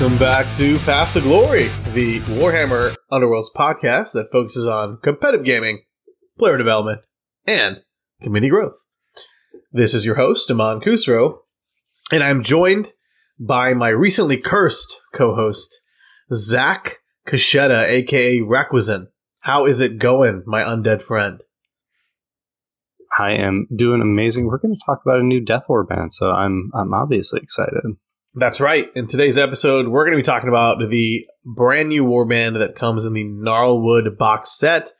Welcome back to Path to Glory, the Warhammer Underworlds podcast that focuses on competitive gaming, player development, and community growth. This is your host, Aman Kusro, and I'm joined by my recently cursed co-host, Zach Kasheta, aka Requisite. How is it going, my undead friend? I am doing amazing. We're going to talk about a new Death War band, so I'm I'm obviously excited. That's right. In today's episode, we're going to be talking about the brand new warband that comes in the Gnarlwood box set,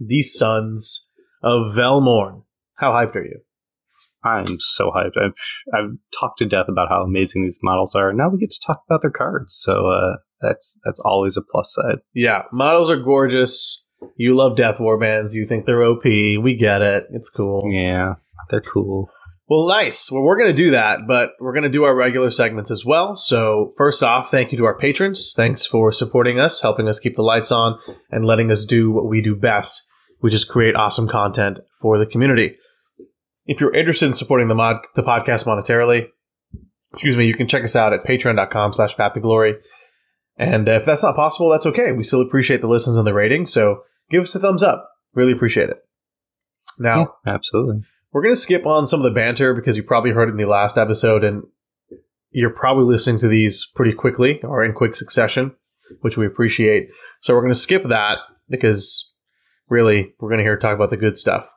The Sons of Velmorn. How hyped are you? I'm so hyped. I've I've talked to death about how amazing these models are. Now we get to talk about their cards, so uh, that's that's always a plus side. Yeah, models are gorgeous. You love Death Warbands. You think they're OP. We get it. It's cool. Yeah, they're cool. Well, nice. Well, we're going to do that, but we're going to do our regular segments as well. So, first off, thank you to our patrons. Thanks for supporting us, helping us keep the lights on, and letting us do what we do best, which is create awesome content for the community. If you're interested in supporting the mod, the podcast monetarily, excuse me, you can check us out at patreon.com slash glory. And if that's not possible, that's okay. We still appreciate the listens and the rating. So give us a thumbs up. Really appreciate it. Now, Yeah, absolutely. We're going to skip on some of the banter because you probably heard it in the last episode and you're probably listening to these pretty quickly or in quick succession, which we appreciate. So we're going to skip that because really we're going to hear talk about the good stuff.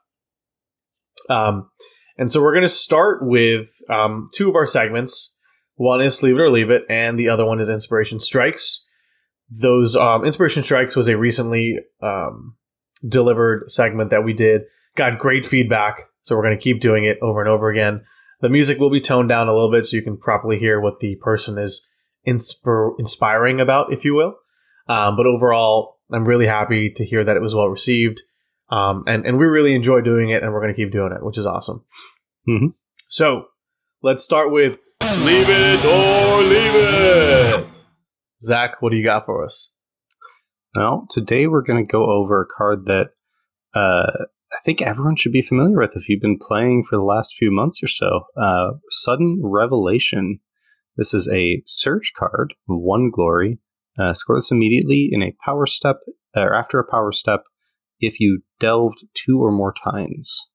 Um, and so we're going to start with um, two of our segments. One is Sleeve It or Leave It, and the other one is Inspiration Strikes. Those um, Inspiration Strikes was a recently um, delivered segment that we did. Got great feedback, so we're going to keep doing it over and over again. The music will be toned down a little bit so you can properly hear what the person is inspir- inspiring about, if you will. Um, but overall, I'm really happy to hear that it was well received. Um, and, and we really enjoy doing it, and we're going to keep doing it, which is awesome. Mhm. So let's start with Sleeve It or Leave It. Zach, what do you got for us? Well, today we're going to go over a card that uh, I think everyone should be familiar with if you've been playing for the last few months or so. Uh, Sudden Revelation. This is a surge card, one glory. Uh, score this immediately in a power step, or after a power step, if you delved two or more times,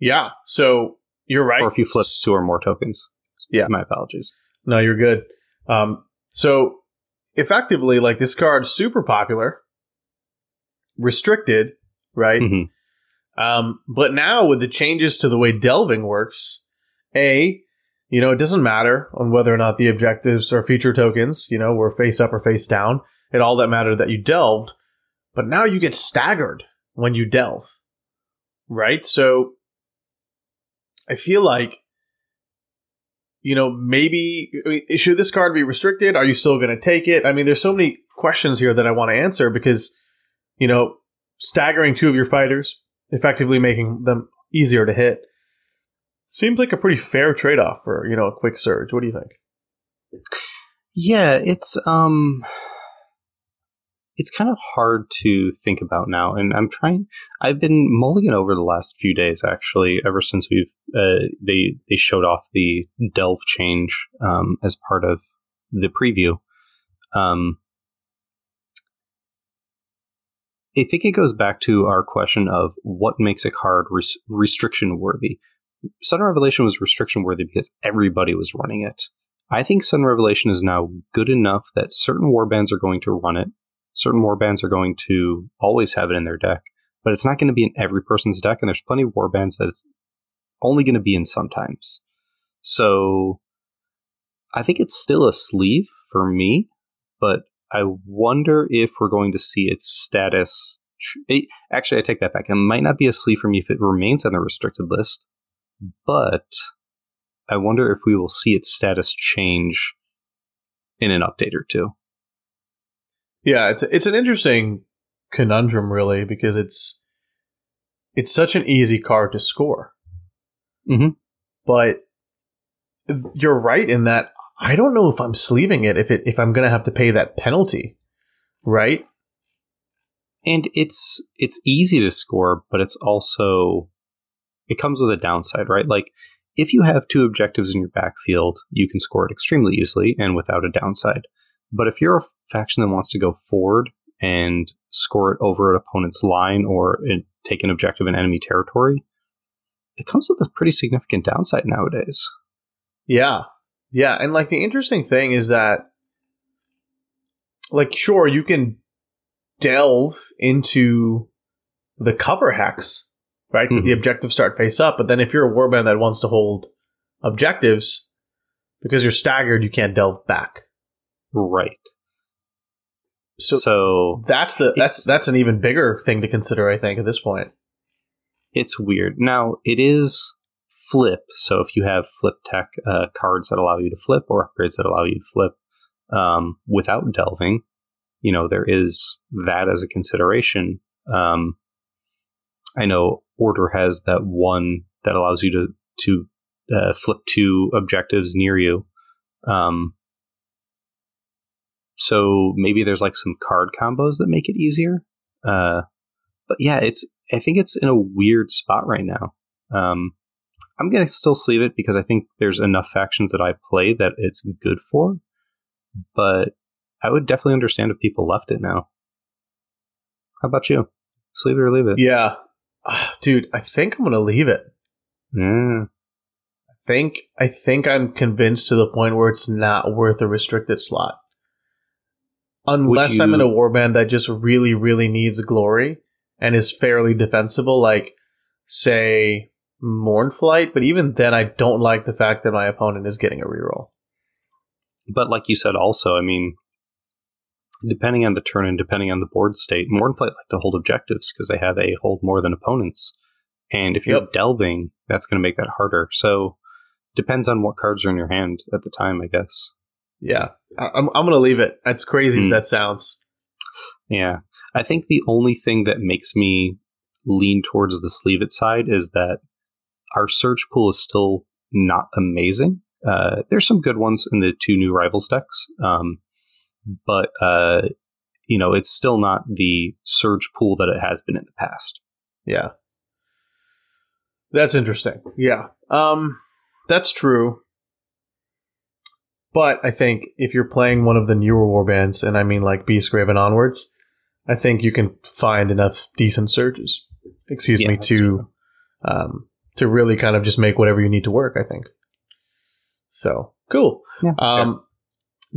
Yeah, so you're right. or if you flipped two or more tokens. Yeah. my apologies. No, you're good. Um, so effectively, like this card, super popular, restricted, right? Mhm. Um, but now with the changes to the way delving works, a you know it doesn't matter on whether or not the objectives or feature tokens, you know, were face up or face down. It all that mattered that you delved, but now you get staggered when you delve, right? So I feel like you know, maybe should this card be restricted? Are you still going to take it? I mean, there's so many questions here that I want to answer because, you know, staggering two of your fighters, effectively making them easier to hit, seems like a pretty fair trade off for, you know, a quick surge. What do you think? Yeah, it's um it's kind of hard to think about now and I'm trying I've been mulling it over the last few days actually ever since we've uh, they they showed off the delve change um, as part of the preview. Um I think it goes back to our question of what makes a card res- restriction worthy. Sudden Revelation was restriction worthy because everybody was running it. I think Sudden Revelation is now good enough that certain warbands are going to run it. Certain warbands are going to always have it in their deck, but it's not going to be in every person's deck, and there's plenty of warbands that it's only going to be in sometimes. So I think it's still a sleeve for me, but I wonder if we're going to see its status. Actually, I take that back. It might not be a sleeve for me if it remains on the restricted list, but I wonder if we will see its status change in an update or two. Yeah, it's it's an interesting conundrum, really, because it's it's such an easy card to score. Mhm. But you're right in that I don't know if I'm sleeving it if it if I'm gonna have to pay that penalty, right? And it's it's easy to score, but it's also it comes with a downside, right? Like if you have two objectives in your backfield, you can score it extremely easily and without a downside. But if you're a faction that wants to go forward and score it over an opponent's line or take an objective in enemy territory, it comes with a pretty significant downside nowadays. Yeah. Yeah. And like the interesting thing is that, like, sure, you can delve into the cover hex, right? Because mm-hmm. the objectives start face up. But then if you're a warband that wants to hold objectives, because you're staggered, you can't delve back. Right. So, so that's the that's that's an even bigger thing to consider, I think, at this point. It's weird. Now it is flip. So if you have flip tech uh, cards that allow you to flip or upgrades that allow you to flip um, without delving, you know there is that as a consideration. Um, I know Order has that one that allows you to to uh, flip two objectives near you. Um, so maybe there's like some card combos that make it easier. Uh, but yeah, it's I think it's in a weird spot right now. Um, I'm gonna still sleeve it because I think there's enough factions that I play that it's good for. But I would definitely understand if people left it now. How about you? Sleeve it or leave it? Yeah, uh, dude, I think I'm gonna leave it. Yeah. I think I think I'm convinced to the point where it's not worth a restricted slot. Unless you, I'm in a warband that just really, really needs glory and is fairly defensible, like say Mournflight, but even then I don't like the fact that my opponent is getting a reroll. But like you said also, I mean depending on the turn and depending on the board state, Mournflight like to hold objectives because they have a hold more than opponents. And if you're yep. delving, that's going to make that harder. So depends on what cards are in your hand at the time, I guess. Yeah, I'm I'm gonna leave it. As crazy mm. as that sounds. Yeah, I think the only thing that makes me lean towards the sleeve it side is that our surge pool is still not amazing. Uh, there's some good ones in the two new rivals decks, um, but uh, you know it's still not the surge pool that it has been in the past. Yeah, that's interesting. Yeah, um, that's true. But I think if you're playing one of the newer warbands, and I mean like Beastgrave and onwards, I think you can find enough decent surges. Excuse yeah, me to um, to really kind of just make whatever you need to work. I think. So cool. Yeah, um,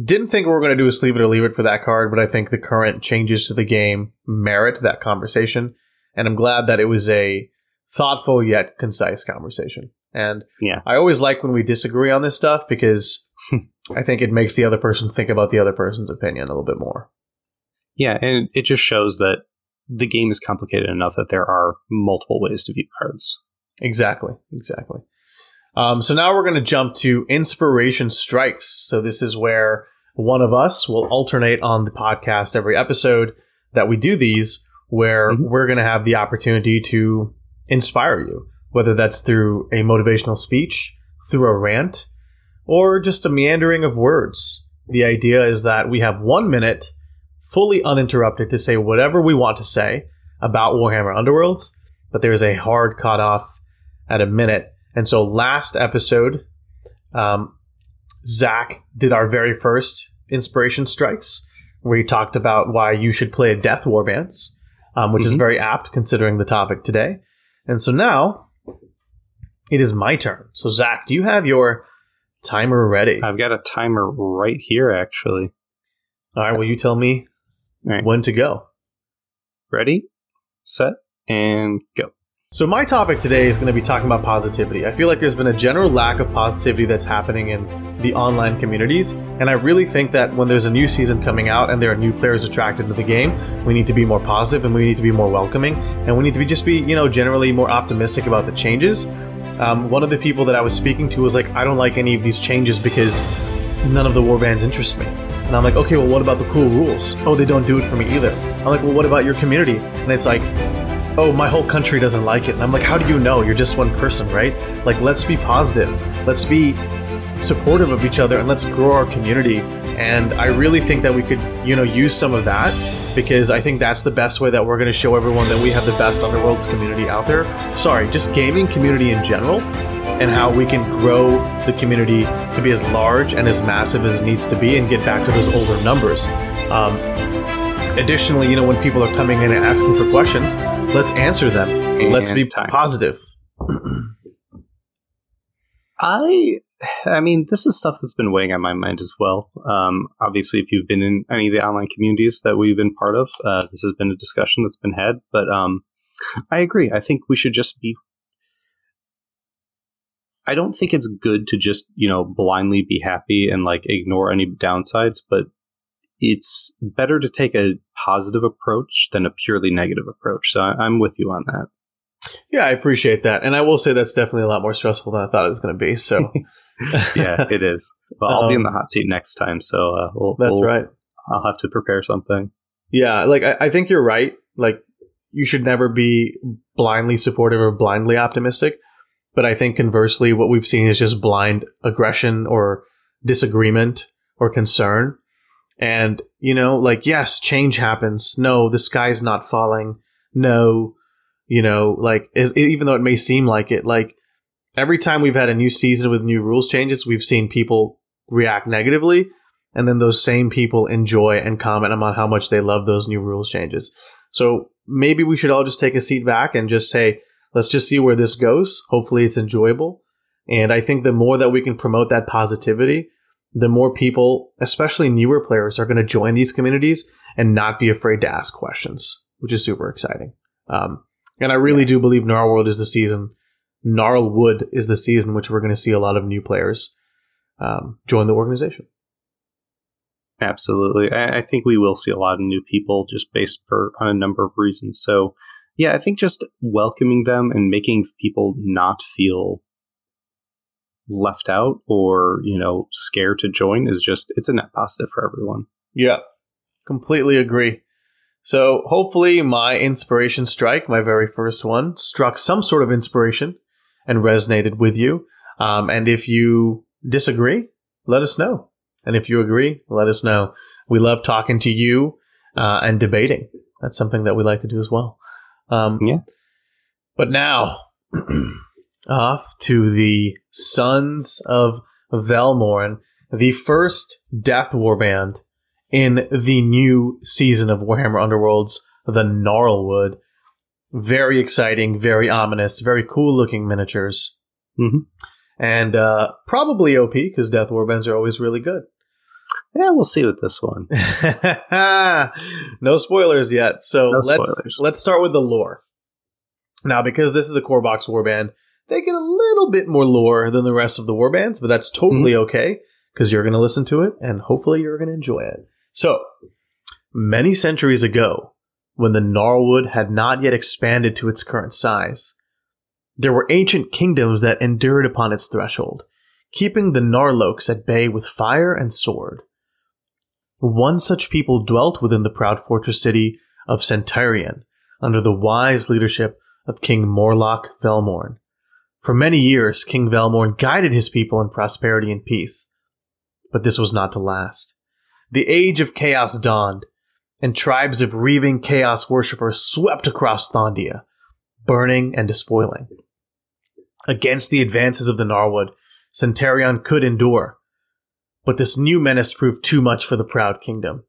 didn't think we were going to do a sleeve it or leave it for that card, but I think the current changes to the game merit that conversation, and I'm glad that it was a thoughtful yet concise conversation. And yeah, I always like when we disagree on this stuff because I think it makes the other person think about the other person's opinion a little bit more. Yeah, and it just shows that the game is complicated enough that there are multiple ways to view cards. Exactly, exactly. Um, so now we're going to jump to inspiration strikes. So this is where one of us will alternate on the podcast every episode that we do these, where mm-hmm. we're going to have the opportunity to inspire you, whether that's through a motivational speech, through a rant, or just a meandering of words. The idea is that we have one minute fully uninterrupted to say whatever we want to say about Warhammer Underworlds, but there's a hard cutoff at a minute. And so last episode, um, Zach did our very first inspiration strikes, where he talked about why you should play a Death Warbands, um, which mm-hmm. is very apt considering the topic today. And so now it is my turn. So Zach, do you have your Timer ready. I've got a timer right here, actually. All right. Will you tell me right. when to go? Ready, set, and go. So, my topic today is going to be talking about positivity. I feel like there's been a general lack of positivity that's happening in the online communities. And I really think that when there's a new season coming out and there are new players attracted to the game, we need to be more positive and we need to be more welcoming. And we need to be just be, you know, generally more optimistic about the changes um, one of the people that I was speaking to was like, I don't like any of these changes because none of the warbands interest me. And I'm like, okay, well, what about the cool rules? Oh, they don't do it for me either. I'm like, well, what about your community? And it's like, oh, my whole country doesn't like it. And I'm like, how do you know? You're just one person, right? Like, let's be positive. Let's be supportive of each other and let's grow our community. And I really think that we could, you know, use some of that because I think that's the best way that we're going to show everyone that we have the best Underworlds community out there. Sorry, just gaming community in general. and how we can grow the community to be as large and as massive as it needs to be and get back to those older numbers. Um, additionally, you know, when people are coming in and asking for questions, let's answer them. And let's be time. positive. I, I mean, this is stuff that's been weighing on my mind as well. Um, obviously, if you've been in any of the online communities that we've been part of, uh, this has been a discussion that's been had. But um, I agree. I think we should just be. I don't think it's good to just you know blindly be happy and like ignore any downsides, but it's better to take a positive approach than a purely negative approach. So I, I'm with you on that. Yeah, I appreciate that. And I will say that's definitely a lot more stressful than I thought it was going to be. So, yeah, it is. Well, I'll be in Um, the hot seat next time, so uh, we'll, that's we'll- right. I'll have to prepare something. Yeah, like I, I think you're right. Like you should never be blindly supportive or blindly optimistic. But I think conversely, what we've seen is just blind aggression or disagreement or concern. And, you know, like, yes, change happens. No, the sky's not falling. No, you know, like, is, even though it may seem like it, like, every time we've had a new season with new rules changes, we've seen people react negatively. And then those same people enjoy and comment about how much they love those new rules changes. So maybe we should all just take a seat back and just say, let's just see where this goes. Hopefully it's enjoyable. And I think the more that we can promote that positivity, the more people, especially newer players, are going to join these communities and not be afraid to ask questions, which is super exciting. Um, and I really do believe Gnarlworld is the season. Gnarlwood is the season which we're going to see a lot of new players um, join the organization. Absolutely, I, I think we will see a lot of new people just based for on a number of reasons. So, yeah, I think just welcoming them and making people not feel left out or you know scared to join is just it's a net positive for everyone. Yeah, completely agree. So hopefully, my inspiration strike, my very first one, struck some sort of inspiration and resonated with you. Um, and if you disagree, let us know. And if you agree, let us know. We love talking to you uh, and debating. That's something that we like to do as well. Um, Yeah. But now, off to the Sons of Velmorn, the first Death Warband in the new season of Warhammer Underworlds, the Gnarlwood. Very exciting, very ominous, very cool looking miniatures. Mhm. And uh, probably OP because Death Warbands are always really good. Yeah, we'll see with this one. no spoilers yet. So No let's spoilers. let's start with the lore. Now, because this is a core box warband, they get a little bit more lore than the rest of the warbands, but that's totally Mm-hmm. okay because you're going to listen to it and hopefully you're going to enjoy it. So, many centuries ago, when the Gnarlwood had not yet expanded to its current size, there were ancient kingdoms that endured upon its threshold, keeping the Narlokes at bay with fire and sword. One such people dwelt within the proud fortress city of Centarion, under the wise leadership of King Morlock Velmorn. For many years, King Velmorn guided his people in prosperity and peace. But this was not to last. The age of chaos dawned, and tribes of reaving chaos worshippers swept across Thondia, burning and despoiling. Against the advances of the Gnarlwood, Centarion could endure, but this new menace proved too much for the proud kingdom.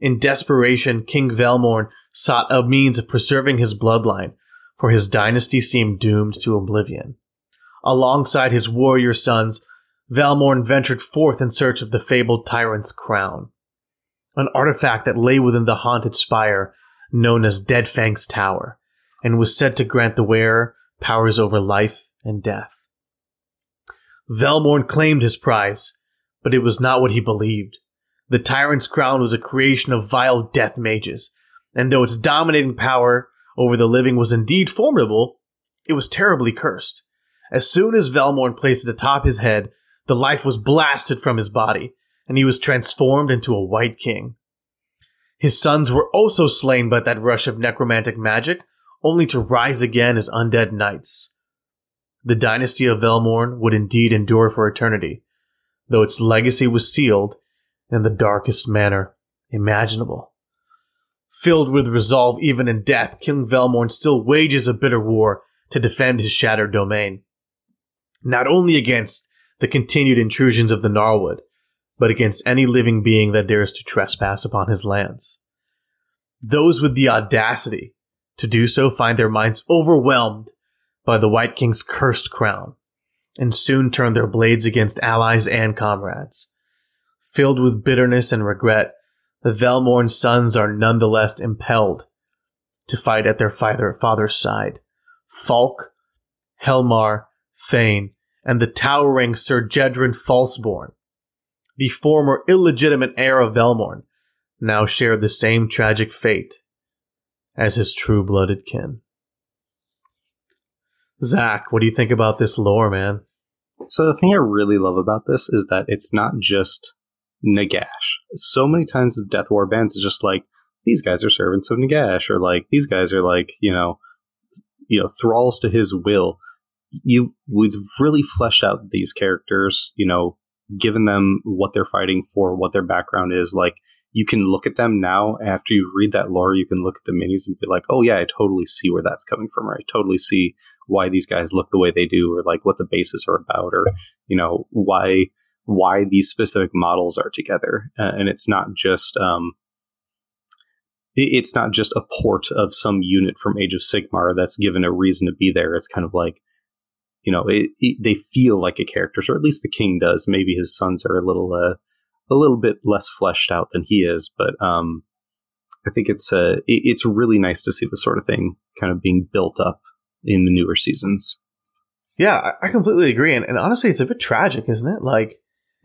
In desperation, King Velmorn sought a means of preserving his bloodline, for his dynasty seemed doomed to oblivion. Alongside his warrior sons, Velmorn ventured forth in search of the fabled tyrant's crown, an artifact that lay within the haunted spire known as Deadfang's Tower, and was said to grant the wearer powers over life and death. Velmorn claimed his prize, but it was not what he believed. The tyrant's crown was a creation of vile death mages, and though its dominating power over the living was indeed formidable, it was terribly cursed. As soon as Velmorn placed it atop his head, the life was blasted from his body, and he was transformed into a Wight King. His sons were also slain by that rush of necromantic magic, only to rise again as undead knights. The dynasty of Velmorn would indeed endure for eternity, though its legacy was sealed in the darkest manner imaginable. Filled with resolve even in death, King Velmorn still wages a bitter war to defend his shattered domain. not only against the continued intrusions of the Gnarlwood, but against any living being that dares to trespass upon his lands. Those with the audacity to do so find their minds overwhelmed by the Wight King's cursed crown, and soon turn their blades against allies and comrades. Filled with bitterness and regret, the Velmorn sons are nonetheless impelled to fight at their father, father's side. Falk, Helmar, Thane, and the towering Sir Jedrin Falseborn, the former illegitimate heir of Velmorn, now share the same tragic fate as his true blooded kin. Zach, what do you think about this lore, man? So the thing I really love about this is that it's not just Nagash. So many times the Death War bands is just like these guys are servants of Nagash, or like these guys are like you know, you know, thralls to his will. You we've really fleshed out these characters, you know, given them what they're fighting for, what their background is. Like you can look at them now after you read that lore. You can look at the minis and be like, oh yeah, I totally see where that's coming from, or I totally see why these guys look the way they do, or like what the bases are about, or you know why why these specific models are together. Uh, and it's not just um, it's not just a port of some unit from Age of Sigmar that's given a reason to be there. It's kind of like you know it, it, they feel like a character, or at least the king does. Maybe his sons are a little. Uh, a little bit less fleshed out than he is, but um, I think it's uh, it, it's really nice to see the sort of thing kind of being built up in the newer seasons. Yeah, I completely agree, and, and honestly, it's a bit tragic, isn't it? Like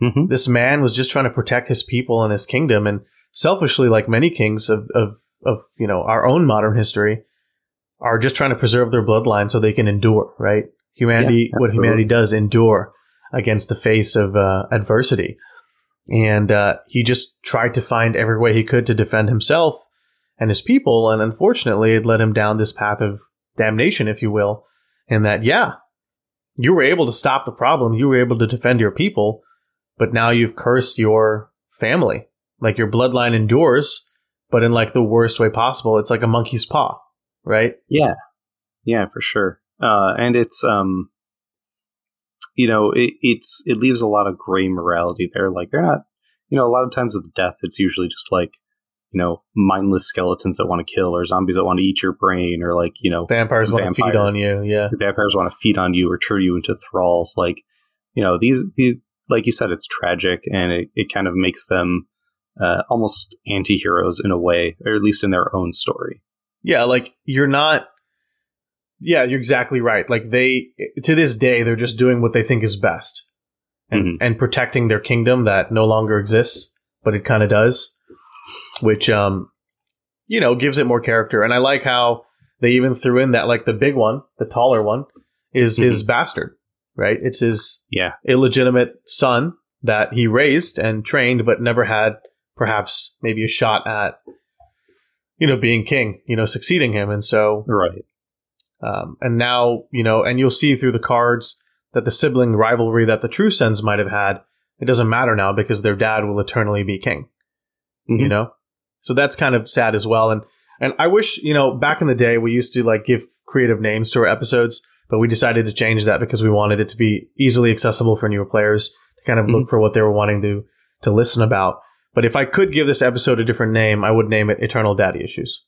mm-hmm. this man was just trying to protect his people and his kingdom, and selfishly, like many kings of of of you know our own modern history, are just trying to preserve their bloodline so they can endure. Right? Humanity, yeah, what humanity does, endure against the face of uh, adversity and uh, he just tried to find every way he could to defend himself and his people. And unfortunately, it led him down this path of damnation, if you will. And that, yeah, you were able to stop the problem, you were able to defend your people, but now you've cursed your family. Like your bloodline endures, but in like the worst way possible. It's like a monkey's paw, right? Yeah, yeah, for sure. Uh, and it's um, you know, it, it's it leaves a lot of gray morality there. Like they're not, you know, a lot of times with death, it's usually just like, you know, mindless skeletons that want to kill, or zombies that want to eat your brain, or like, you know, vampires vampire, want to feed on you. Yeah, vampires want to feed on you or turn you into thralls. Like, you know, these these like you said, it's tragic, and it, it kind of makes them uh, almost anti-heroes in a way, or at least in their own story. Yeah, like you're not yeah, you're exactly right. Like they, to this day, they're just doing what they think is best, and mm-hmm. and protecting their kingdom that no longer exists, but it kind of does, which um, you know, gives it more character. And I like how they even threw in that like the big one, the taller one, is mm-hmm. his bastard, right? It's his yeah illegitimate son that he raised and trained, but never had perhaps maybe a shot at you know being king, you know, succeeding him, and so right um, and now, you know, and you'll see through the cards that the sibling rivalry that the True Sons might have had, it doesn't matter now because their dad will eternally be king. Mm-hmm. You know? So that's kind of sad as well. And and I wish, you know, back in the day we used to like give creative names to our episodes, but we decided to change that because we wanted it to be easily accessible for newer players to kind of mm-hmm. look for what they were wanting to to listen about. But if I could give this episode a different name, I would name it Eternal Daddy Issues.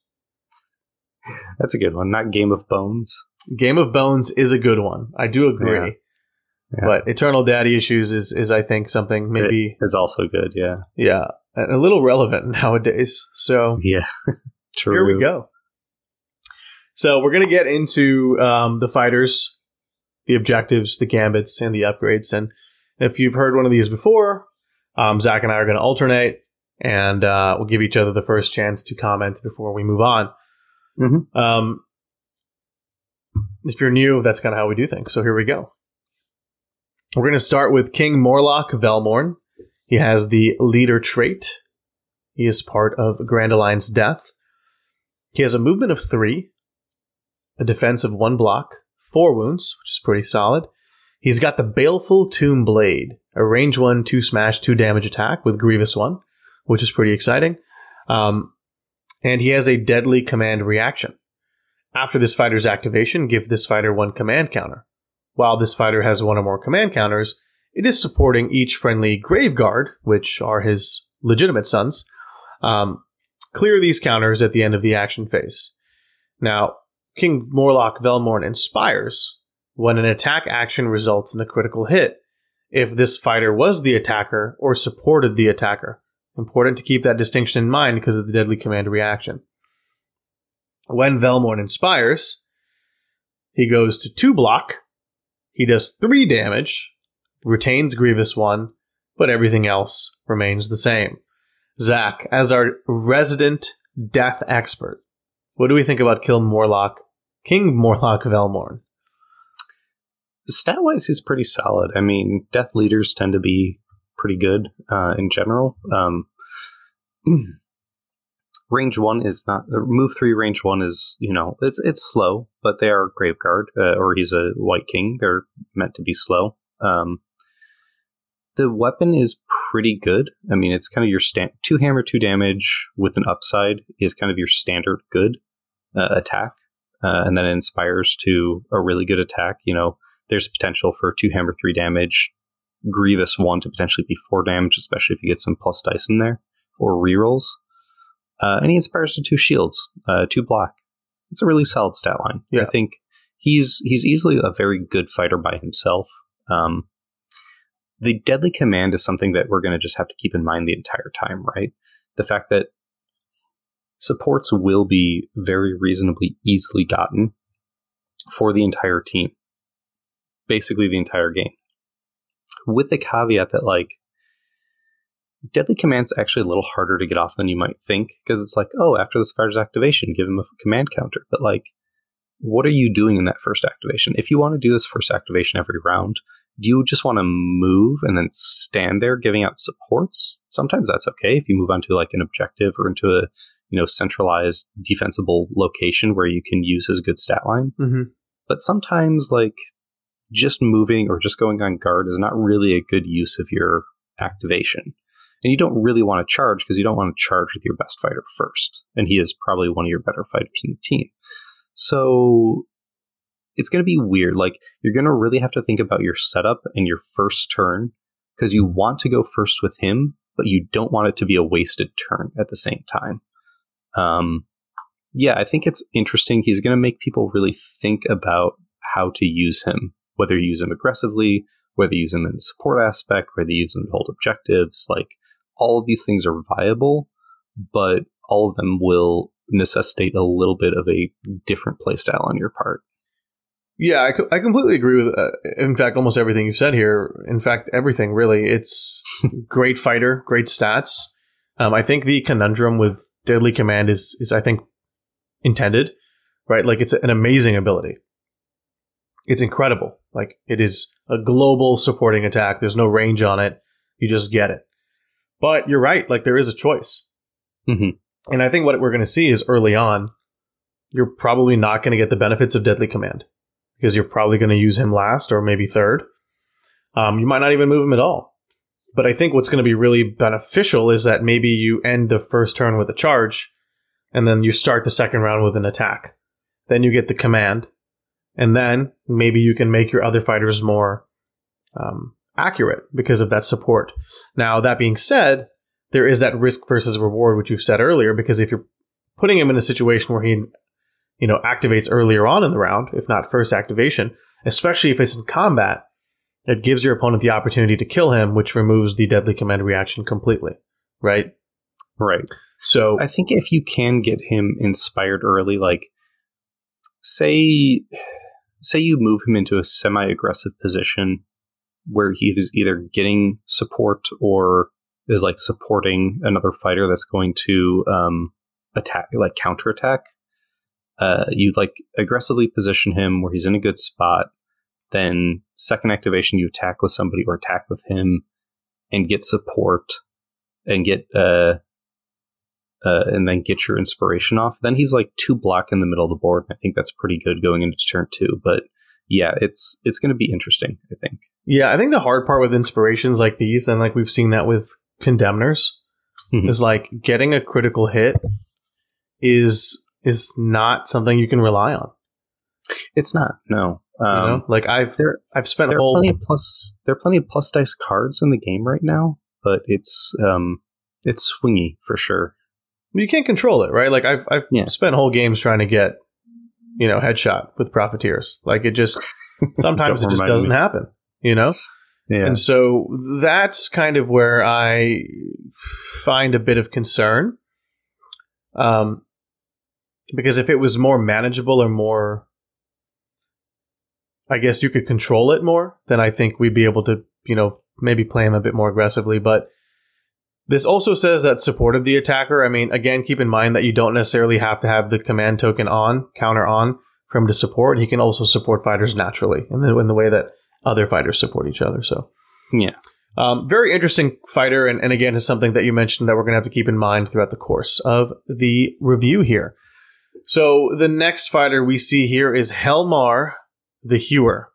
That's a good one. Not Game of Bones. Game of Bones is a good one. I do agree. Yeah. Yeah. But Eternal Daddy Issues is, is I think something maybe it is also good. Yeah, yeah, a little relevant nowadays. So yeah, True. here we go. So we're gonna get into um, the fighters, the objectives, the gambits, and the upgrades. And if you've heard one of these before, um, Zach and I are going to alternate, and uh, we'll give each other the first chance to comment before we move on. Mm-hmm. Um, if you're new, that's kind of how we do things. So here we go. We're going to start with King Morlock Velmorn. He has the leader trait. He is part of Grand Grandeline's death. He has a movement of three, a defense of one block, four wounds, which is pretty solid. He's got the Baleful Tomb Blade, a range one, two smash, two damage attack with Grievous one, which is pretty exciting. Um, and he has a deadly command reaction. After this fighter's activation, give this fighter one command counter. while this fighter has one or more command counters, it is supporting each friendly Grave Guard, which are his legitimate sons, um, clear these counters at the end of the action phase. Now, King Morlock Velmorn inspires when an attack action results in a critical hit if this fighter was the attacker or supported the attacker. Important to keep that distinction in mind because of the deadly command reaction. When Velmorn inspires, he goes to two block, he does three damage, retains Grievous one, but everything else remains the same. Zach, as our resident death expert, what do we think about Kill Morlock, King Morlock Velmorn? Stat wise, he's pretty solid. I mean, death leaders tend to be pretty good uh, in general. Um, range one is not move three. Range one is you know it's it's slow, but they are Graveguard uh, or he's a Wight King. They're meant to be slow. Um, the weapon is pretty good. I mean, it's kind of your stand two hammer, two damage with an upside is kind of your standard good uh, attack, uh, and then it inspires to a really good attack. You know, there's potential for two hammer, three damage, grievous one to potentially be four damage, especially if you get some plus dice in there or rerolls. Uh, and he inspires to two shields, uh, two block. It's a really solid stat line. Yeah. I think he's he's easily a very good fighter by himself. Um, the deadly command is something that we're going to just have to keep in mind the entire time, right? The fact that supports will be very reasonably easily gotten for the entire team, basically the entire game, with the caveat that like deadly command's actually a little harder to get off than you might think because it's like, oh, after this fighter's activation, give him a command counter, but like what are you doing in that first activation? If you want to do this first activation every round, do you just want to move and then stand there giving out supports? Sometimes that's okay if you move onto like an objective or into a you know centralized defensible location where you can use his good stat line. Mm-hmm. But sometimes like just moving or just going on guard is not really a good use of your activation. And you don't really want to charge because you don't want to charge with your best fighter first. And he is probably one of your better fighters in the team. So it's going to be weird. Like you're going to really have to think about your setup and your first turn because you want to go first with him, but you don't want it to be a wasted turn at the same time. Um, yeah, I think it's interesting. He's going to make people really think about how to use him, whether you use him aggressively, whether you use him in the support aspect, whether you use him to hold objectives. Like all of these things are viable, but all of them will necessitate a little bit of a different playstyle on your part. Yeah, I, I completely agree with, uh, in fact, almost everything you've said here. In fact, everything really. It's great fighter, great stats. Um, I think the conundrum with Deadly Command is, is I think, intended, right? Like it's an amazing ability. It's incredible. Like it is a global supporting attack. There's no range on it. You just get it. But you're right. Like there is a choice. Mm-hmm. And I think what we're going to see is early on, you're probably not going to get the benefits of Deadly Command because you're probably going to use him last or maybe third. Um, you might not even move him at all. But I think what's going to be really beneficial is that maybe you end the first turn with a charge and then you start the second round with an attack. Then you get the command. And then maybe you can make your other fighters more um, accurate because of that support. Now, that being said, there is that risk versus reward, which you've said earlier, because if you're putting him in a situation where he, you know, activates earlier on in the round, if not first activation, especially if it's in combat, it gives your opponent the opportunity to kill him, which removes the deadly command reaction completely. Right? Right. So I think if you can get him inspired early, like say say you move him into a semi-aggressive position where he is either getting support or is like supporting another fighter that's going to um, attack, like counterattack. Uh, you like aggressively position him where he's in a good spot. Then second activation, you attack with somebody or attack with him, and get support, and get uh, uh, and then get your inspiration off. Then he's like two block in the middle of the board. I think that's pretty good going into turn two. But yeah, it's it's going to be interesting. I think. Yeah, I think the hard part with inspirations like these, and like we've seen that with condemners, Mhm. is like getting a critical hit is is not something you can rely on. It's not no. Um, you know? Like I've there, I've spent there whole are plenty of plus there are plenty of plus dice cards in the game right now, but it's um it's swingy for sure. You can't control it, right? Like I've I've yeah. spent whole games trying to get you know headshot with profiteers. Like it just sometimes it just doesn't me. happen. You know. Yeah. And so that's kind of where I find a bit of concern. Um, because if it was more manageable or more, I guess you could control it more, then I think we'd be able to, you know, maybe play him a bit more aggressively. But this also says that support of the attacker. I mean, again, keep in mind that you don't necessarily have to have the command token on, counter on, for him to support. He can also support fighters naturally in the, in the way that other fighters support each other. So, yeah. Um, very interesting fighter, and, and again, is something that you mentioned that we're going to have to keep in mind throughout the course of the review here. So the next fighter we see here is Helmar the Hewer.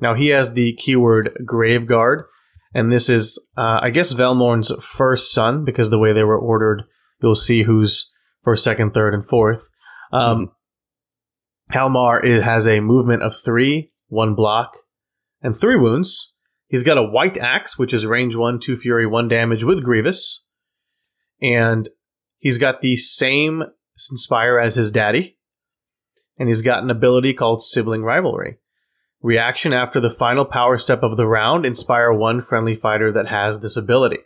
Now he has the keyword Graveguard, and this is, uh, I guess, Velmorn's first son because the way they were ordered, you'll see who's first, second, third, and fourth. Um, mm-hmm. Helmar it has a movement of three, one block, and three wounds. He's got a white axe, which is range one, two fury, one damage with Grievous, and he's got the same Inspire as his daddy, and he's got an ability called Sibling Rivalry. Reaction after the final power step of the round, inspire one friendly fighter that has this ability.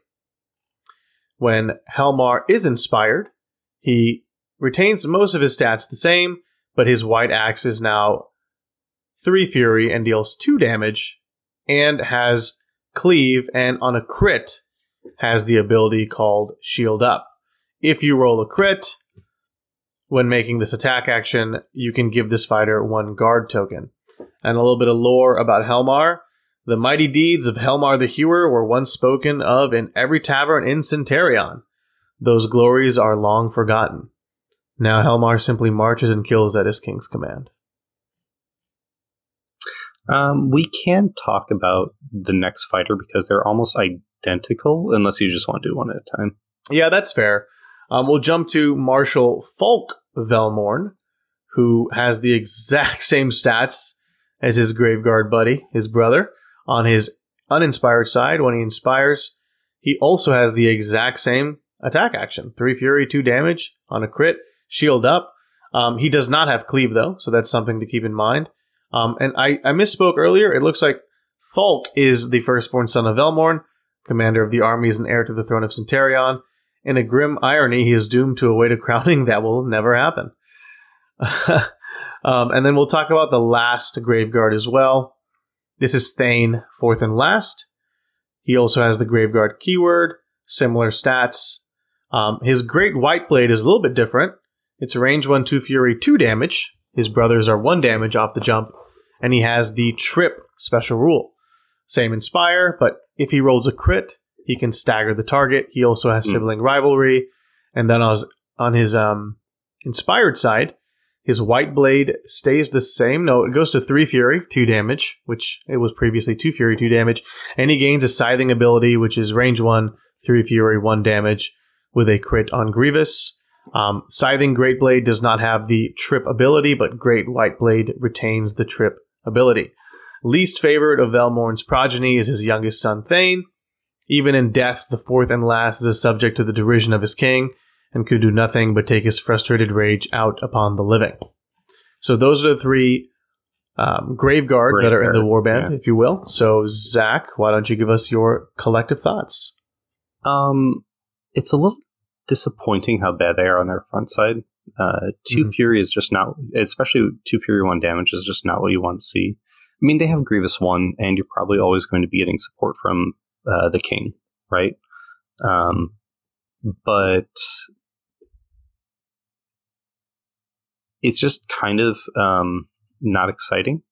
When Helmar is inspired, he retains most of his stats the same, but his white axe is now 3 fury and deals 2 damage, and has cleave, and on a crit, has the ability called Shield Up. If you roll a crit, when making this attack action, you can give this fighter one guard token. And a little bit of lore about Helmar. The mighty deeds of Helmar the Hewer were once spoken of in every tavern in Centarion. Those glories are long forgotten. Now Helmar simply marches and kills at his king's command. Um, we can talk about the next fighter because they're almost identical, unless you just want to do one at a time. Yeah, that's fair. Um, we'll jump to Marshal Falk Velmorn, who has the exact same stats as his Graveguard buddy, his brother. On his uninspired side, when he inspires, he also has the exact same attack action: three fury, two damage on a crit, shield up. Um, he does not have cleave though, so that's something to keep in mind. Um, and I, I misspoke earlier. It looks like Falk is the firstborn son of Velmorn, commander of the armies and heir to the throne of Centarion. In a grim irony, he is doomed to await a crowning that will never happen. um, and then we'll talk about the last Graveguard as well. This is Thane, fourth and last. He also has the Graveguard keyword, similar stats. Um, his Great White Blade is a little bit different. It's range 1, 2 Fury, 2 damage. His brothers are 1 damage off the jump. And he has the Trip special rule. Same Inspire, but if he rolls a crit, he can stagger the target. He also has mm. sibling rivalry, and then on his, on his um, inspired side, his white blade stays the same. No, it goes to three fury, two damage, which it was previously two fury, two damage, and he gains a scything ability, which is range one, three fury, one damage, with a crit on Grievous. Um, scything Great Blade does not have the trip ability, but Great White Blade retains the trip ability. Least favorite of Velmorn's progeny is his youngest son Thane. Even in death, the fourth and last is a subject to the derision of his king and could do nothing but take his frustrated rage out upon the living. So those are the three um, Graveguard that are in the warband, yeah. if you will. So Zach, why don't you give us your collective thoughts? Um, it's a little disappointing how bad they are on their front side. Uh, 2 mm-hmm. Fury is just not, especially two Fury one damage is just not what you want to see. I mean, they have Grievous one, and you're probably always going to be getting support from uh, the king, right? Um, but it's just kind of um, not exciting.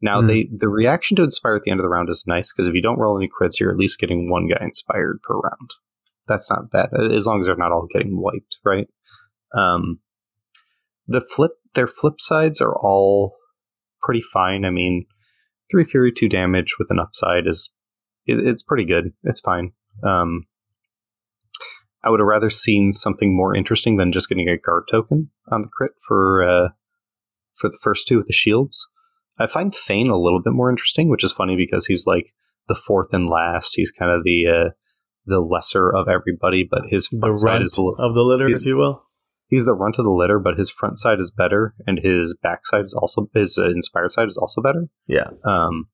Now, mm. they the reaction to inspire at the end of the round is nice because if you don't roll any crits, you're at least getting one guy inspired per round. That's not bad as long as they're not all getting wiped, right? Um, the flip, their flip sides are all pretty fine. I mean, three fury, two damage with an upside is it, it's pretty good. It's fine. Um, I would have rather seen something more interesting than just getting a guard token on the crit for uh, for the first two with the shields. I find Thane a little bit more interesting, which is funny because he's like the fourth and last. He's kind of the uh, the lesser of everybody, but his The front side runt is of the litter, if you will. he's the runt of the litter, but his front side is better, and his back side is also his inspired side is also better. Yeah. Um,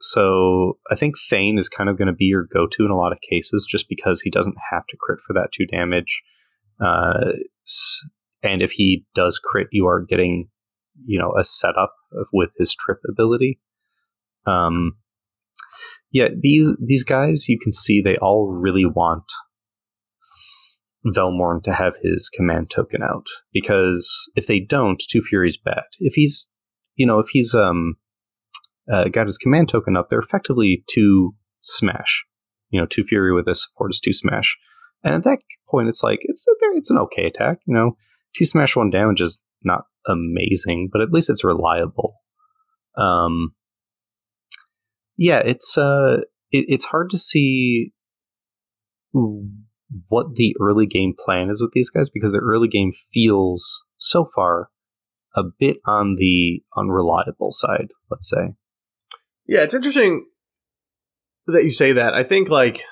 so I think Thane is kind of going to be your go-to in a lot of cases, just because he doesn't have to crit for that two damage. Uh, and if he does crit, you are getting, you know, a setup with his trip ability. Um, yeah, these these guys, you can see they all really want Velmorn to have his command token out because if they don't, Two Furies bad. If he's, you know, if he's um uh, got his command token up, they're effectively two smash. You know, Two Fury with his support is two smash, and at that point, it's like it's it's an okay attack. You know, two smash one damage is not amazing, but at least it's reliable. Um, yeah, it's uh, it, it's hard to see what the early game plan is with these guys because the early game feels so far a bit on the unreliable side. Let's say. Yeah, it's interesting that you say that. I think like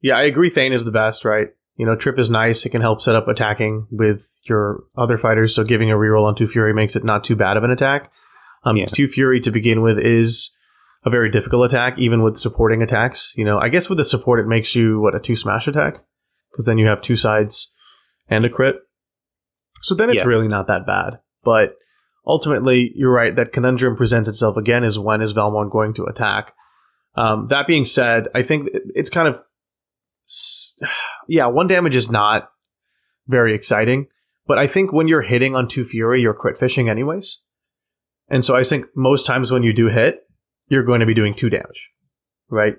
yeah, I agree Thane is the best, right? You know, Trip is nice. It can help set up attacking with your other fighters, so giving a reroll on Two Fury makes it not too bad of an attack. Um, Yeah. Two Fury to begin with is a very difficult attack, even with supporting attacks. You know, I guess with the support, it makes you what a two smash attack because then you have two sides and a crit. So then it's Yeah. really not that bad. But ultimately, you're right. That conundrum presents itself again: is when is Velmorn going to attack? Um, that being said, I think it's kind of yeah, one damage is not very exciting, but I think when you're hitting on two fury, you're crit fishing anyways. And so I think most times when you do hit, you're going to be doing two damage, right?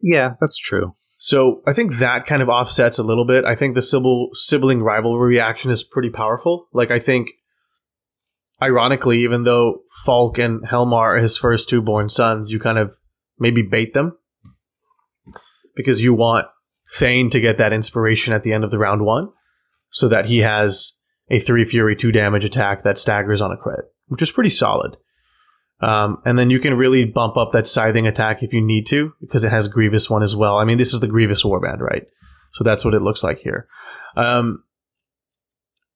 Yeah, that's true. So I think that kind of offsets a little bit. I think the sibling, sibling rivalry reaction is pretty powerful. Like I think, ironically, even though Falk and Helmar are his first two born sons, you kind of maybe bait them because you want Thane to get that inspiration at the end of the round one, so that he has a three fury two damage attack that staggers on a crit, which is pretty solid. Um, and then you can really bump up that scything attack if you need to, because it has Grievous one as well. I mean, this is the Grievous Warband, right? So that's what it looks like here. Um,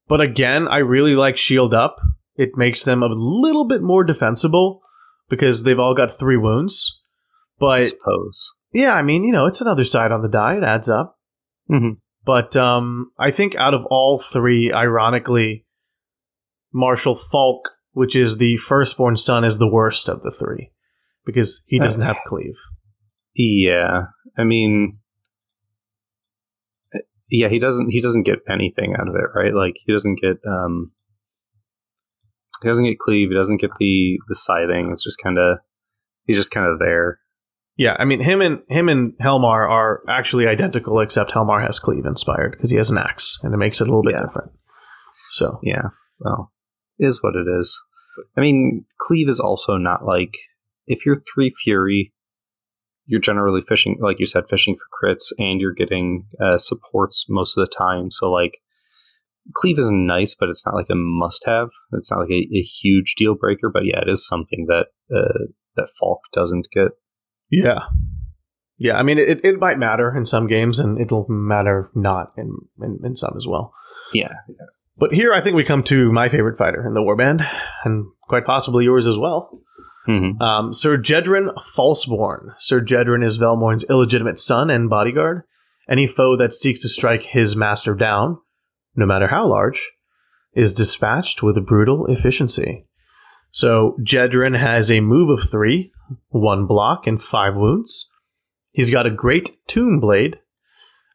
but again, I really like Shield Up. It makes them a little bit more defensible because they've all got three wounds. I But suppose. yeah, I mean, you know, it's another side on the die. It adds up. Mhm. But um, I think out of all three, ironically, Marshall Falk, which is the firstborn son, is the worst of the three because he doesn't have cleave. Yeah, I mean, yeah, he doesn't. He doesn't get anything out of it, right? Like he doesn't get. um He doesn't get cleave. He doesn't get the the scything. It's just kind of. He's just kind of there. Yeah, I mean, him and him and Helmar are actually identical, except Helmar has cleave inspired because he has an axe, and it makes it a little bit Yeah. different. So Yeah. Well, is what it is. I mean, cleave is also not like if you're three fury, you're generally fishing, like you said, fishing for crits, and you're getting uh, supports most of the time. So like, cleave is nice, but it's not like a must-have. It's not like a, a huge deal breaker. But yeah, it is something that uh, that Falk doesn't get. yeah, yeah. I mean, it, it might matter in some games, and it'll matter not in, in in some as well. Yeah, But here, I think we come to my favorite fighter in the warband, and quite possibly yours as well. hmm Um, Sir Jedrin Falseborn. Sir Jedrin is Velmorn's illegitimate son and bodyguard. Any foe that seeks to strike his master down, no matter how large, is dispatched with brutal efficiency. So Jedrin has a move of three, one block, and five wounds. He's got a great tomb blade,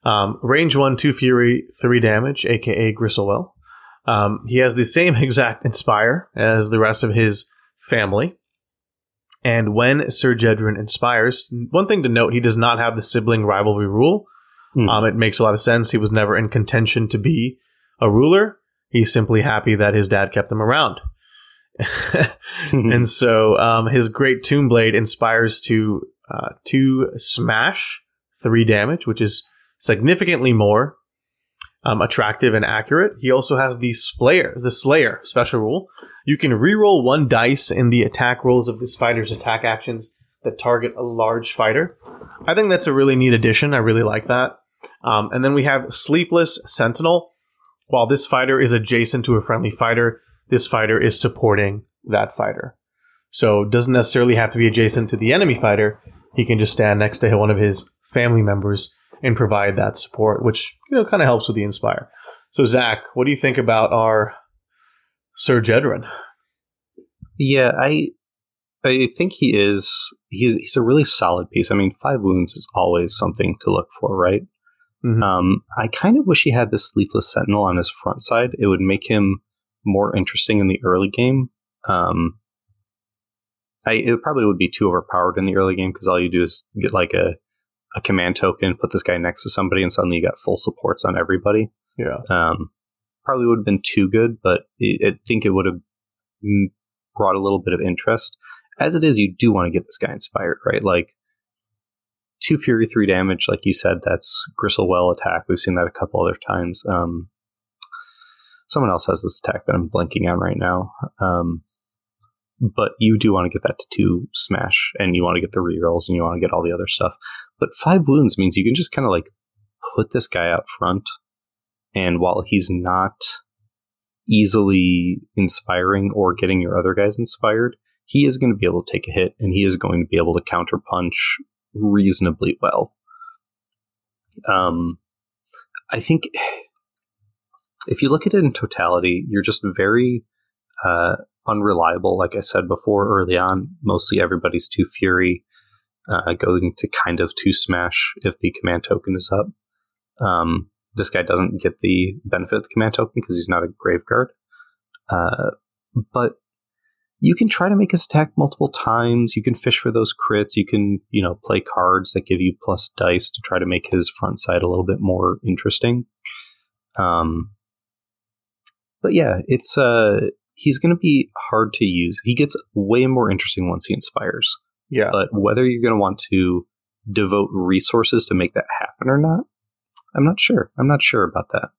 um, range one, two fury, three damage, aka Gristlewel. Um, he has the same exact inspire as the rest of his family. And when Sir Jedrin inspires, one thing to note, he does not have the sibling rivalry rule. Hmm. Um, it makes a lot of sense. He was never in contention to be a ruler. He's simply happy that his dad kept him around. and so um, his great tomb blade inspires to uh, to smash three damage, which is significantly more. Um, attractive and accurate. He also has the Slayer, the Slayer special rule. You can reroll one dice in the attack rolls of this fighter's attack actions that target a large fighter. I think that's a really neat addition. I really like that. Um, and then we have Sleepless Sentinel. While this fighter is adjacent to a friendly fighter, this fighter is supporting that fighter. So doesn't necessarily have to be adjacent to the enemy fighter. He can just stand next to one of his family members and provide that support, which you know kind of helps with the inspire. So Zach, what do you think about our Sir Jedrin? Yeah, I I think he is he's he's a really solid piece. I mean, five wounds is always something to look for, right? Mm-hmm. Um, I kind of wish he had the Sleepless Sentinel on his front side. It would make him more interesting in the early game. Um, I, it probably would be too overpowered in the early game because all you do is get like a, a command token, put this guy next to somebody, and suddenly you got full supports on everybody. Yeah. Um, probably would have been too good, but I think it would have brought a little bit of interest. As it is, you do want to get this guy inspired, right? Like two fury, three damage, like you said, that's Gristlewel attack. We've seen that a couple other times. Um, someone else has this attack that I'm blanking on right now. Um, but you do want to get that to two smash, and you want to get the rerolls, and you want to get all the other stuff. But five wounds means you can just kind of like put this guy out front, and while he's not easily inspiring or getting your other guys inspired, he is going to be able to take a hit, and he is going to be able to counter punch reasonably well. Um, I think if you look at it in totality, you're just very uh, unreliable. Like I said before, early on, mostly everybody's two fury, uh, going to kind of two smash if the command token is up. Um, this guy doesn't get the benefit of the command token because he's not a graveguard. Uh, but you can try to make his attack multiple times. You can fish for those crits. You can, you know, play cards that give you plus dice to try to make his front side a little bit more interesting. Um, but yeah, it's uh, he's going to be hard to use. He gets way more interesting once he inspires. Yeah, but whether you're going to want to devote resources to make that happen or not, I'm not sure. I'm not sure about that.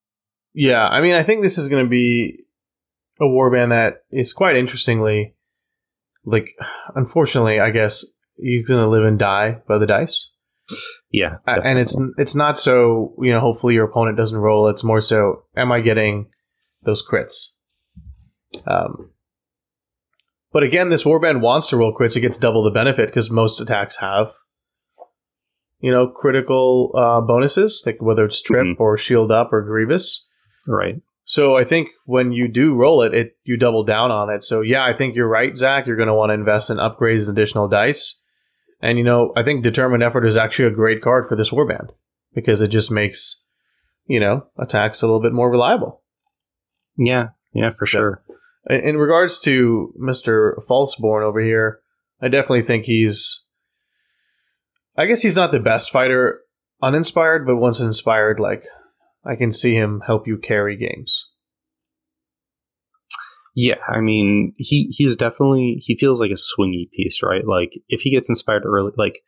Yeah, I mean, I think this is going to be a warband that is quite interestingly, like, unfortunately, I guess he's going to live and die by the dice. Yeah, definitely. and it's it's not so you know. Hopefully, your opponent doesn't roll. It's more so, am I getting those crits? Um, but again, this warband wants to roll crits. It gets double the benefit because most attacks have, you know, critical uh, bonuses, like whether it's trip mm-hmm. or shield up or grievous. Right. So I think when you do roll it, it you double down on it. So yeah, I think you're right, Zach. You're going to want to invest in upgrades and additional dice. And you know, I think determined effort is actually a great card for this warband because it just makes you know attacks a little bit more reliable. Yeah, yeah, for sure. In, regards to Mister Falseborn over here, I definitely think he's. I guess he's not the best fighter uninspired, but once inspired, like I can see him help you carry games. Yeah, I mean, he he's definitely he feels like a swingy piece, right? Like if he gets inspired early, like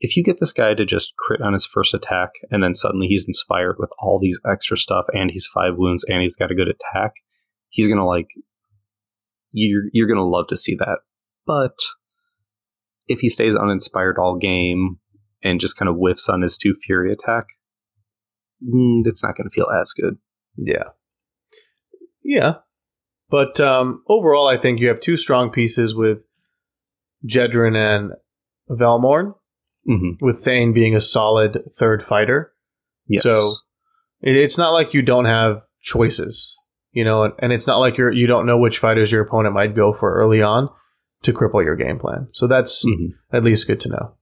if you get this guy to just crit on his first attack and then suddenly he's inspired with all these extra stuff and he's five wounds and he's got a good attack, he's gonna like you're you're gonna love to see that. But if he stays uninspired all game and just kind of whiffs on his two fury attack, mm, it's not going to feel as good. Yeah. Yeah. But um, overall, I think you have two strong pieces with Jedrin and Velmorn, mm-hmm. with Thane being a solid third fighter. Yes. So it, it's not like you don't have choices, you know, and it's not like you're you don't know which fighters your opponent might go for early on to cripple your game plan. So that's mm-hmm. at least good to know.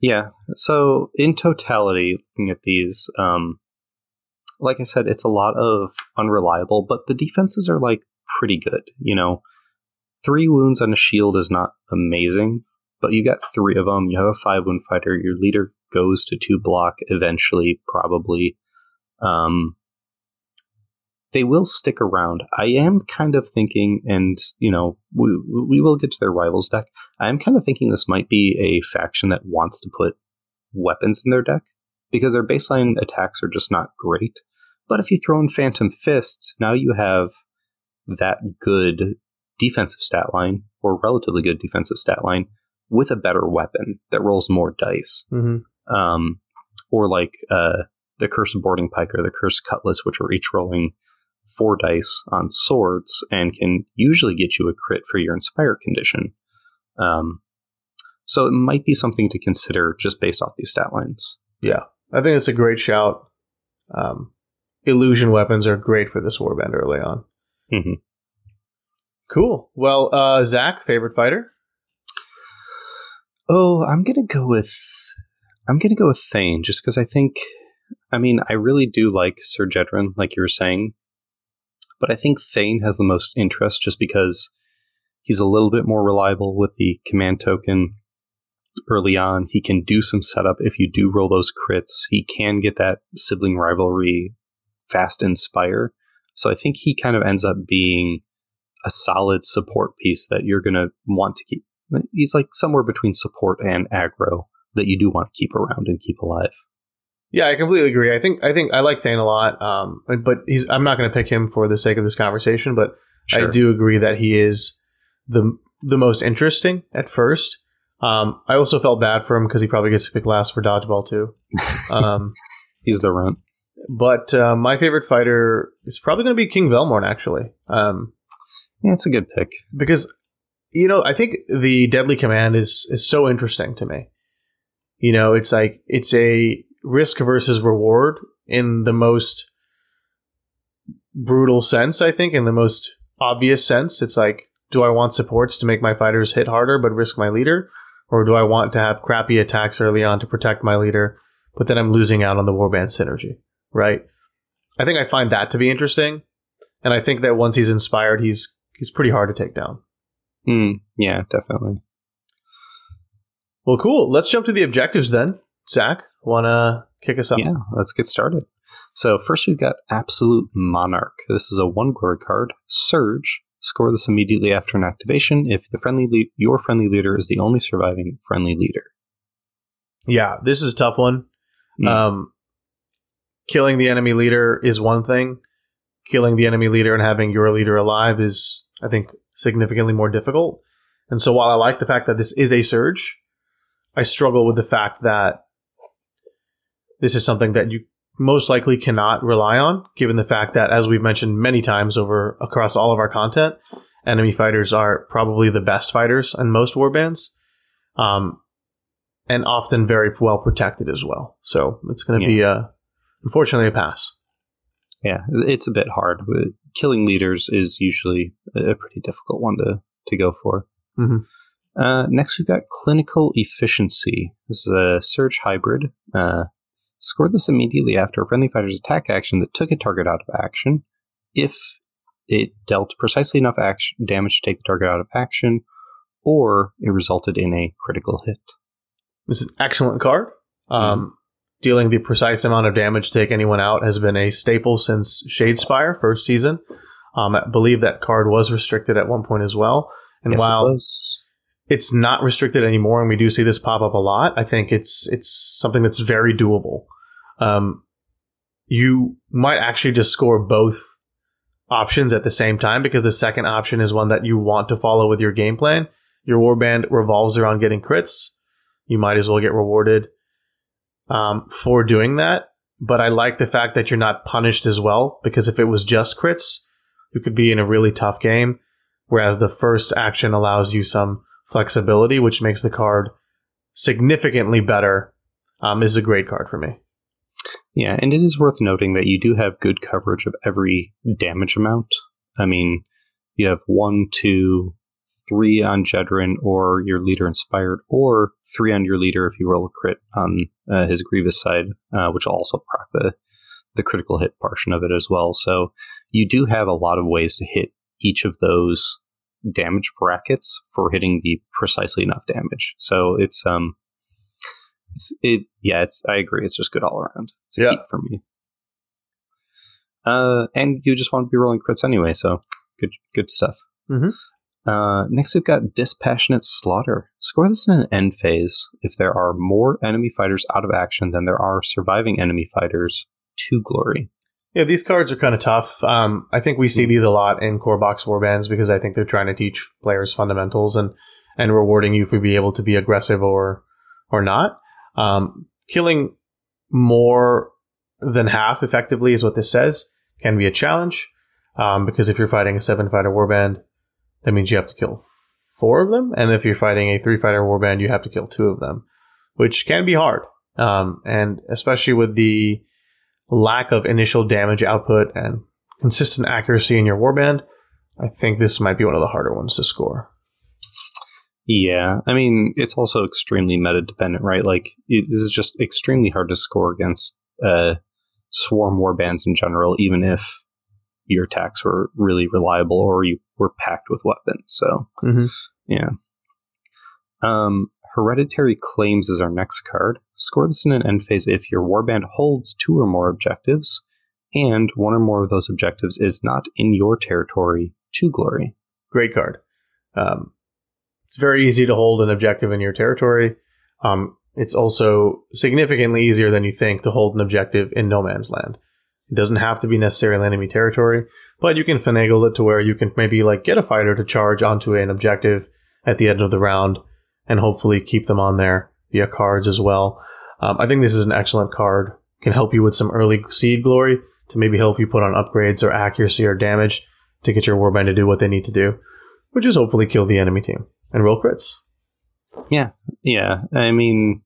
Yeah. So in totality, looking at these, um, like I said, it's a lot of unreliable, but the defenses are like pretty good. You know, three wounds on a shield is not amazing, but you got three of them. You have a five wound fighter. Your leader goes to two block eventually, probably. Um, they will stick around. I am kind of thinking, and you know, we we will get to their rivals deck. I am kind of thinking this might be a faction that wants to put weapons in their deck. because their baseline attacks are just not great. But if you throw in Phantom Fists, now you have that good defensive stat line, or relatively good defensive stat line, with a better weapon that rolls more dice. Mm-hmm. Um, or like uh, the Cursed Boarding Pike or the Curse Cutlass, which are each rolling four dice on swords and can usually get you a crit for your Inspire condition. Um, so it might be something to consider just based off these stat lines. Yeah, I think it's a great shout. Um, illusion weapons are great for this warband early on. Mm-hmm. Cool. Well, uh, Zach, favorite fighter? Oh, I'm gonna go with I'm gonna go with Thane, just because I think, I mean, I really do like Sir Jedrin, like you were saying, but I think Thane has the most interest just because he's a little bit more reliable with the command token early on. He can do some setup if you do roll those crits. He can get that sibling rivalry fast inspire. So I think he kind of ends up being a solid support piece that you're going to want to keep. He's like somewhere between support and aggro that you do want to keep around and keep alive. Yeah, I completely agree. I think I think I like Thane a lot, um, but he's I'm not going to pick him for the sake of this conversation. But sure. I do agree that he is the the most interesting at first. Um, I also felt bad for him because he probably gets to pick last for dodgeball too. Um, he's the runt. But uh, my favorite fighter is probably going to be King Velmorn. Actually, um, yeah, it's a good pick because you know I think the Deadly Command is is so interesting to me. You know, it's like it's a risk versus reward in the most brutal sense, I think, in the most obvious sense. It's like, do I want supports to make my fighters hit harder but risk my leader? Or do I want to have crappy attacks early on to protect my leader, but then I'm losing out on the warband synergy, right? I think I find that to be interesting. And I think that once he's inspired, he's he's pretty hard to take down. Mm, yeah, definitely. Well, cool. Let's jump to the objectives then. Zach, want to kick us off? Yeah, let's get started. So, first we've got Absolute Monarch. This is a one glory card. Surge. Score this immediately after an activation if the friendly le- your friendly leader is the only surviving friendly leader. Yeah, this is a tough one. Mm. Um, killing the enemy leader is one thing. Killing the enemy leader and having your leader alive is, I think, significantly more difficult. And so, while I like the fact that this is a surge, I struggle with the fact that this is something that you most likely cannot rely on, given the fact that, as we've mentioned many times over across all of our content, enemy fighters are probably the best fighters in most warbands, um, and often very well protected as well. So it's going to yeah. be a, unfortunately, a pass. Yeah, it's a bit hard. Killing leaders is usually a pretty difficult one to to go for. Mm-hmm. Uh, next, we've got clinical efficiency. This is a surge hybrid. Uh, score this immediately after a friendly fighter's attack action that took a target out of action. If it dealt precisely enough action, damage to take the target out of action, or it resulted in a critical hit. This is an excellent card. Um, mm-hmm. Dealing the precise amount of damage to take anyone out has been a staple since Shadespire first season. Um, I believe that card was restricted at one point as well. And yes, while it's not restricted anymore, and we do see this pop up a lot. I think it's it's something that's very doable. Um, you might actually just score both options at the same time because the second option is one that you want to follow with your game plan. Your warband revolves around getting crits. You might as well get rewarded um, for doing that. But I like the fact that you're not punished as well because if it was just crits, you could be in a really tough game. Whereas the first action allows you some flexibility, which makes the card significantly better, um, is a great card for me. Yeah, and it is worth noting that you do have good coverage of every damage amount. I mean, you have one, two, three on Jedrin or your leader inspired, or three on your leader if you roll a crit on uh, his Grievous side, uh, which will also proc the, the critical hit portion of it as well. So you do have a lot of ways to hit each of those damage brackets for hitting the precisely enough damage. So it's um it's it yeah, it's I agree, it's just good all around. It's yeah. for me. Uh and you just want to be rolling crits anyway, so good good stuff. Mm-hmm. Uh, next, we've got Dispassionate Slaughter. Score this in an end phase if there are more enemy fighters out of action than there are surviving enemy fighters to glory. Yeah, these cards are kind of tough. Um, I think we see these a lot in core box warbands because I think they're trying to teach players fundamentals and and rewarding you for being able to be aggressive or or not. Um, killing more than half effectively is what this says can be a challenge um, because if you're fighting a seven fighter warband, that means you have to kill four of them, and if you're fighting a three fighter warband, you have to kill two of them, which can be hard. Um, and especially with the lack of initial damage output and consistent accuracy in your warband, I think this might be one of the harder ones to score. Yeah, I mean, it's also extremely meta dependent, right? Like, it, this is just extremely hard to score against uh, swarm warbands in general, even if your attacks were really reliable or you were packed with weapons. So, Mm-hmm. yeah. Um, Hereditary Claims is our next card. Score this in an end phase if your warband holds two or more objectives, and one or more of those objectives is not in your territory to glory. Great card. Um, it's very easy to hold an objective in your territory. Um, it's also significantly easier than you think to hold an objective in no man's land. It doesn't have to be necessarily enemy territory, but you can finagle it to where you can maybe like get a fighter to charge onto an objective at the end of the round and hopefully keep them on there via cards as well. Um, I think this is an excellent card. Can help you with some early seed glory to maybe help you put on upgrades or accuracy or damage to get your warband to do what they need to do, which is hopefully kill the enemy team and roll crits. Yeah, yeah. I mean,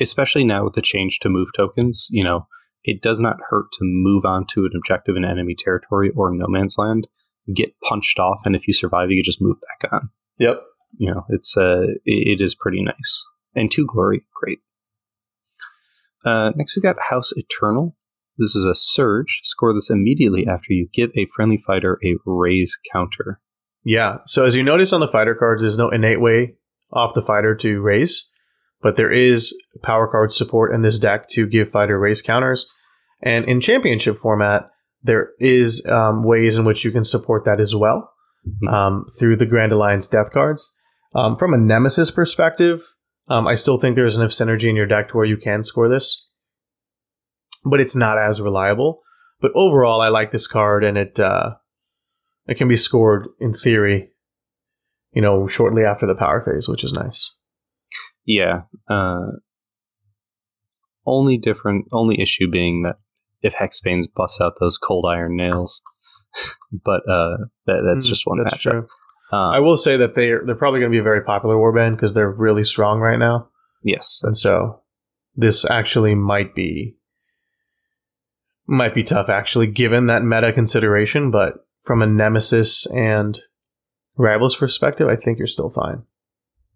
especially now with the change to move tokens, you know, it does not hurt to move on to an objective in enemy territory or no man's land, get punched off, and if you survive, you can just move back on. Yep. You know, it's uh, it, it is pretty nice. And two glory, great. Uh, next, we got House Eternal. This is a surge. Score this immediately after you give a friendly fighter a raise counter. Yeah. So as you notice on the fighter cards, there's no innate way off the fighter to raise, but there is power card support in this deck to give fighter raise counters. And in championship format, there is um, ways in which you can support that as well Mhm. um, through the Grand Alliance death cards. Um, from a Nemesis perspective, um, I still think there's enough synergy in your deck to where you can score this, but it's not as reliable. But overall, I like this card, and it uh, it can be scored in theory, you know, shortly after the power phase, which is nice. Yeah. Uh, only different, only issue being that if Hexbane's busts out those cold iron nails, but uh, that, that's Mm, just one That's matchup. true. Uh, I will say that they're they're probably going to be a very popular warband because they're really strong right now, yes, and so this actually might be might be tough actually given that meta consideration. But from a nemesis and rivals perspective, I think you're still fine.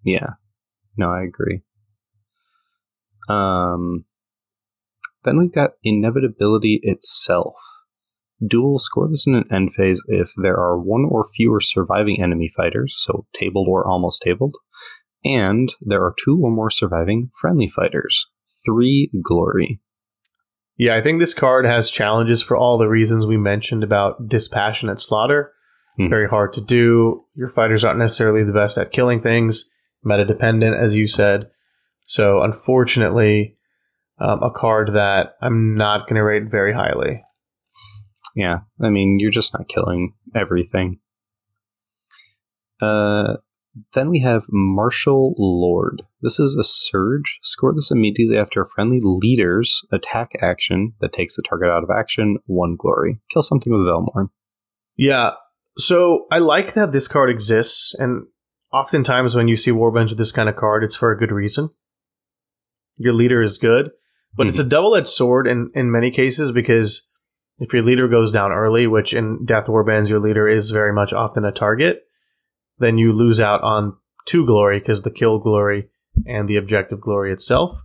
Yeah. No, I agree. Um, then we've got inevitability itself. Duel score this in an end phase if there are one or fewer surviving enemy fighters, so tabled or almost tabled, and there are two or more surviving friendly fighters. Three glory. Yeah, I think this card has challenges for all the reasons we mentioned about dispassionate slaughter. Mhm. Very hard to do. Your fighters aren't necessarily the best at killing things, meta dependent, as you said. So, unfortunately, um, a card that I'm not going to rate very highly. Yeah, I mean, you're just not killing everything. Uh, then we have Martial Lord. This is a surge. Score this immediately after a friendly leader's attack action that takes the target out of action. One glory. Kill something with Velmorn. Yeah. So I like that this card exists, and oftentimes when you see Warbands with this kind of card, it's for a good reason. Your leader is good, but it's a double edged sword in, in many cases because if your leader goes down early, which in Death Warbands your leader is very much often a target, then you lose out on two glory because the kill glory and the objective glory itself.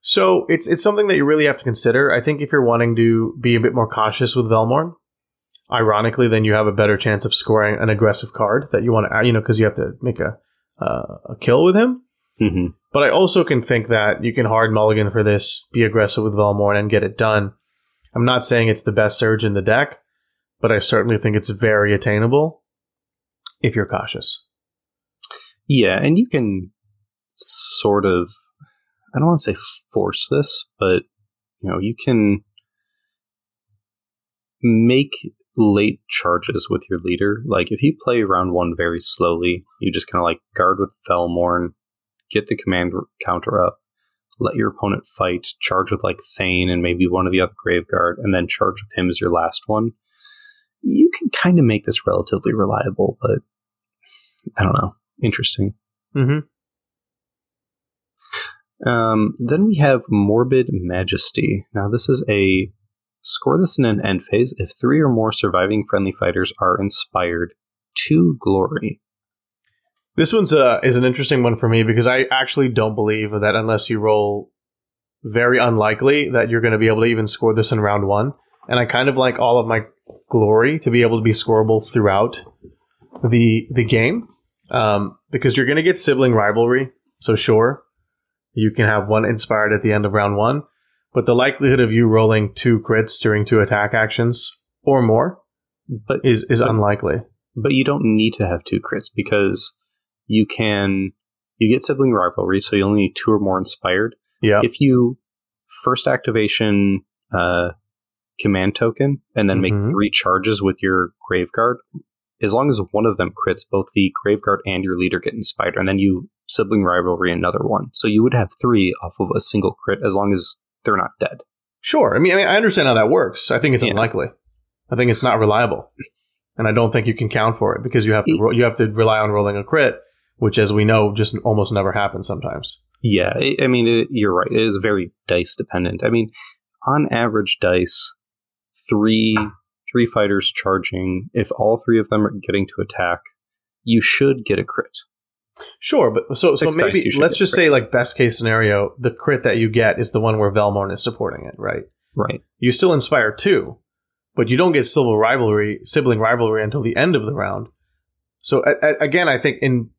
So it's it's something that you really have to consider. I think if you're wanting to be a bit more cautious with Velmorn, ironically, then you have a better chance of scoring an aggressive card that you want to, you know, because you have to make a uh, a kill with him. hmm But I also can think that you can hard mulligan for this, be aggressive with Velmorn, and get it done. I'm not saying it's the best surge in the deck, but I certainly think it's very attainable. if you're cautious. Yeah, and you can sort of I don't want to say force this, but you know, you can make late charges with your leader. Like if you play round one very slowly, you just kind of like guard with Velmorn, get the command counter up, let your opponent fight, charge with like Thane and maybe one of the other Graveguard, and then charge with him as your last one. You can kind of make this relatively reliable, but I don't know. Interesting. Mm-hmm. Um, then we have Morbid Majesty. Now, this is a score this in an end phase if three or more surviving friendly fighters are inspired to glory. This one's uh, is an interesting one for me because I actually don't believe that unless you roll very unlikely that you're going to be able to even score this in round one. And I kind of like all of my glory to be able to be scoreable throughout the the game um, because you're going to get sibling rivalry. So sure, you can have one inspired at the end of round one, but the likelihood of you rolling two crits during two attack actions or more But is is But- unlikely. but you don't need to have two crits because you can you get sibling rivalry, so you only need two or more inspired. Yeah. If you first activation uh, command token and then make Mhm. three charges with your graveguard, as long as one of them crits, both the graveguard and your leader get inspired, and then you sibling rivalry another one. So you would have three off of a single crit as long as they're not dead. Sure. I mean, I mean, I understand how that works. I think it's Yeah. unlikely. I think it's not reliable, and I don't think you can count for it because you have to you have to rely on rolling a crit, which, as we know, just almost never happens sometimes. Yeah, I I mean, it, you're right. It is very dice dependent. I mean, on average, dice three three fighters charging. If all three of them are getting to attack, you should get a crit. Sure, but so Six so maybe let's just say like best case scenario, the crit that you get is the one where Velmorn is supporting it, right? Right. You still inspire two, but you don't get civil rivalry, sibling rivalry until the end of the round. So a- a- again, I think in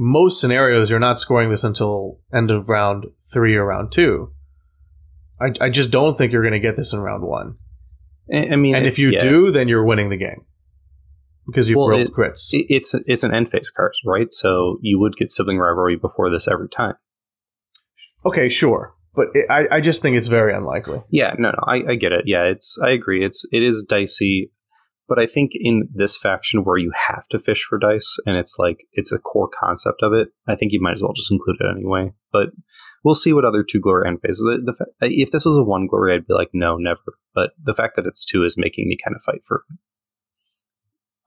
most scenarios, you're not scoring this until end of round three or round two. I, I just don't think you're going to get this in round one. I, mean, And if you yeah, do, then you're winning the game because you've Well, rolled it- crits. it's it's an end phase card, right? So you would get sibling rivalry before this every time. okay, sure, but it, I I just think it's very unlikely. Yeah, no, no, I, I get it. Yeah, it's I agree. It's it is dicey, but I think in this faction where you have to fish for dice and it's like it's a core concept of it, I think you might as well just include it anyway. But we'll see what other two glory end phases. The, the, if this was a one glory, I'd be like, no, never. But the fact that it's two is making me kind of fight for. it.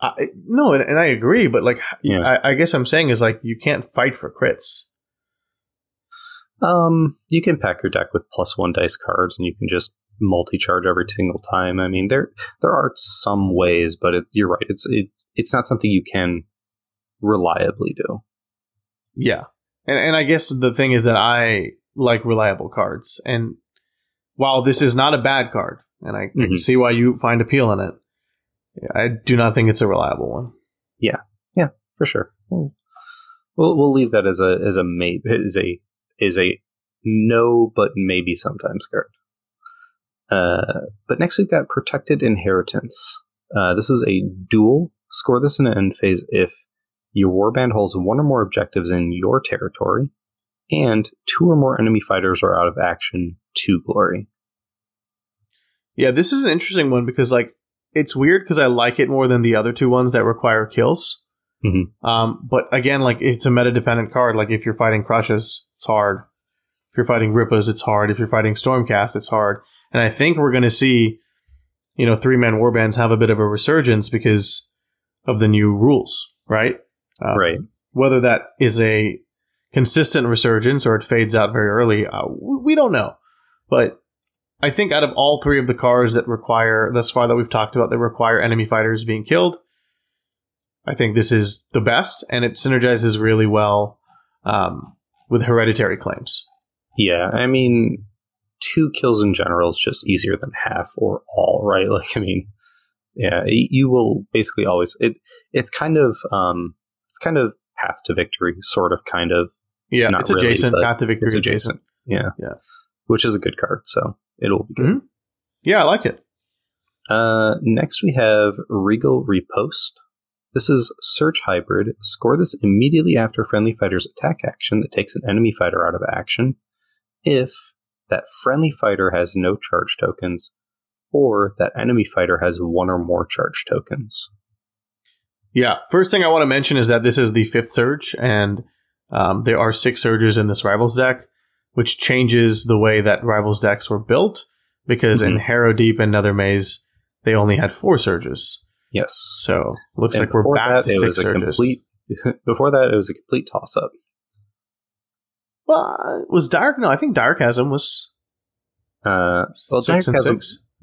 I, no, and, and I agree, but like Yeah. I, I guess I'm saying is like you can't fight for crits. Um, you can pack your deck with plus one dice cards, and you can just multi-charge every single time. I mean, there there are some ways, but it, you're right. It's it's it's not something you can reliably do. Yeah, and and I guess the thing is that I like reliable cards, and while this is not a bad card, and I, I can see why you find appeal in it, I do not think it's a reliable one. Yeah, yeah, for sure. We'll we'll, we'll leave that as a as a maybe as a is a no, but maybe sometimes card. Uh, but next we've got protected inheritance. Uh, this is a dual. Score this in an end phase if your warband holds one or more objectives in your territory, and two or more enemy fighters are out of action to glory. Yeah, this is an interesting one because like it's weird because I like it more than the other two ones that require kills. Mhm. Um, but again, like it's a meta dependent card. Like if you're fighting crushes, it's hard. If you're fighting Rippas, it's hard. If you're fighting Stormcast, it's hard. And I think we're going to see, you know, three man warbands have a bit of a resurgence because of the new rules, right? Uh, right. Whether that is a consistent resurgence or it fades out very early, uh, we we don't know. But I think out of all three of the cars that require, thus far that we've talked about, that require enemy fighters being killed, I think this is the best, and it synergizes really well um, with hereditary claims. Yeah, I mean, two kills in general is just easier than half or all, right? Like, I mean, yeah, you will basically always it. It's kind of um, it's kind of path to victory, sort of, kind of. Yeah, Not it's really, adjacent. Path to victory It's adjacent. adjacent. Yeah, Yeah. which is a good card, so it'll be good. Mhm. Yeah, I like it. Uh, next we have Regal Riposte. This is Surge Hybrid. Score this immediately after friendly fighter's attack action that takes an enemy fighter out of action if that friendly fighter has no charge tokens or that enemy fighter has one or more charge tokens. Yeah. First thing I want to mention is that this is the fifth surge, and um, there are six surges in this Rivals deck, which changes the way that Rivals decks were built because in Mhm. Harrowdeep and Nethermaze, they only had four surges. Yes. So looks And like we're back that, to it six surges. complete. Before that, it was a complete toss up. Well, uh, was Dire? No, I think Direchasm was Uh, well, Direchasm.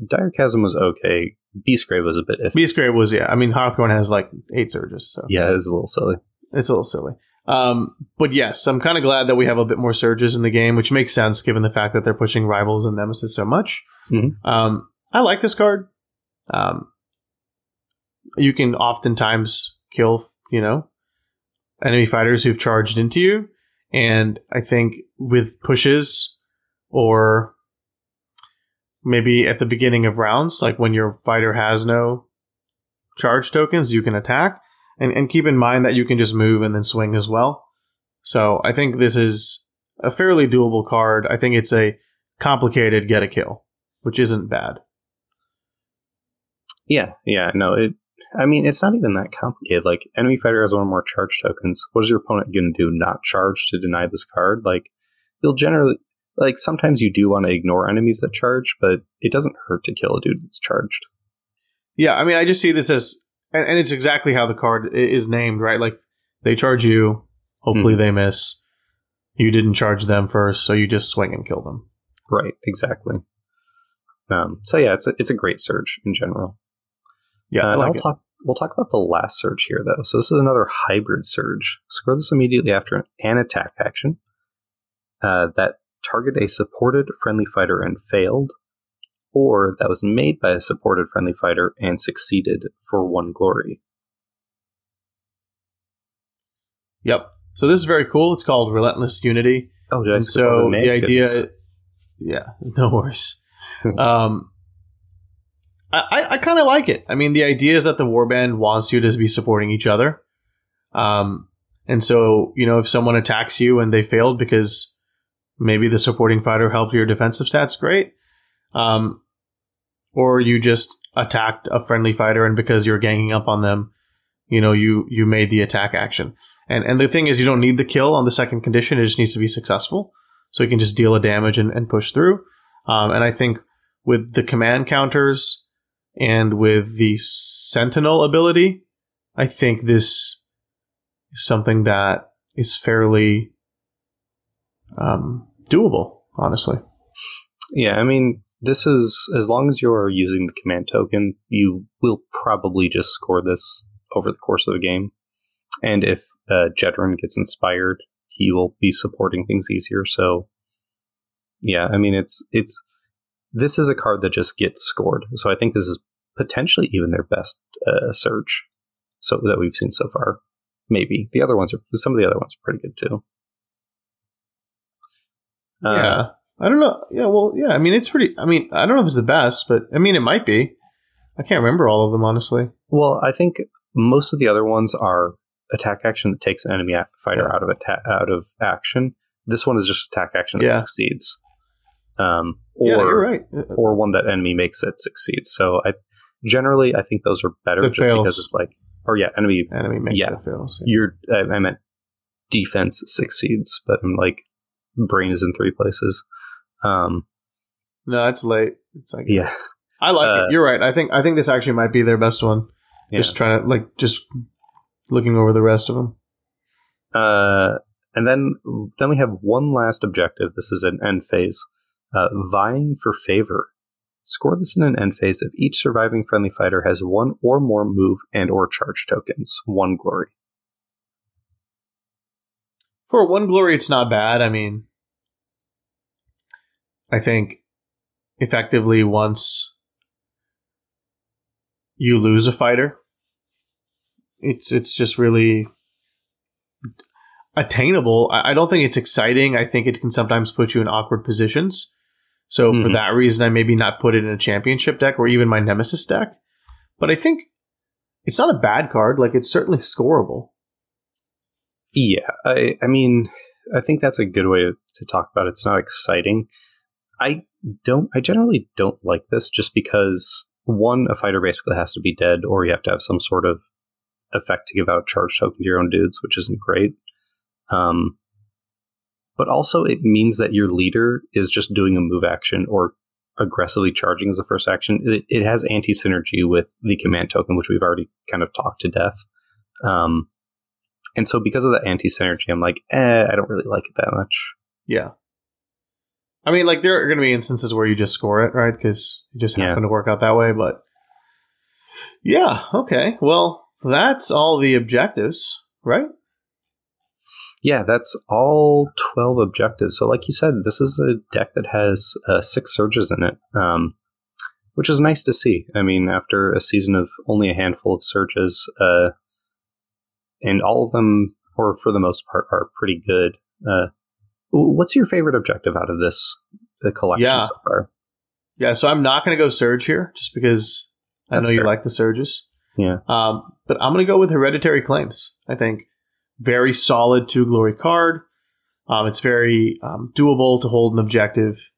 Dire Chasm was okay. Beastgrave was a bit iffy. Beastgrave was yeah. I mean, Hawthorne has like eight surges, so Yeah, it was a little silly. it's a little silly. Um, but yes, I'm kind of glad that we have a bit more surges in the game, which makes sense given the fact that they're pushing rivals and nemesis so much. Mhm. Um, I like this card. Um, you can oftentimes kill, you know, enemy fighters who've charged into you, and I think with pushes or maybe at the beginning of rounds, like when your fighter has no charge tokens, you can attack. And, and keep in mind that you can just move and then swing as well. So I think this is a fairly doable card. I think it's a complicated get a kill, which isn't bad. Yeah, yeah, no, it. I mean, it's not even that complicated. Like, enemy fighter has one more charge tokens. What is your opponent going to do? Not charge to deny this card? Like, you'll generally like sometimes you do want to ignore enemies that charge, but it doesn't hurt to kill a dude that's charged. Yeah, I mean, I just see this as, and, and it's exactly how the card is named, right? Like they charge you, hopefully they miss. You didn't charge them first, so you just swing and kill them. Right, exactly. Um, so yeah, it's a, it's a great surge in general. Yeah, Uh, I and like I'll it. talk. We'll talk about the last surge here, though. So this is another hybrid surge. Score this immediately after an attack action uh, that targeted a supported friendly fighter and failed, or that was made by a supported friendly fighter and succeeded for one glory. Yep. So this is very cool. It's called Relentless Unity. Oh, did I and skip over so name? the idea, yeah, no worries. um, I I, kind of like it. I mean, the idea is that the warband wants you to be supporting each other. Um, and so you know, if someone attacks you and they failed because maybe the supporting fighter helped your defensive stats, great. Um, or you just attacked a friendly fighter and because you're ganging up on them, you know, you you made the attack action. And and the thing is, you don't need the kill on the second condition; it just needs to be successful. So you can just deal a damage and, and push through. Um, and I think with the command counters and with the Sentinel ability, I think this is something that is fairly um, doable. Honestly, Yeah, I mean, this is as long as you're using the command token, you will probably just score this over the course of the game. And if uh, Jedrin gets inspired, he will be supporting things easier. So, yeah, I mean, it's it's this is a card that just gets scored. So I think this is potentially even their best uh, surge, so that we've seen so far. Maybe the other ones are some of the other ones are pretty good too. Uh, yeah. I don't know. Yeah, well, yeah. I mean, it's pretty. I mean, I don't know if it's the best, but I mean, it might be. I can't remember all of them honestly. Well, I think most of the other ones are attack action that takes an enemy ac- fighter Yeah. out of atta- out of action. This one is just attack action that Yeah. succeeds, um, or yeah, you're right. or one that enemy makes that succeeds. So I generally I think those are better just fails. because it's like, or yeah, enemy Enemy makes Yeah. fails. your I, I meant defense succeeds, but I'm like brain is in three places. Um, No, it's late. It's like yeah, I like Uh, it. You're right. I think I think this actually might be their best one. yeah. Just trying to like just looking over the rest of them. Uh, and then then we have one last objective. This is an end phase, uh, vying for favor. Score this in an end phase if each surviving friendly fighter has one or more move and or charge tokens. One glory. For one glory, it's not bad. I mean, I think effectively once you lose a fighter, it's it's just really attainable. I, I don't think it's exciting. I think it can sometimes put you in awkward positions. So for Mhm. that reason, I maybe not put it in a championship deck or even my nemesis deck. But I think it's not a bad card. Like it's certainly scoreable. Yeah, I, I mean, I think that's a good way to, to talk about it. It's not exciting. I don't. I generally don't like this just because one, a fighter basically has to be dead, or you have to have some sort of effect to give out charge token to your own dudes, which isn't great. Um, but also it means that your leader is just doing a move action or aggressively charging as the first action. It, it has anti synergy with the command token, which we've already kind of talked to death. Um, and so because of the anti synergy, I'm like, eh, I don't really like it that much. Yeah. I mean, like there are going to be instances where you just score it, right? Because it just happened yeah. to work out that way. But yeah, okay. Well, that's all the objectives, right? Yeah, that's all 12 objectives. So, like you said, this is a deck that has uh, six surges in it, um, which is nice to see. I mean, after a season of only a handful of surges, uh, and all of them, or for the most part, are pretty good. Uh, what's your favorite objective out of this collection yeah. so far? Yeah, so I'm not going to go surge here, just because That's I know fair. you like the surges. Yeah, um, but I'm going to go with hereditary claims. I think very solid two glory card. Um, it's very um, doable to hold an objective,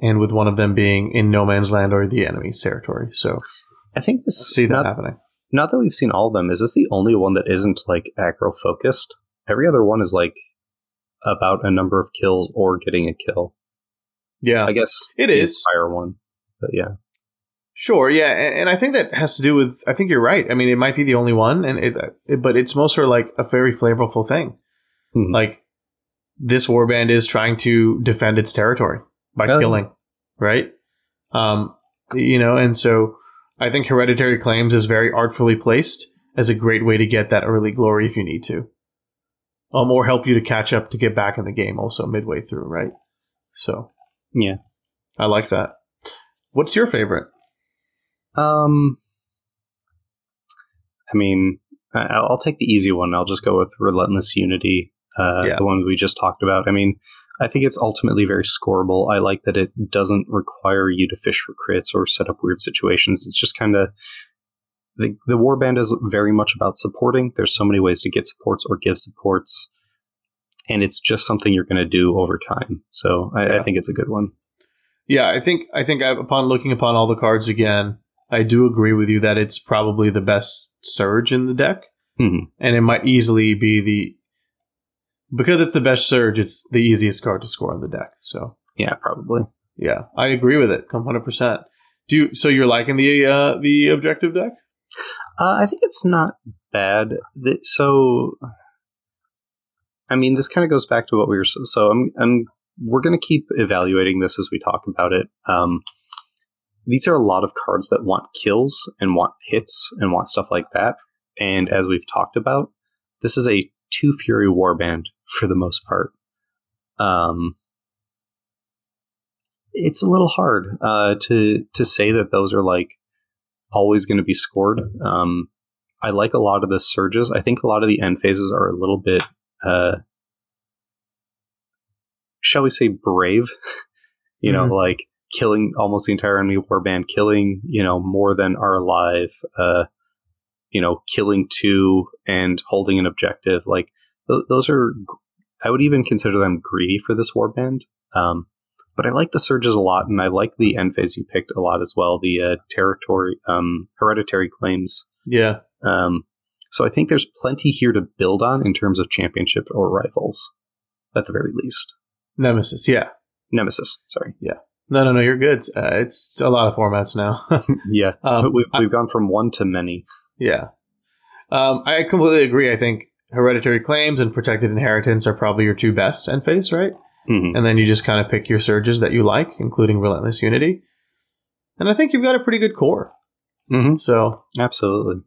and with one of them being in no man's land or the enemy's territory. So I think this see that not, happening. Now that we've seen all of them, is this the only one that isn't like aggro focused? Every other one is like about a number of kills or getting a kill. Yeah, I guess it is fire one, but yeah. Sure, yeah, and, and, I think that has to do with. I think you're right. I mean, it might be the only one, and it, it but it's most sort of like a very flavorful thing. Mm-hmm. Like this warband is trying to defend its territory by oh, killing, right? Um, you know, and so I think hereditary claims is very artfully placed as a great way to get that early glory if you need to, um, or help you to catch up to get back in the game also midway through, right? So, yeah, I like that. What's your favorite? Um, I mean, I'll take the easy one. I'll just go with Relentless Unity, uh, yeah. the one we just talked about. I mean, I think it's ultimately very scoreable. I like that it doesn't require you to fish for crits or set up weird situations. It's just kind of the the warband is very much about supporting. There's so many ways to get supports or give supports, and it's just something you're going to do over time. So I, yeah. I, think it's a good one. Yeah, I think I think upon looking upon all the cards again, I do agree with you that it's probably the best surge in the deck, mm-hmm. and it might easily be the because it's the best surge. It's the easiest card to score on the deck. So yeah, probably. Yeah, I agree with it. Come hundred percent. Do you, so? You're liking the uh, the objective deck? Uh, I think it's not bad. So, I mean, this kind of goes back to what we were. So, I'm, I'm we're going to keep evaluating this as we talk about it. Um, these are a lot of cards that want kills and want hits and want stuff like that. And as we've talked about, this is a two fury warband for the most part. Um, it's a little hard uh, to to say that those are like always going to be scored. Um, I like a lot of the surges. I think a lot of the end phases are a little bit, uh, shall we say, brave. you mm-hmm. know, like killing almost the entire enemy warband, killing you know more than are alive, uh, you know, killing two and holding an objective. Like th- those are, I would even consider them greedy for this warband. Um, but I like the surges a lot, and I like the end phase you picked a lot as well. The uh, territory, um, hereditary claims. Yeah. Um, so I think there's plenty here to build on in terms of championship or rivals, at the very least. Nemesis, yeah. Nemesis, sorry. Yeah. No, no, no, you're good. Uh, it's a lot of formats now. yeah, um, we've we've I, gone from one to many. Yeah, um, I completely agree. I think hereditary claims and protected inheritance are probably your two best end phase, right? Mm-hmm. And then you just kind of pick your surges that you like, including relentless unity. And I think you've got a pretty good core. Mm-hmm. So absolutely,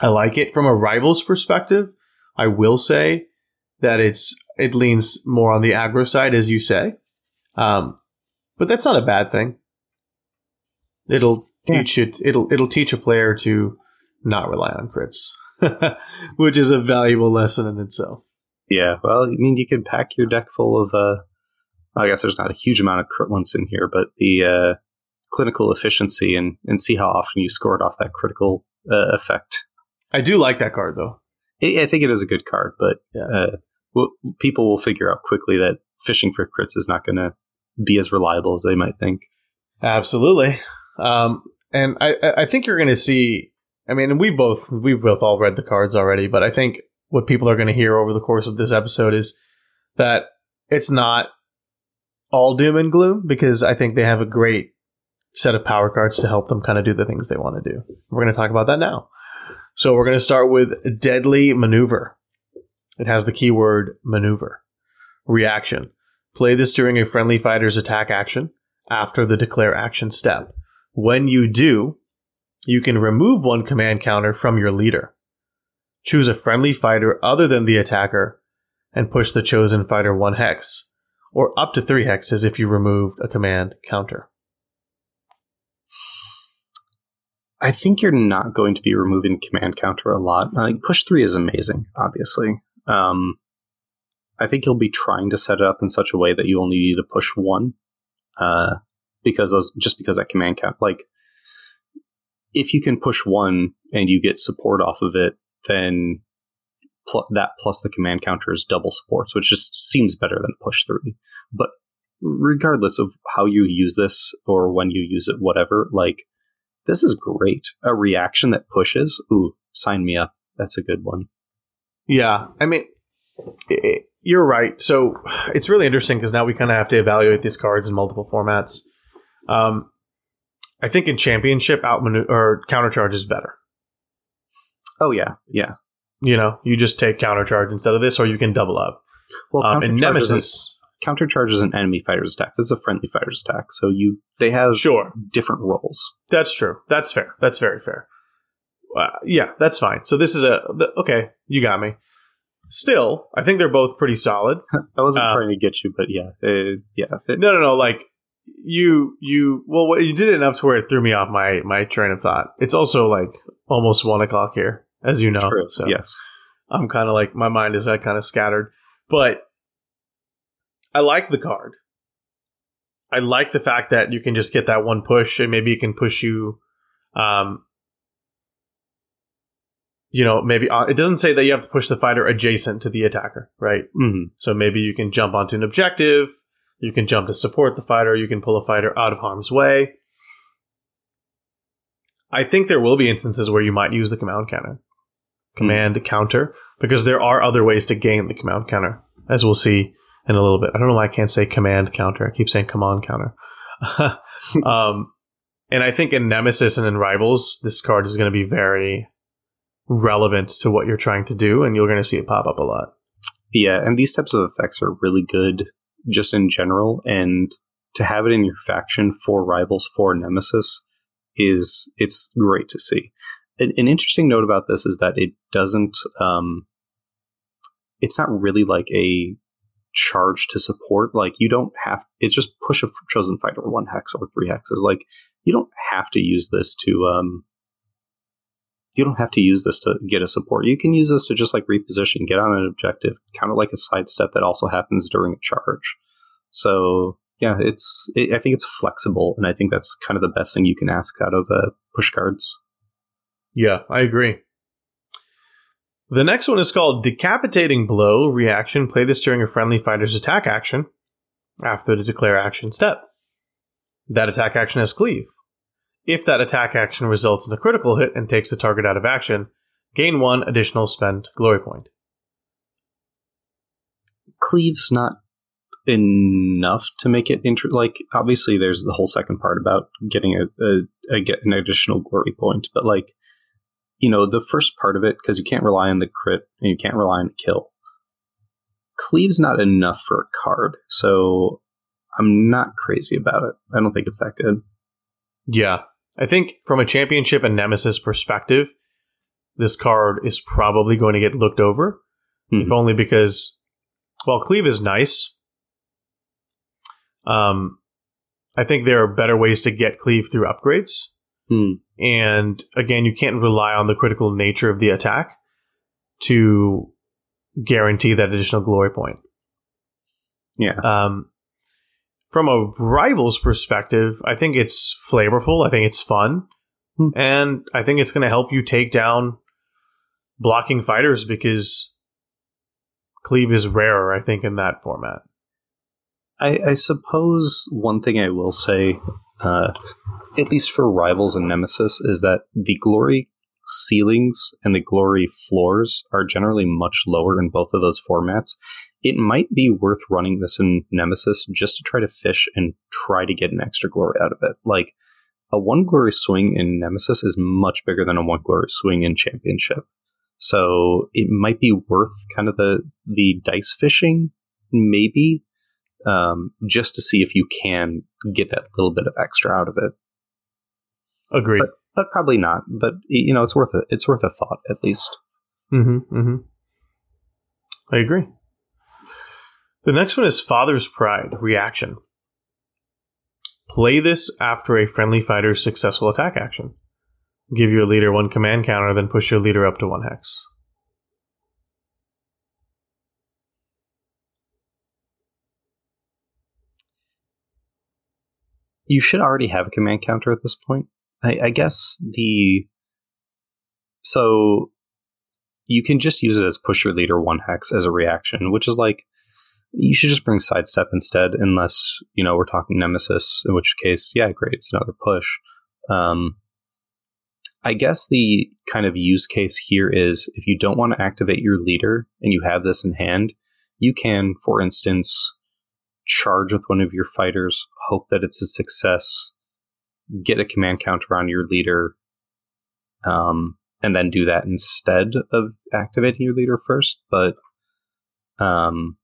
I like it from a rivals perspective. I will say that it's it leans more on the aggro side, as you say. Um, but that's not a bad thing. It'll yeah. teach it. It'll it'll teach a player to not rely on crits, which is a valuable lesson in itself. Yeah, well, I mean, you can pack your deck full of. Uh, I guess there's not a huge amount of crit ones in here, but the uh, clinical efficiency and and see how often you scored off that critical uh, effect. I do like that card though. I I think it is a good card, but Yeah. uh, well, people will figure out quickly that fishing for crits is not going to be as reliable as they might think. Absolutely. Um, and I, I- think you're going to see. I mean, we both we've both all read the cards already, but I think what people are going to hear over the course of this episode is that it's not all doom and gloom because I think they have a great set of power cards to help them kind of do the things they want to do. We're going to talk about that now. So we're going to start with Deadly Maneuver. It has the keyword maneuver. Reaction. Play this during a friendly fighter's attack action after the declare action step. When you do, you can remove one command counter from your leader. Choose a friendly fighter other than the attacker and push the chosen fighter one hex, or up to three hexes if you removed a command counter. I think you're not going to be removing command counter a lot. Like push three is amazing, obviously. Um, I think you'll be trying to set it up in such a way that you only need to push one, uh, because just because that command count. Like, if you can push one and you get support off of it, then pl- that plus the command counter is double supports, which just seems better than push three. But regardless of how you use this or when you use it, whatever, like this is great. A reaction that pushes. Ooh, sign me up. That's a good one. Yeah, I mean, i- i- you're right. So it's really interesting because now we kind of have to evaluate these cards in multiple formats. Um, I think in championship, out or countercharge is better. Oh yeah, yeah. You know, you just take countercharge instead of this, or you can double up. Well, Um, and countercharge is an- Nemesis, countercharge is an enemy fighter's attack. This is a friendly fighter's attack. So you they have sure, different roles. that's true. That's fair. That's very fair. Uh, yeah, that's fine. So this is a okay. You got me. Still, I think they're both pretty solid. I wasn't Uh, trying to get you, but yeah, uh, yeah. No, no, no. Like you, you. Well, what- you did it enough to where it threw me off my my train of thought. It's also like almost one o'clock here, as you know. true. So Yes. I'm kind of like my mind is like kind of scattered, but I like the card. I like the fact that you can just get that one push, and maybe it can push you. Um, you know, maybe uh, it doesn't say that you have to push the fighter adjacent to the attacker, right? hmm So maybe you can jump onto an objective, you can jump to support the fighter, you can pull a fighter out of harm's way. I think there will be instances where you might use the command counter. Command counter, because there are other ways to gain the command counter, as we'll see in a little bit. I don't know why I can't say command counter. I keep saying command counter. um, and I think in Nemesis and in Rivals, this card is going to be very relevant to what you're trying to do, and you're going to see it pop up a lot. Yeah, and these types of effects are really good just in general, and to have it in your faction for rivals for Nemesis is it's great to see. An, an interesting note about this is that it doesn't. Um, it's not really like a charge to support. Like you don't have. It's just push a chosen fighter one hex or three hexes. Like you don't have to use this to. Um, you don't have to use this to get a support. You can use this to just like reposition, get on an objective, kind of like a sidestep that also happens during a charge. So yeah, it's it, I think it's flexible, and I think that's kind of the best thing you can ask out of uh, push cards. Yeah, I agree. The next one is called Decapitating Blow Reaction. Play this during a friendly fighter's attack action after the declare action step. That attack action has cleave. If that attack action results in a critical hit and takes the target out of action, gain one additional spent glory point. Cleave's not enough to make it inter- like obviously there's the whole second part about getting a, a, a get an additional glory point but like you know the first part of it because you can't rely on the crit and you can't rely on the kill cleave's not enough for a card so i'm not crazy about it i don't think it's that good Yeah. I think from a championship and nemesis perspective, this card is probably going to get looked over. if Mhm. only because well cleave is nice um i think there are better ways to get cleave through upgrades Hmm. and again you can't rely on the critical nature of the attack to guarantee that additional glory point yeah um from a rivals perspective i think it's flavorful i think it's fun Hmm. And I think it's going to help you take down blocking fighters because cleave is rarer, I think, in that format. I, I suppose one thing I will say, uh, at least for rivals and nemesis, is that the glory ceilings and the glory floors are generally much lower in both of those formats. It might be worth running this in Nemesis just to try to fish and try to get an extra glory out of it. Like a one glory swing in Nemesis is much bigger than a one glory swing in Championship. So it might be worth kind of the the dice fishing, maybe, um, just to see if you can get that little bit of extra out of it. Agreed. But, but probably not. But you know, it's worth it. It's worth a thought at least. Mm-hmm. Mm-hmm. I agree. The next one is Father's Pride reaction. Play this after a friendly fighter's successful attack action. Give your leader one command counter, then push your leader up to one hex. You should already have a command counter at this point. I, I guess the so you can just use it as push your leader one hex as a reaction, which is like you should just bring sidestep instead, unless you know we're talking nemesis, in which case, yeah, great, it's another push. Um, I guess the kind of use case here is if you don't want to activate your leader and you have this in hand, you can, for instance, charge with one of your fighters, hope that it's a success, get a command counter on your leader, um, and then do that instead of activating your leader first. But um,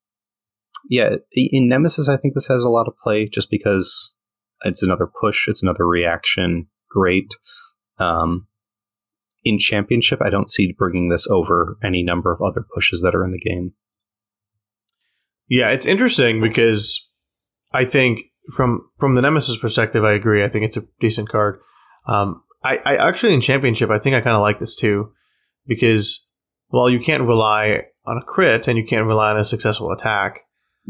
yeah, in Nemesis, I think this has a lot of play just because it's another push, it's another reaction. Great. Um, in Championship, I don't see bringing this over any number of other pushes that are in the game. Yeah, it's interesting because I think from from the Nemesis perspective, I agree. I think it's a decent card. Um, I, I actually in Championship, I think I kind of like this too because while you can't rely on a crit and you can't rely on a successful attack,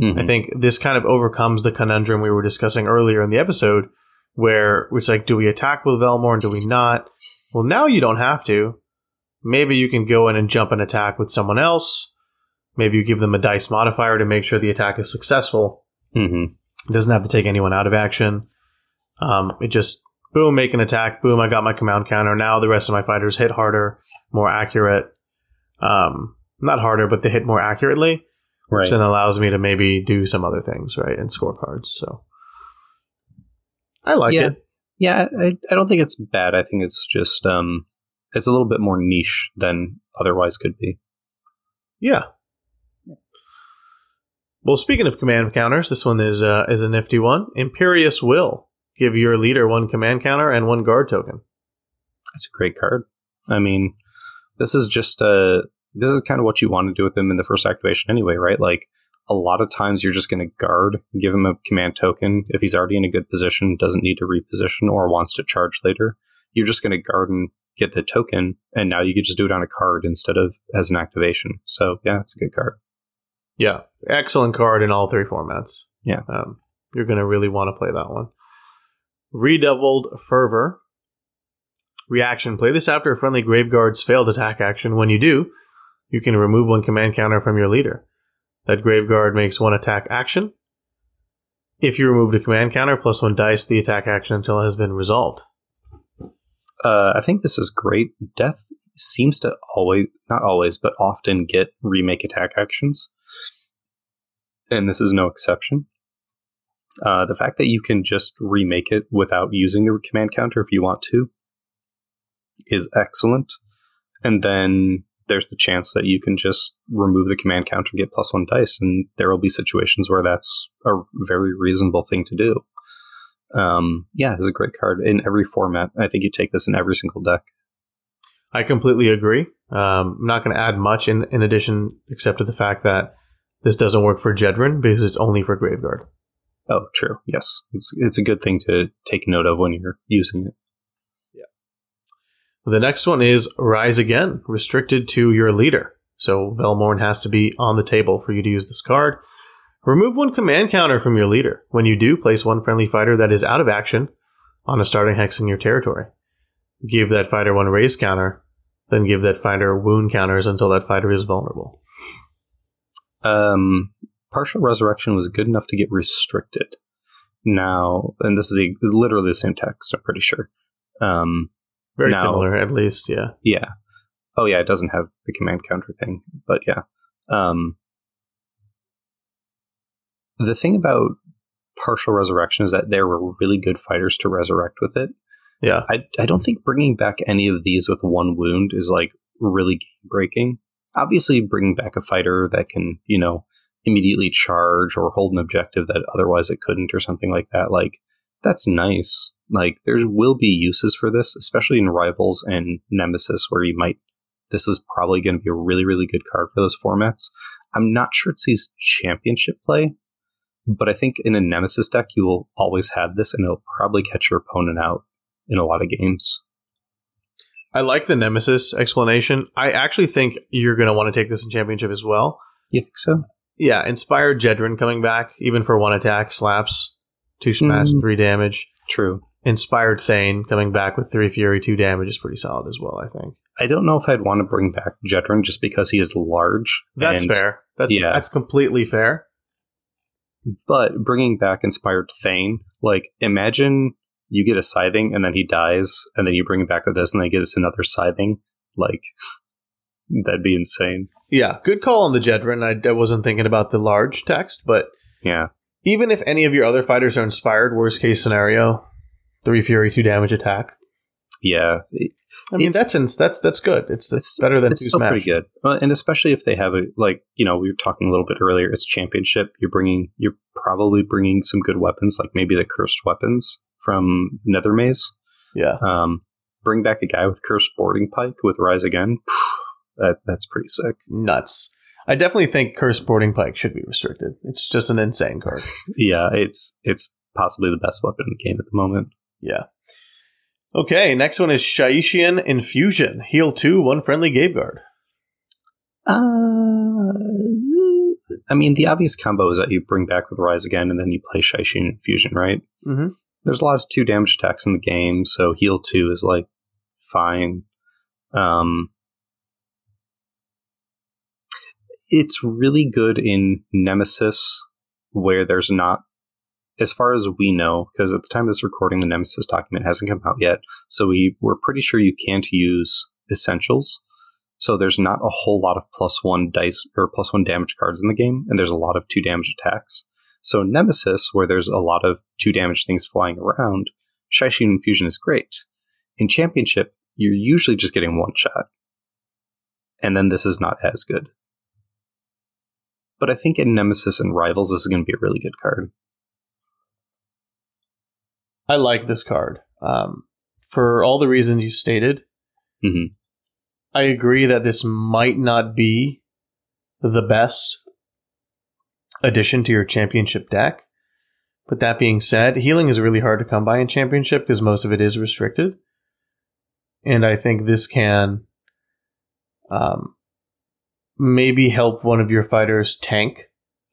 mm-hmm. I think this kind of overcomes the conundrum we were discussing earlier in the episode, where it's like, do we attack with Velmorn and Do we not? Well, now you don't have to. Maybe you can go in and jump an attack with someone else. Maybe you give them a dice modifier to make sure the attack is successful. Mm-hmm. It doesn't have to take anyone out of action. Um, it just boom, make an attack. Boom, I got my command counter. Now the rest of my fighters hit harder, more accurate. Um, not harder, but they hit more accurately, right. which then allows me to maybe do some other things, right, and score cards. So I like yeah. it. Yeah, I, I don't think it's bad. I think it's just um, it's a little bit more niche than otherwise could be. Yeah. Well, speaking of command counters, this one is uh, is a nifty one. Imperious Will. Give your leader one command counter and one guard token. That's a great card. I mean, this is just a this is kind of what you want to do with him in the first activation anyway, right? Like a lot of times you're just going to guard, give him a command token. If he's already in a good position, doesn't need to reposition or wants to charge later, you're just going to guard and get the token, and now you can just do it on a card instead of as an activation. So yeah, it's a good card. Yeah, excellent card in all three formats. Yeah, um, you're going to really want to play that one. Redoubled Fervor. Reaction. Play this after a friendly Graveguard's failed attack action. When you do, you can remove one command counter from your leader. That Graveguard makes one attack action. If you remove the command counter, plus one dice the attack action until it has been resolved. Uh, I think this is great. Death seems to always, not always, but often get remake attack actions. And this is no exception. Uh, the fact that you can just remake it without using a command counter if you want to is excellent. And then there's the chance that you can just remove the command counter and get plus one dice, and there will be situations where that's a very reasonable thing to do. Um, yeah, this is a great card in every format. I think you take this in every single deck. I completely agree. Um, I'm not going to add much in, in addition, except to the fact that this doesn't work for Jedrin because it's only for Graveguard. Oh, true. Yes, it's it's a good thing to take note of when you're using it. The next one is Rise Again, restricted to your leader. So Velmorn has to be on the table for you to use this card. Remove one command counter from your leader. When you do, place one friendly fighter that is out of action on a starting hex in your territory. give that fighter one raise counter, then give that fighter wound counters until that fighter is vulnerable. Um, partial resurrection was good enough to get restricted. Now, and this is the, literally the same text, I'm pretty sure. Um, Very Now- similar, at least. Yeah. yeah. Oh, yeah, it doesn't have the command counter thing, but yeah. Um, the thing about partial resurrection is that there were really good fighters to resurrect with it. Yeah. I, I don't think bringing back any of these with one wound is like really game breaking. Obviously, bringing back a fighter that can, you know, immediately charge or hold an objective that otherwise it couldn't or something like that, like, that's nice. Like, there will be uses for this, especially in Rivals and Nemesis, where you might, this is probably going to be a really, really good card for those formats. I'm not sure it sees championship play, but I think in a Nemesis deck, you will always have this and it'll probably catch your opponent out in a lot of games. I like the Nemesis explanation. I actually think you're going to want to take this in championship as well. You think so? Yeah, Inspired Jedrin coming back, even for one attack, slaps, two smash, Mm. three damage. True. Inspired Thane coming back with three Fury, two damage is pretty solid as well, I think. I don't know if I'd want to bring back Jedrin just because he is large. That's and- fair. That's yeah. that's completely fair. But bringing back Inspired Thane, like imagine you get a scything and then he dies, and then you bring him back with this and they get us another scything. Like that'd be insane. Yeah, good call on the Jedrin. I, I wasn't thinking about the large text, but Yeah. even if any of your other fighters are inspired, worst case scenario, three Fury, two damage attack. Yeah. I mean, It's- that's ins- that's that's good. It's it's better than it's two still smash. pretty good. Well, and especially if they have a like you know we were talking a little bit earlier. It's championship. You're bringing you're probably bringing some good weapons, like maybe the cursed weapons from Nethermaze. Yeah, Um, bring back a guy with cursed boarding pike with rise again. That that's pretty sick. nuts. I definitely think cursed Boarding Pike should be restricted. It's just an insane card. Yeah, it's it's possibly the best weapon in the game at the moment. Yeah. Okay, next one is Shyish Infusion. Heal two, one friendly Graveguard. Uh, I mean, the obvious combo is that you bring back with Rise again, and then you play Shyish Infusion, right? Mm-hmm. There's a lot of two damage attacks in the game, so heal two is like fine. Um, it's really good in Nemesis, where there's not, as far as we know, because at the time of this recording, the Nemesis document hasn't come out yet. So we we're pretty sure you can't use essentials. So there's not a whole lot of plus one dice or plus one damage cards in the game, and there's a lot of two damage attacks. So Nemesis, where there's a lot of two damage things flying around, Shyish Infusion is great. In Championship, you're usually just getting one shot. And then this is not as good. But I think in Nemesis and Rivals, this is going to be a really good card. I like this card. Um, for all the reasons you stated, Mhm. I agree that this might not be the best addition to your championship deck. But that being said, healing is really hard to come by in championship because most of it is restricted. And I think this can um, maybe help one of your fighters tank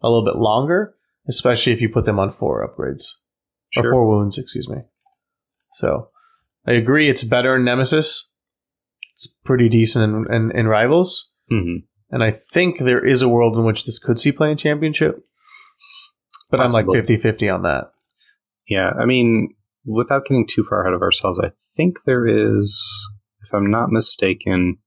a little bit longer, especially if you put them on four upgrades or four wounds, excuse me. So I agree, it's better in Nemesis. It's pretty decent in, in, in Rivals, hmm and I think there is a world in which this could see play in Championship. But Possibly. I'm like 50-50 on that. Yeah, I mean, without getting too far ahead of ourselves, I think there is, if I'm not mistaken,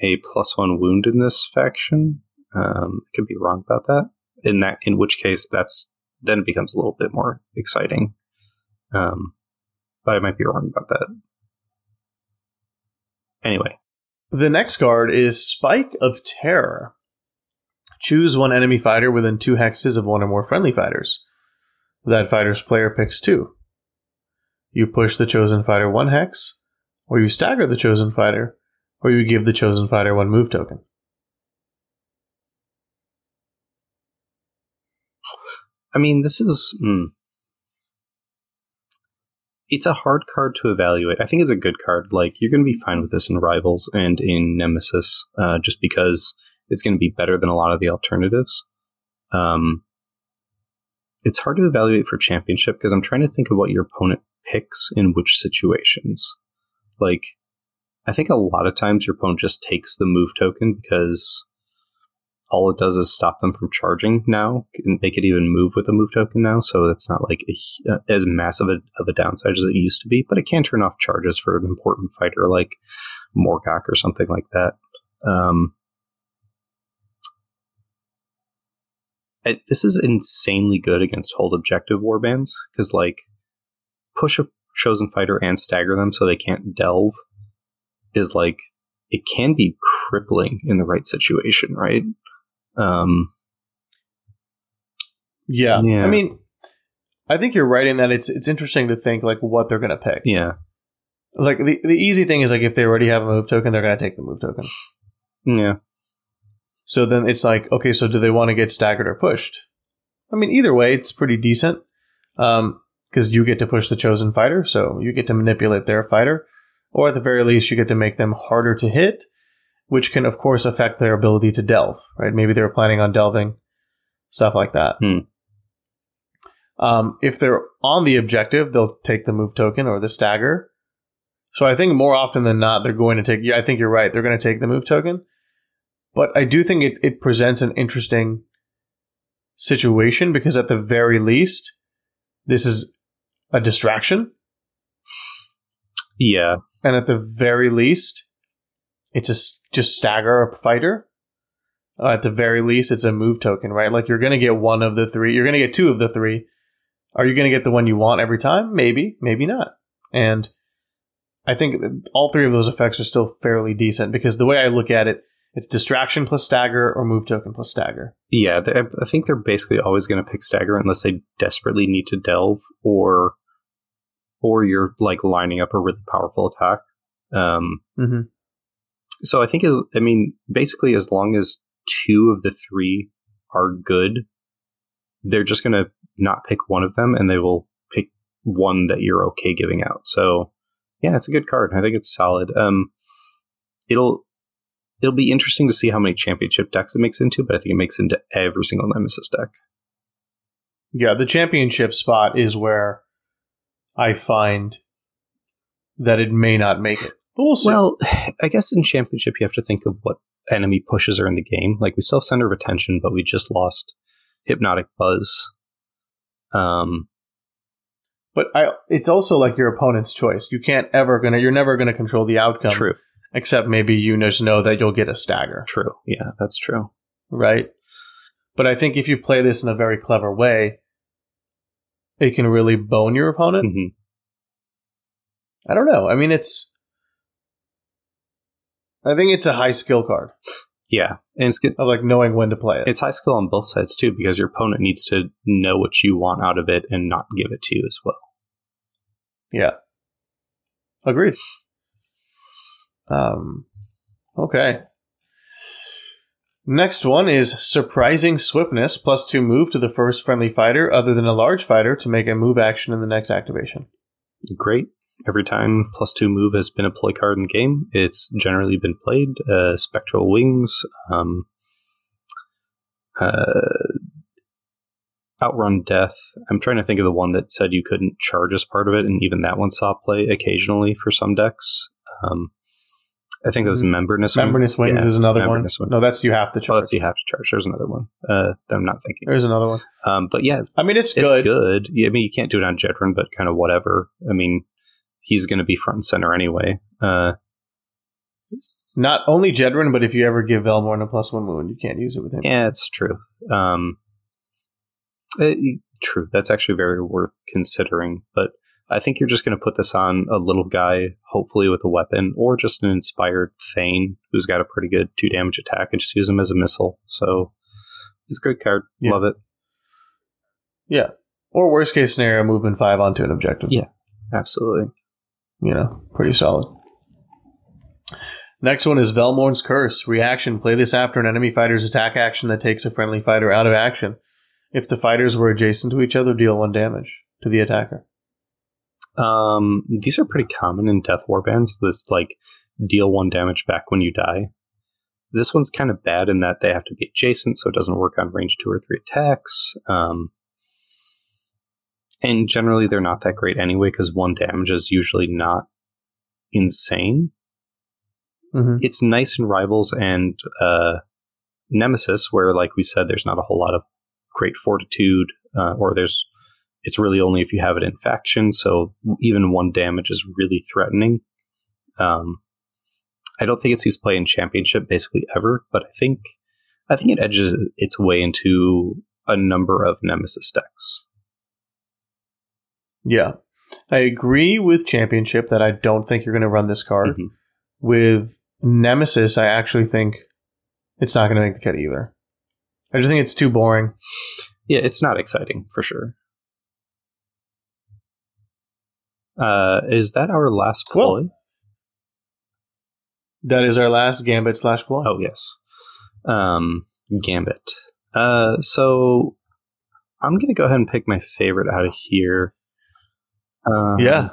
a plus one wound in this faction. Um, I could be wrong about that. In that, in which case, that's then it becomes a little bit more exciting. Um, but I might be wrong about that. Anyway, The next card is Spike of Terror. Choose one enemy fighter within two hexes of one or more friendly fighters. That fighter's player picks two. You push the chosen fighter one hex, or you stagger the chosen fighter, or you give the chosen fighter one move token. I mean, this is. Mm, it's a hard card to evaluate. I think it's a good card. Like, you're going to be fine with this in Rivals and in Nemesis, uh, just because it's going to be better than a lot of the alternatives. Um, it's hard to evaluate for Championship because I'm trying to think of what your opponent picks in which situations. Like, I think a lot of times your opponent just takes the move token because all it does is stop them from charging now. They could even move with the move token now, so it's not like a, uh, as massive a, of a downside as it used to be. But it can turn off charges for an important fighter like Morgok or something like that. Um, it, this is insanely good against hold objective warbands because like push a chosen fighter and stagger them so they can't delve is like it can be crippling in the right situation, right? Um, yeah. Yeah. I mean, I think you're right in that it's it's interesting to think like what they're gonna pick. yeah, Like the the easy thing is like if they already have a move token, they're gonna take the move token. yeah, So then it's like, okay, so do they want to get staggered or pushed? I mean, either way, it's pretty decent. Um, because you get to push the chosen fighter, so you get to manipulate their fighter, or at the very least, you get to make them harder to hit, which can, of course, affect their ability to delve. Right? Maybe they were planning on delving, stuff like that. Hmm. Um, if they're on the objective, they'll take the move token or the stagger. So I think more often than not, they're going to take. Yeah, I think you're right. They're going to take the move token. But I do think it, it presents an interesting situation because at the very least, this is a distraction. yeah, And at the very least, it's a just stagger a fighter. Uh, at the very least, it's a move token, right? Like you're going to get one of the three. You're going to get two of the three. Are you going to get the one you want every time? Maybe, maybe not. And I think all three of those effects are still fairly decent because the way I look at it, it's distraction plus stagger or move token plus stagger. yeah. I think they're basically always going to pick stagger unless they desperately need to delve or or you're like lining up a really powerful attack. Um, Mm-hmm. So I think as I mean, basically, as long as two of the three are good, they're just going to not pick one of them, and they will pick one that you're okay giving out. So, yeah, it's a good card. I think it's solid. Um, it'll it'll be interesting to see how many championship decks it makes into, but I think it makes into every single Nemesis deck. Yeah, the championship spot is where I find that it may not make it. We'll I guess in championship you have to think of what enemy pushes are in the game. Like we still have center of attention, but we just lost hypnotic buzz. Um, But I, it's also like your opponent's choice. You can't ever gonna, you're never gonna control the outcome. true, Except maybe you just know that you'll get a stagger, true. Yeah, that's true. right? But I think if you play this in a very clever way, it can really bone your opponent. hmm I don't know. I mean, it's. I think it's a high skill card Yeah, and it's good. of like knowing when to play it. It's high skill on both sides too, because your opponent needs to know what you want out of it and not give it to you as well. Yeah. Agreed. Um okay. Next one is surprising swiftness plus 2 move to the first friendly fighter other than a large fighter to make a move action in the next activation. Great. Every time plus two move has been a play card in the game, it's generally been played. Uh, Spectral Wings, um, uh, Outrun Death. I'm trying to think of the one that said you couldn't charge as part of it, and even that one saw play occasionally for some decks. Um, I think that was Membranous. Membranous Memberness Wings Yeah, is another one. No, that's you have to charge. Oh, that's you have to charge. There's another one uh, that I'm not thinking. There's another one. Um, but yeah, I mean, it's it's good. good. Yeah, I mean, you can't do it on Jedrin, but kind of whatever. I mean, he's going to be front and center anyway. Uh, Not only Jedrin, but if you ever give Velmorn a plus 1 wound, you can't use it with him. yeah, it's true. Um, uh, true. That's actually very worth considering. But I think you're just going to put this on a little guy, hopefully with a weapon, or just an inspired Thane who's got a pretty good two damage attack, and just use him as a missile. So it's a good card. Yeah. Love it. Yeah. Or worst case scenario, movement 5 onto an objective. Yeah. Absolutely. You know, pretty solid. Next one is Velmorn's Curse. Reaction. Play this after an enemy fighter's attack action that takes a friendly fighter out of action. If the fighters were adjacent to each other, deal one damage to the attacker. Um, these are pretty common in Death Warbands. This like deal one damage back when you die. This one's kind of bad in that they have to be adjacent, so it doesn't work on range two or three attacks. Um, and generally, they're not that great anyway because one damage is usually not insane. Mm-hmm. It's nice in Rivals and uh, Nemesis, where, like we said, there's not a whole lot of great fortitude, uh, or there's it's really only if you have it in faction. So even one damage is really threatening. Um, I don't think it sees play in championship basically ever, but I think I think it edges its way into a number of Nemesis decks. Yeah. I agree with Championship that I don't think you're going to run this card. Mhm. With Nemesis, I actually think it's not going to make the cut either. I just think it's too boring. Yeah, it's not exciting for sure. Uh, is that our last ploy? That is our last Gambit slash ploy. Oh yes, um, Gambit. Uh, so I'm gonna go ahead and pick my favorite out of here. Um, Yeah.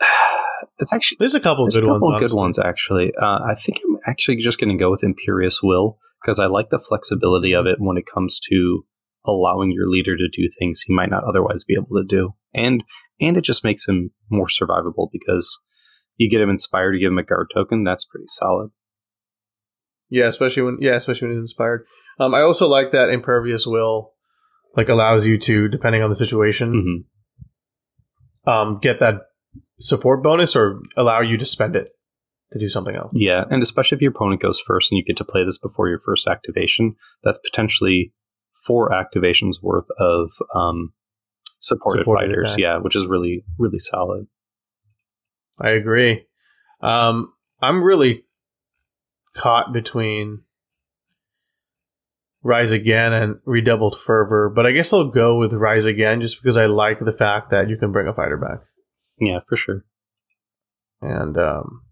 it's actually There's a couple there's good a couple ones. of good ones actually. Uh, I think I'm actually just gonna go with Imperious Will because I like the flexibility of it when it comes to allowing your leader to do things he might not otherwise be able to do, and and it just makes him more survivable because you get him inspired, you give him a guard token. That's pretty solid. Yeah, especially when yeah, especially when he's inspired. Um, I also like that impervious will, like allows you to, depending on the situation, hmm um, get that support bonus or allow you to spend it to do something else. Yeah, and especially if your opponent goes first and you get to play this before your first activation, that's potentially four activations worth of um, supported, Supported fighters. attack. Yeah, which is really really solid. I agree. Um, I'm really caught between Rise Again and Redoubled Fervor, but I guess I'll go with Rise Again just because I like the fact that you can bring a fighter back. Yeah, for sure. And um,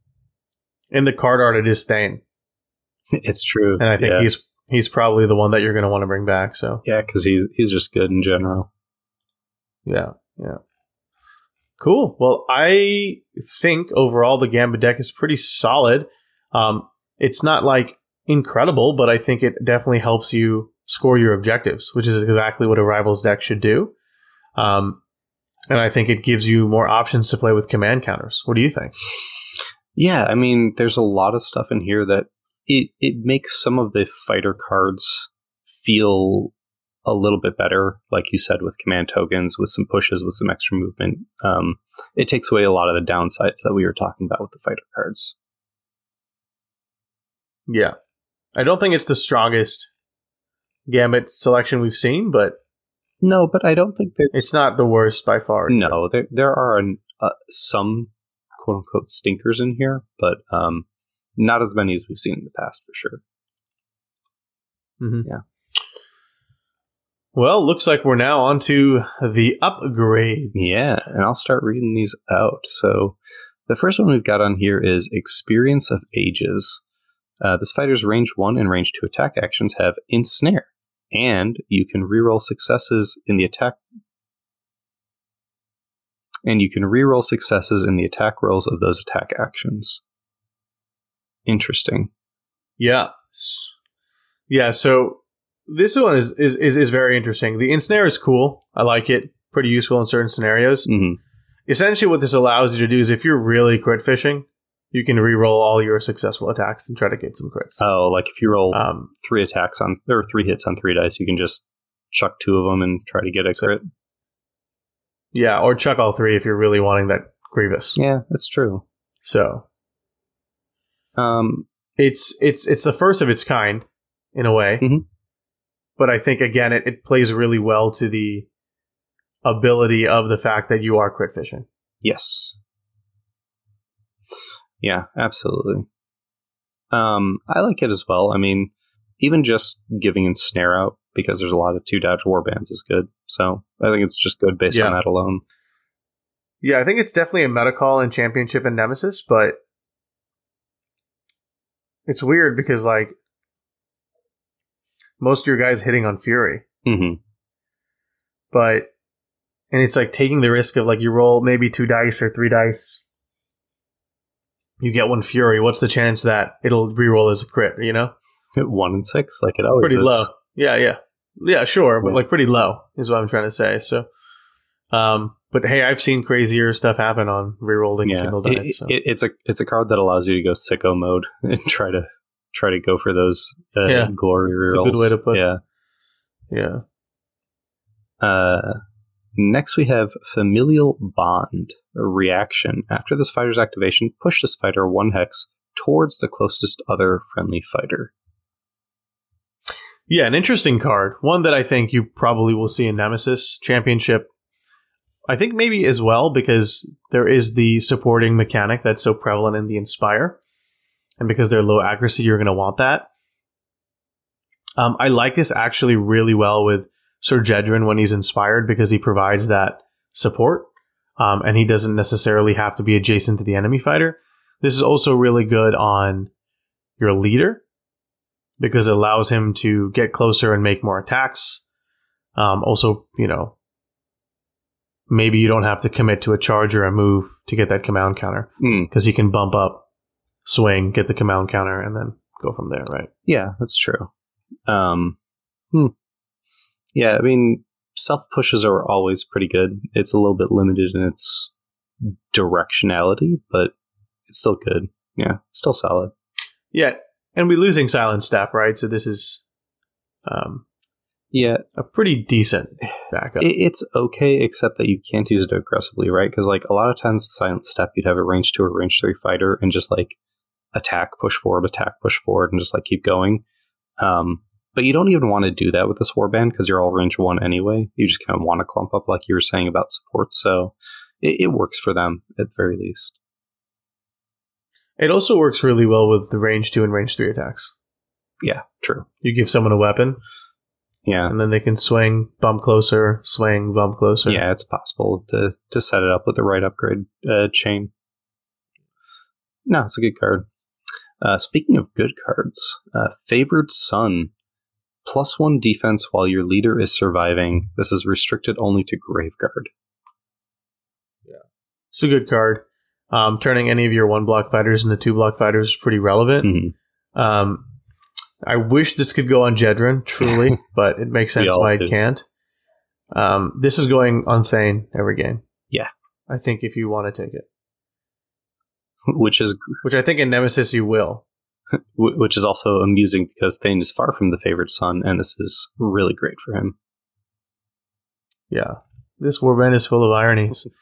in the card art, it is Stain, It's true, and I think yeah. he's he's probably the one that you're going to want to bring back. So yeah, because he's he's just good in general. yeah, yeah. Cool. Well, I think overall the Gambit deck is pretty solid. Um, it's not like incredible, but I think it definitely helps you score your objectives, which is exactly what a rivals deck should do. Um, and I think it gives you more options to play with command counters. What do you think? Yeah, I mean, there's a lot of stuff in here that it it makes some of the fighter cards feel a little bit better, like you said, with command tokens, with some pushes, with some extra movement. Um, it takes away a lot of the downsides that we were talking about with the fighter cards. Yeah. I don't think it's the strongest Gambit selection we've seen, but No, but I don't think that. it's not the worst by far. No, there there are an, uh, some quote unquote stinkers in here, but um, not as many as we've seen in the past for sure. Mhm. Yeah. Well, looks like we're now on to the upgrades. Yeah, and I'll start reading these out. So, the first one we've got on here is Experience of Ages. Uh, this fighter's range 1 and range 2 attack actions have Ensnare, and you can reroll successes in the attack. And you can reroll successes in the attack rolls of those attack actions. Interesting. Yeah. Yeah, so this one is, is, is, is very interesting. The ensnare is cool. I like it. Pretty useful in certain scenarios. Mm-hmm. Essentially, what this allows you to do is if you're really crit fishing, you can re-roll all your successful attacks and try to get some crits. Oh, like if you roll Um, three attacks on, or three hits on three dice, you can just chuck two of them and try to get a So- crit. yeah, or chuck all three if you're really wanting that Grievous. Yeah, that's true. So Um, it's it's it's the first of its kind in a way, Mhm. but I think again it, it plays really well to the ability of the fact that you are crit fishing. Yes. Yeah, absolutely. Um, I like it as well. I mean, even just giving Ensnare out because there's a lot of two dodge warbands is good. So I think it's just good based on that alone. Yeah, I think it's definitely a meta call in Championship and Nemesis, but it's weird because like most of your guys hitting on Fury, hmm but and it's like taking the risk of like you roll maybe two dice or three dice, you get one Fury. What's the chance that it'll reroll as a crit? You know, One and six, like it always pretty is. low. Yeah, yeah, yeah. Sure, but like pretty low is what I'm trying to say. So, um, but hey, I've seen crazier stuff happen on rerolling yeah, Kindle it. So. it- it's a it's a card that allows you to go sicko mode and try to try to go for those uh, Yeah. glory It's a rerolls. good way to put it. yeah. yeah. Uh, next, we have Familial Bond, a reaction. After this fighter's activation, push this fighter one hex towards the closest other friendly fighter. Yeah, an interesting card. One that I think you probably will see in Nemesis Championship. I think maybe as well because there is the supporting mechanic that's so prevalent in the Inspire. And because they're low accuracy, you're going to want that. Um, I like this actually really well with Sir Jedrin when he's inspired because he provides that support. Um, and he doesn't necessarily have to be adjacent to the enemy fighter. This is also really good on your leader because it allows him to get closer and make more attacks. Um, also, you know, maybe you don't have to commit to a charge or a move to get that command counter Hmm. because he can bump up, swing, get the command counter, and then go from there, right? Yeah, that's true. Um, hmm. Yeah, I mean, self pushes are always pretty good. It's a little bit limited in its directionality, but it's still good. Yeah, still solid. Yeah, and we're losing silent step, right? So this is um, Yeah, a pretty decent backup. it, it's okay, except that you can't use it aggressively, right? Because like a lot of times, silent step, you'd have a range two or range three fighter and just like attack, push forward, attack, push forward, and just like keep going. Um, but you don't even want to do that with this warband because you're all range one anyway. You just kind of want to clump up, like you were saying about support. So it, it works for them at the very least. it also works really well with the range two and range three attacks. Yeah, true. You give someone a weapon, Yeah, and then they can swing, bump closer, swing, bump closer. yeah, it's possible to to set it up with the right upgrade uh, chain. No, it's a good card. Uh, speaking of good cards, uh, favored son, plus one defense while your leader is surviving. This is restricted only to Graveguard. Yeah. It's a good card. Um, turning any of your one block fighters into two block fighters is pretty relevant. Mhm. Um, I wish this could go on Jedrin, truly, but it makes sense why do. it can't. Um, this is going on Thane every game. Yeah. I think if you want to take it, Which is which I think in Nemesis you will. wh- which is also amusing because Thane is far from the favorite son, and this is really great for him. Yeah. This warband is full of ironies.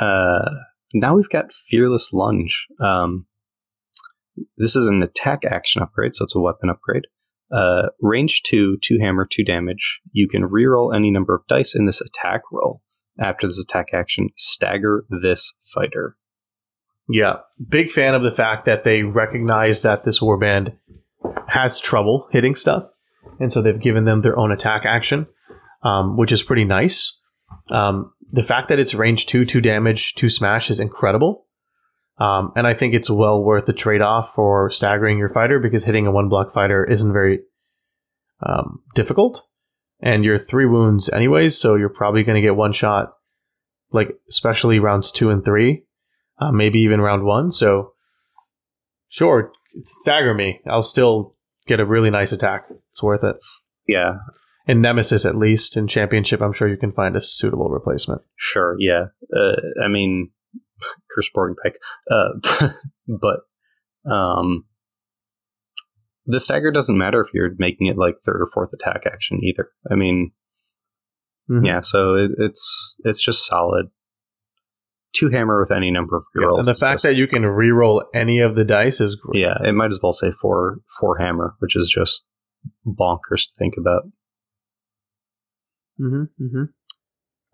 Uh, now we've got Fearless Lunge. Um, this is an attack action upgrade, so it's a weapon upgrade. Uh, range 2, 2 hammer, 2 damage. You can reroll any number of dice in this attack roll. After this attack action, stagger this fighter. Yeah. Big fan of the fact that they recognize that this warband has trouble hitting stuff. And so they've given them their own attack action, um, which is pretty nice. Um, the fact that it's range two, two damage, two smash is incredible. Um, and I think it's well worth the trade off for staggering your fighter because hitting a one block fighter isn't very um, difficult. And you're three wounds anyways, so you're probably going to get one shot, like especially rounds two and three uh, maybe even round one. So, sure, stagger me. I'll still get a really nice attack. It's worth it. Yeah, In Nemesis, at least in Championship, I'm sure you can find a suitable replacement. sure, yeah. Uh, I mean, curse boarding pick. Uh, but um, the stagger doesn't matter if you're making it like third or fourth attack action either. I mean, Mhm. Yeah, so it, it's it's just solid. Two hammer with any number of Yeah, rerolls. and the fact just- that you can re-roll any of the dice is great. yeah, it might as well say four four hammer, which is just bonkers to think about. Mm-hmm. mm-hmm.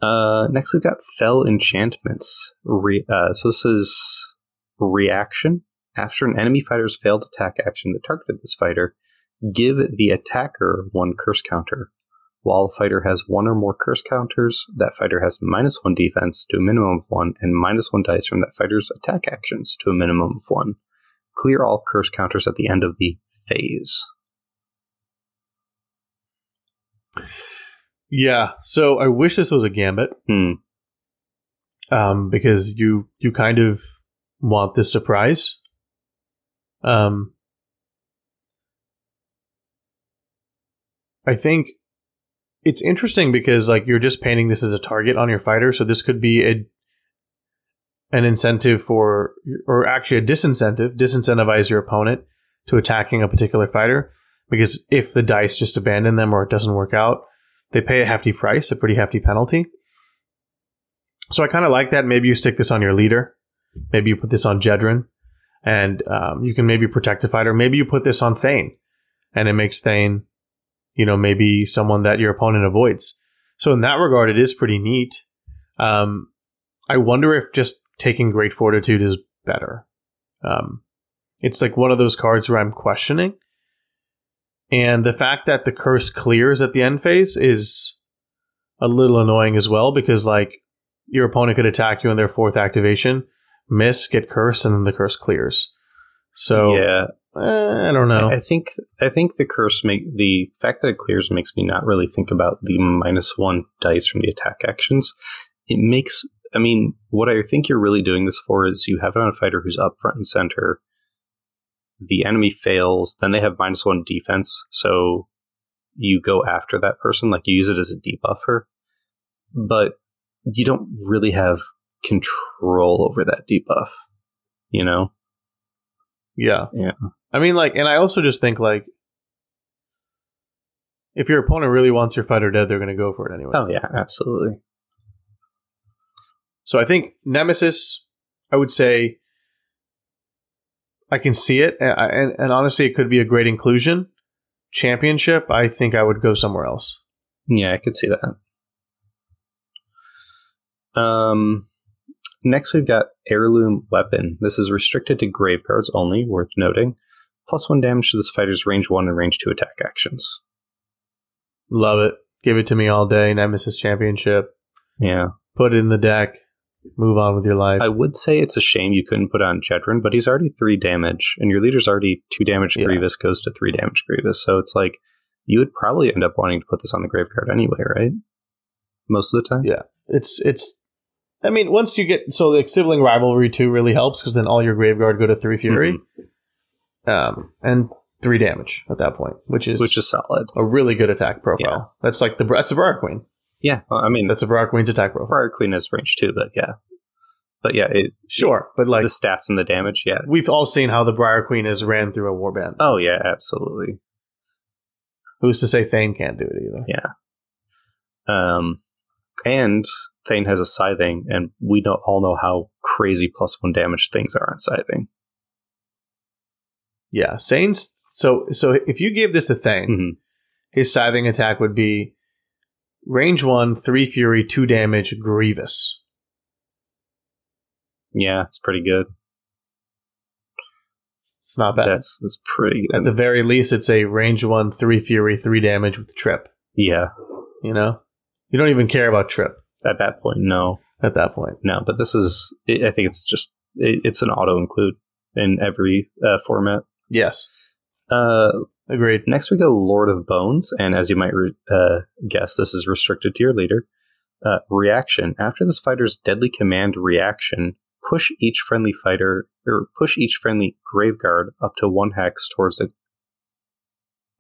Uh, next we've got fell enchantments. Re- uh, so this is reaction after an enemy fighter's failed attack action that targeted this fighter. Give the attacker one curse counter. While a fighter has one or more curse counters, that fighter has minus one defense to a minimum of one, and minus one dice from that fighter's attack actions to a minimum of one. Clear all curse counters at the end of the phase. Yeah. So I wish this was a gambit, Hmm. um, because you you kind of want this surprise. Um, I think it's interesting because like you're just painting this as a target on your fighter, so this could be a an incentive for, or actually a disincentive, disincentivize your opponent to attacking a particular fighter. Because if the dice just abandon them or it doesn't work out, they pay a hefty price, a pretty hefty penalty. So I kind of like that. Maybe you stick this on your leader. Maybe you put this on Jedrin, and um, you can maybe protect a fighter. Maybe you put this on Thane, and it makes Thane, you know, maybe someone that your opponent avoids. So in that regard, it is pretty neat. Um, I wonder if just taking Great Fortitude is better. Um, it's like one of those cards where I'm questioning. And the fact that the curse clears at the end phase is a little annoying as well because, like, your opponent could attack you in their fourth activation, miss, get cursed, and then the curse clears. So, yeah, Eh, I don't know. I think I think the curse make the fact that it clears makes me not really think about the minus one dice from the attack actions. It makes I mean, what I think you're really doing this for is you have it on a fighter who's up front and center. The enemy fails, then they have minus one defense, so you go after that person, like you use it as a debuffer. But you don't really have control over that debuff, you know? Yeah. Yeah. I mean, like, and I also just think, like, if your opponent really wants your fighter dead, they're going to go for it anyway. Oh, yeah, absolutely. So I think Nemesis, I would say, I can see it, and, and, and honestly, it could be a great inclusion. Championship, I think I would go somewhere else. Yeah, I could see that. Um, next we've got heirloom weapon. This is restricted to graveguard only. Worth noting. Plus one damage to this fighter's range one and range two attack actions. Love it. Give it to me all day. Nemesis Championship. Yeah, Put it in the deck. Move on with your life. I would say it's a shame you couldn't put on Jedrin, but he's already three damage, and your leader's already two damage. Yeah. Grievous goes to three damage. Grievous, so it's like you would probably end up wanting to put this on the graveguard anyway, right? Most of the time. Yeah. it's it's. I mean, once you get so the sibling rivalry two really helps because then all your graveguard go to three fury, mm-hmm. Um, and three damage at that point, which is which is solid. a really good attack profile. Yeah. That's like the that's a Briar Queen. Yeah, well, I mean That's a Briar Queen's attack profile. Briar Queen is range two, but yeah, but yeah, it, Sure, but like the stats and the damage, yeah. we've all seen how the Briar Queen is ran through a warband. Oh yeah, absolutely. Who's to say Thane can't do it either? Yeah. Um, and Thane has a scything, and we don't all know how crazy plus one damage things are on scything. Yeah, Thane's. So so if you gave this a Thane, Mhm. his scything attack would be range one, three fury, two damage, grievous. Yeah, it's pretty good. It's not bad. That's that's pretty At the very least, it's a range one, three fury, three damage with trip. yeah, You know, you don't even care about trip at that point, no, at that point. no. But this is, I I think it's just, it's an auto include in every uh, format. Yes, Uh, agreed. Next, we go Lord of Bones, and as you might re- uh, guess, this is restricted to your leader. Uh, reaction: After this fighter's deadly command reaction, push each friendly fighter or push each friendly graveguard up to one hex towards the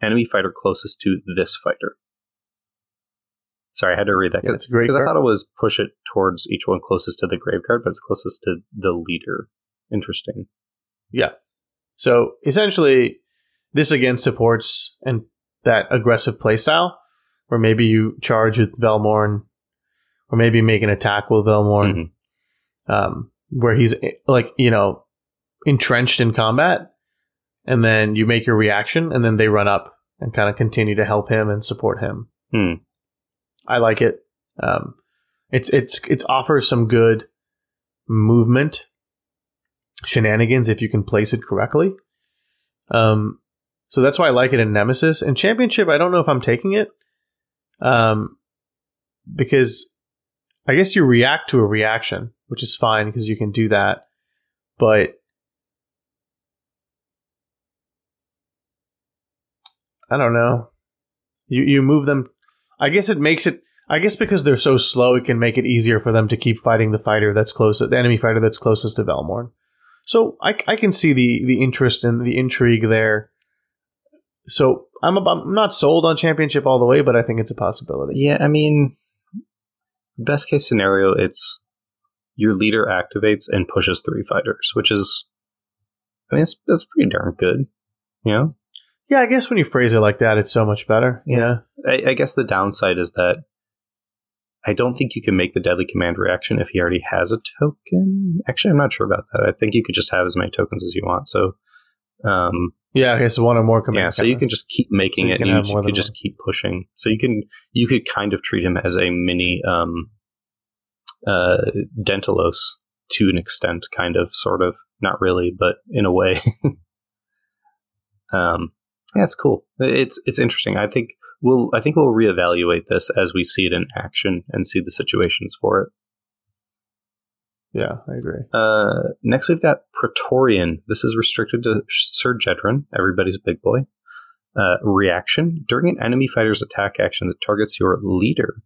enemy fighter closest to this fighter. Sorry, I had to read that Yeah, it's great because I thought it was push it towards each one closest to the graveguard, but it's closest to the leader. Interesting. Yeah. So essentially, this again supports and that aggressive playstyle where maybe you charge with Velmorn, or maybe make an attack with Velmorn, Mhm. um, where he's like you know entrenched in combat, and then you make your reaction, and then they run up and kind of continue to help him and support him. Hmm. I like it. Um, it's it's it's offers some good movement shenanigans if you can place it correctly. Um, so that's why I like it in Nemesis and Championship. I don't know if I'm taking it, um, because I guess you react to a reaction, which is fine because you can do that, but. I don't know. You you move them I guess it makes it. I guess because they're so slow, it can make it easier for them to keep fighting the fighter that's closest, the enemy fighter that's closest to Velmorn. So I, I can see the the interest and the intrigue there. So I'm, about, I'm not sold on championship all the way, but I think it's a possibility. Yeah, I mean, best case scenario, it's your leader activates and pushes three fighters, which is, I mean, it's, that's pretty darn good. You know? Yeah, I guess when you phrase it like that, it's so much better. Yeah. I, I guess the downside is that I don't think you can make the deadly command reaction if he already has a token. Actually, I'm not sure about that. I think you could just have as many tokens as you want. So, um, yeah, okay, so one or more command. Yeah, so you can just keep making so it, and you, you could just one. keep pushing. So you can you could kind of treat him as a mini um, uh, Dentalos to an extent, kind of, sort of, not really, but in a way. um, yeah, it's cool. It's it's interesting. I think we'll I think we'll reevaluate this as we see it in action and see the situations for it. Yeah, I agree. Uh, next, we've got Praetorian. This is restricted to Sir Jedrin, everybody's big boy. Uh, reaction during an enemy fighter's attack action that targets your leader.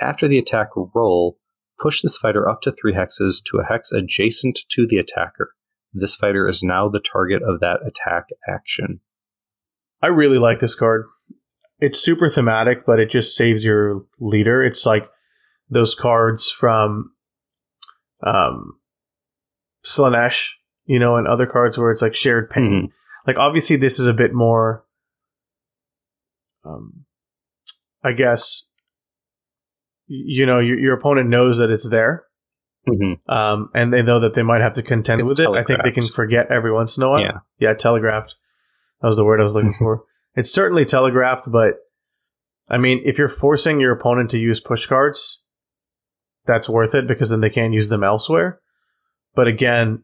After the attack roll, push this fighter up to three hexes to a hex adjacent to the attacker. This fighter is now the target of that attack action. I really like this card. It's super thematic, but it just saves your leader. It's like those cards from um, Slaanesh, you know, and other cards where it's like shared pain. Mm-hmm. Like obviously, this is a bit more, um, I guess, you know, your, your opponent knows that it's there. Mm-hmm. Um, and they know that they might have to contend it's with it. I think they can forget every once in a while. Yeah, yeah, telegraphed. That was the word I was looking for. It's certainly telegraphed, but I mean, if you're forcing your opponent to use push cards, that's worth it because then they can't use them elsewhere. But again,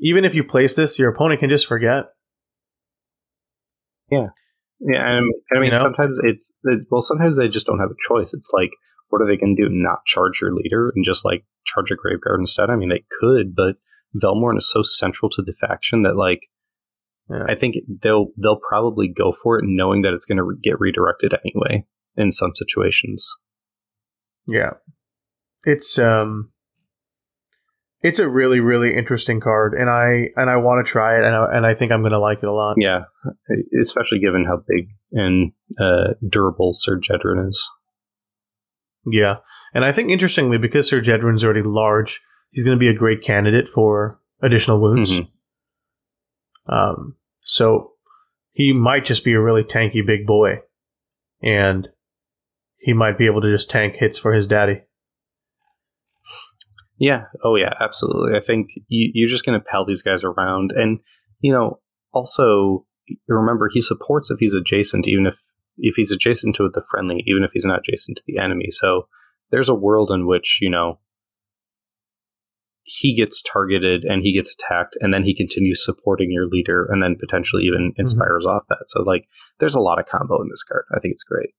even if you place this, your opponent can just forget. Yeah. Yeah, and I mean, you know? sometimes it's well, sometimes they just don't have a choice. It's like, what are they going to do? Not charge your leader and just like charge a graveguard instead? I mean, they could, but Velmorn is so central to the faction that like, yeah. I think they'll they'll probably go for it, knowing that it's going to re- get redirected anyway in some situations. Yeah, it's um it's a really really interesting card and i and i want to try it and I, and I think i'm going to like it a lot yeah especially given how big and uh, durable sir jedrin is yeah and i think interestingly because sir jedrin's already large he's going to be a great candidate for additional wounds mm-hmm. Um so he might just be a really tanky big boy and he might be able to just tank hits for his daddy yeah. Oh, yeah. Absolutely. I think you, you're just going to pal these guys around, and you know, also remember he supports if he's adjacent, even if if he's adjacent to the friendly, even if he's not adjacent to the enemy. So there's a world in which you know he gets targeted and he gets attacked, and then he continues supporting your leader, and then potentially even mm-hmm. inspires mm-hmm. off that. So like, there's a lot of combo in this card. I think it's great.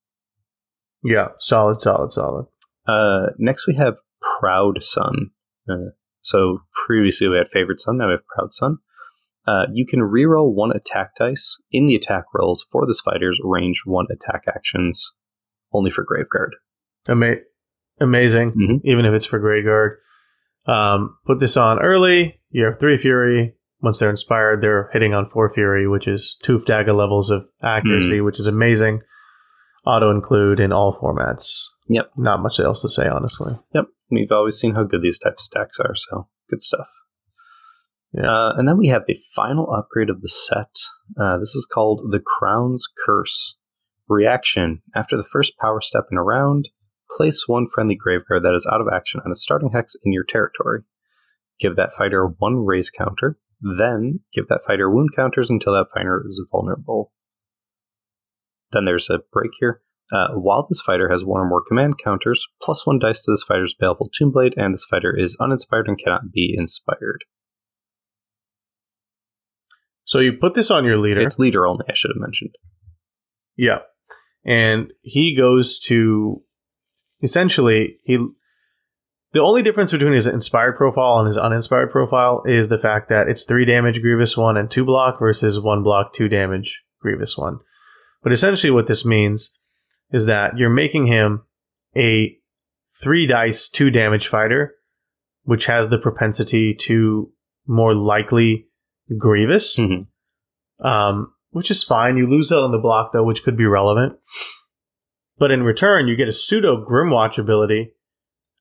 Yeah, solid, solid, solid. Uh, next, we have Proud Son. Uh, so previously we had Favored Son, now we have Proud Son. Uh, you can reroll one attack dice in the attack rolls for this fighter's range one attack actions, only for Graveguard. Ama- amazing, mm-hmm. even if it's for Graveguard. Um, put this on early. You have three Fury. Once they're inspired, they're hitting on four Fury, which is two Daga levels of accuracy, mm. which is amazing. Auto include in all formats. Yep. Not much else to say, honestly. Yep. We've always seen how good these types of decks are, so good stuff. Yeah. Uh, and then we have the final upgrade of the set. Uh, this is called the Crown's Curse. Reaction. After the first power step in a round, place one friendly graveguard that is out of action on a starting hex in your territory. Give that fighter one raise counter, then give that fighter wound counters until that fighter is vulnerable. Then there's a break here. Uh, while this fighter has one or more command counters, plus one dice to this fighter's Baleful Tombblade, and this fighter is uninspired and cannot be inspired. So you put this on your leader. It's leader only, I should have mentioned. Yeah. And he goes to essentially he the only difference between his inspired profile and his uninspired profile is the fact that it's three damage Grievous one and two block versus one block, two damage Grievous one. But essentially what this means is that you're making him a three dice, two damage fighter, which has the propensity to more likely Grievous. Mm-hmm. Um, which is fine. You lose that on the block though, which could be relevant. But in return, you get a pseudo Grymwatch ability,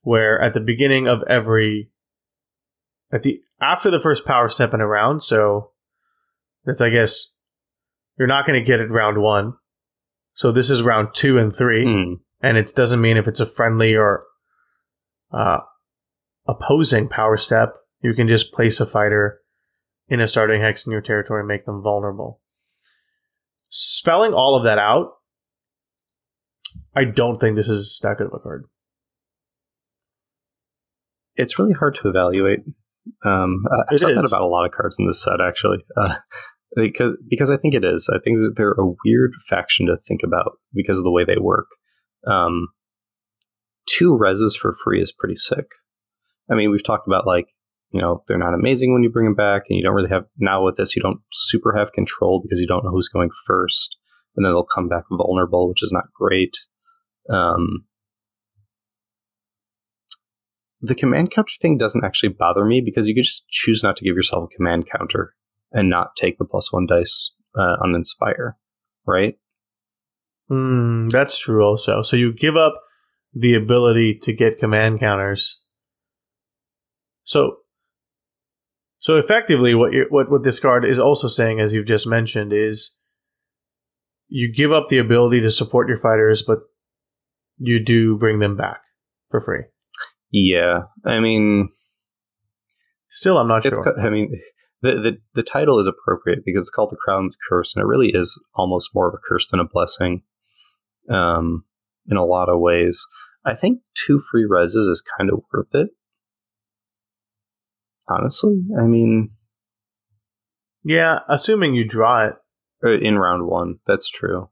where at the beginning of every, at the after the first power step in a round, so that's I guess you're not going to get it round one. So this is round two and three, Mm. and it doesn't mean if it's a friendly or uh, opposing power step, you can just place a fighter in a starting hex in your territory and make them vulnerable. Spelling all of that out, I don't think this is that good of a card. It's really hard to evaluate. Um, I- I've said that about a lot of cards in this set, actually, uh, because because I think it is. I think that they're a weird faction to think about because of the way they work. Um, two reses for free is pretty sick. I mean, we've talked about like you know they're not amazing when you bring them back, and you don't really have now with this you don't super have control because you don't know who's going first, and then they'll come back vulnerable, which is not great. Um, the command counter thing doesn't actually bother me because you could just choose not to give yourself a command counter and not take the plus one dice uh, on Inspire, right? Hmm, that's true also. So you give up the ability to get command counters. So so effectively what you what, what this card is also saying, as you've just mentioned, is you give up the ability to support your fighters, but you do bring them back for free. Yeah, I mean, Still I'm not it's. sure. co- I mean, the, the the title is appropriate because it's called the Crown's Curse, and it really is almost more of a curse than a blessing. Um, in a lot of ways, I think two free reses is kind of worth it. Honestly, I mean, yeah, assuming you draw it. uh, in round one, that's true.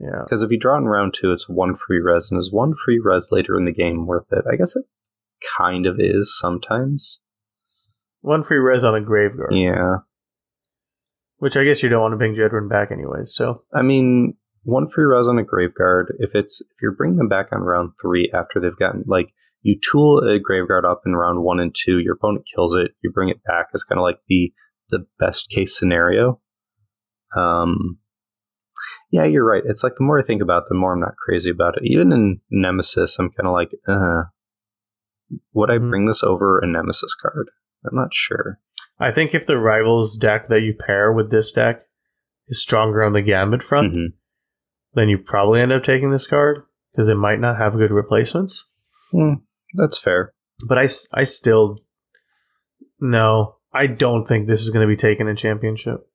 Yeah. Because if you draw in round two, it's one free res, and is one free res later in the game worth it? I guess it kind of is sometimes. One free res on a Graveguard. Yeah. Which I guess you don't want to bring Jedrin back anyways, so I mean, one free res on a Graveguard, if it's if you're bringing them back on round three after they've gotten like you tool a Graveguard up in round one and two, your opponent kills it, you bring it back it's kind of like the the best case scenario. Um yeah, you're right. It's like the more I think about it, the more I'm not crazy about it. Even in Nemesis, I'm kind of like, uh, would I Hmm. bring this over a Nemesis card? I'm not sure. I think if the rivals deck that you pair with this deck is stronger on the Gambit front, Mhm. then you probably end up taking this card because it might not have good replacements. Hmm, that's fair. But I, I still no, I don't think this is going to be taken in championship.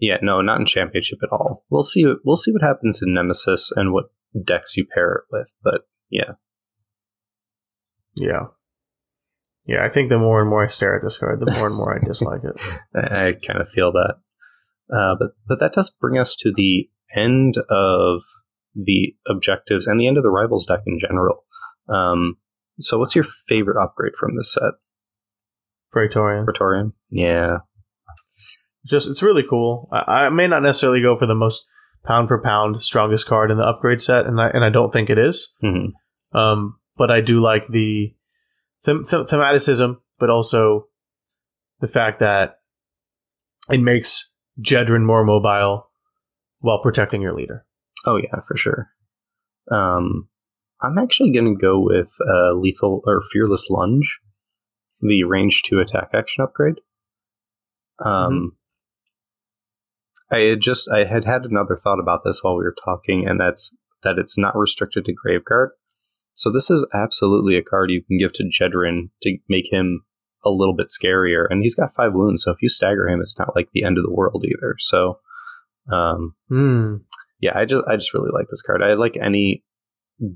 Yeah, no, not in championship at all. We'll see. We'll see what happens in Nemesis and what decks you pair it with. But yeah, Yeah, yeah. I think the more and more I stare at this card, the more and more I dislike it. I, kind of feel that. Uh, but but that does bring us to the end of the objectives and the end of the rivals deck in general. Um, so, what's your favorite upgrade from this set, Praetorian. Praetorian? Yeah, Just it's really cool. I, I may not necessarily go for the most pound for pound strongest card in the upgrade set, and I and I don't think it is. hmm Um, but I do like the them- them- thematicism, but also the fact that it makes Jedrin more mobile while protecting your leader. Oh yeah, for sure. Um, I'm actually going to go with uh, lethal or fearless lunge, the range two attack action upgrade. Um, I had just I had had another thought about this while we were talking, and that's that it's not restricted to Graveguard. So this is absolutely a card you can give to Jedrin to make him a little bit scarier, and he's got five wounds. So if you stagger him, it's not like the end of the world either. So. Um, Hmm. yeah, I just I just really like this card. I like any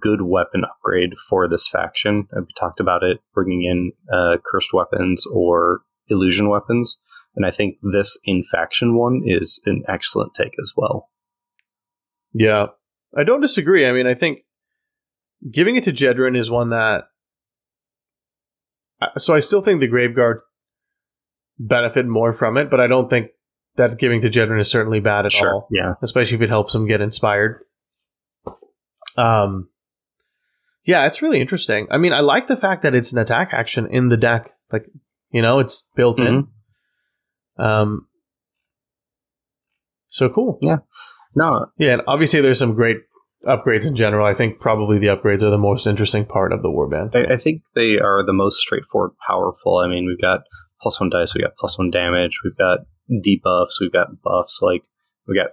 good weapon upgrade for this faction. I've talked about it, bringing in uh, cursed weapons or illusion weapons, and I think this in faction one is an excellent take as well. Yeah, I don't disagree. I mean, I think giving it to Jedrin is one that. So I still think the Graveguard benefit more from it, but I don't think that giving to Jedrin is certainly bad at all. Yeah. especially if it helps him get inspired. Um, yeah, it's really interesting. I mean, I like the fact that it's an attack action in the deck. Like, you know, it's built in. Um, So cool. Yeah. No, Yeah, and obviously there's some great upgrades in general. I think probably the upgrades are the most interesting part of the warband. I, I think they are the most straightforward, powerful. I mean, we've got plus one dice, we got plus one damage, we've got debuffs, we've got buffs, like we got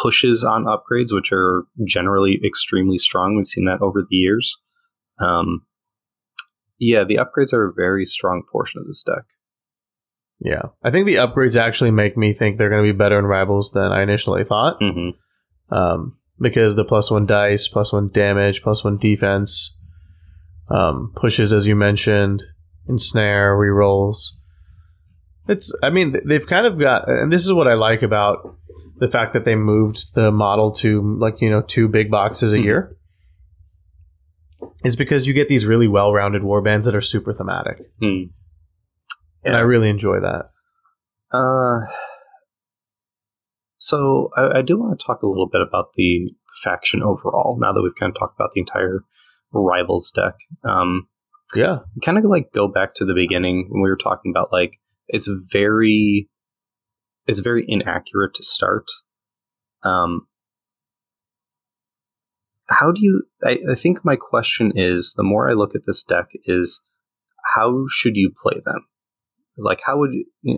pushes on upgrades, which are generally extremely strong. We've seen that over the years. Um, yeah, the upgrades are a very strong portion of this deck. Yeah, I think the upgrades actually make me think they're going to be better in Rivals than I initially thought. Mm-hmm. Um, because the plus one dice, plus one damage, plus one defense, um, pushes as you mentioned, ensnare, rerolls. It's, I mean, they've kind of got, and this is what I like about the fact that they moved the model to like you know two big boxes a Mhm. year, is because you get these really well-rounded warbands that are super thematic, Hmm. And I really enjoy that. Uh, so I, I do want to talk a little bit about the faction overall. Now that we've kind of talked about the entire rivals deck, um, Yeah, kind of like go back to the beginning when we were talking about like it's very, it's very inaccurate to start. Um, how do you? I, I think my question is: the more I look at this deck, is how should you play them? Like, how would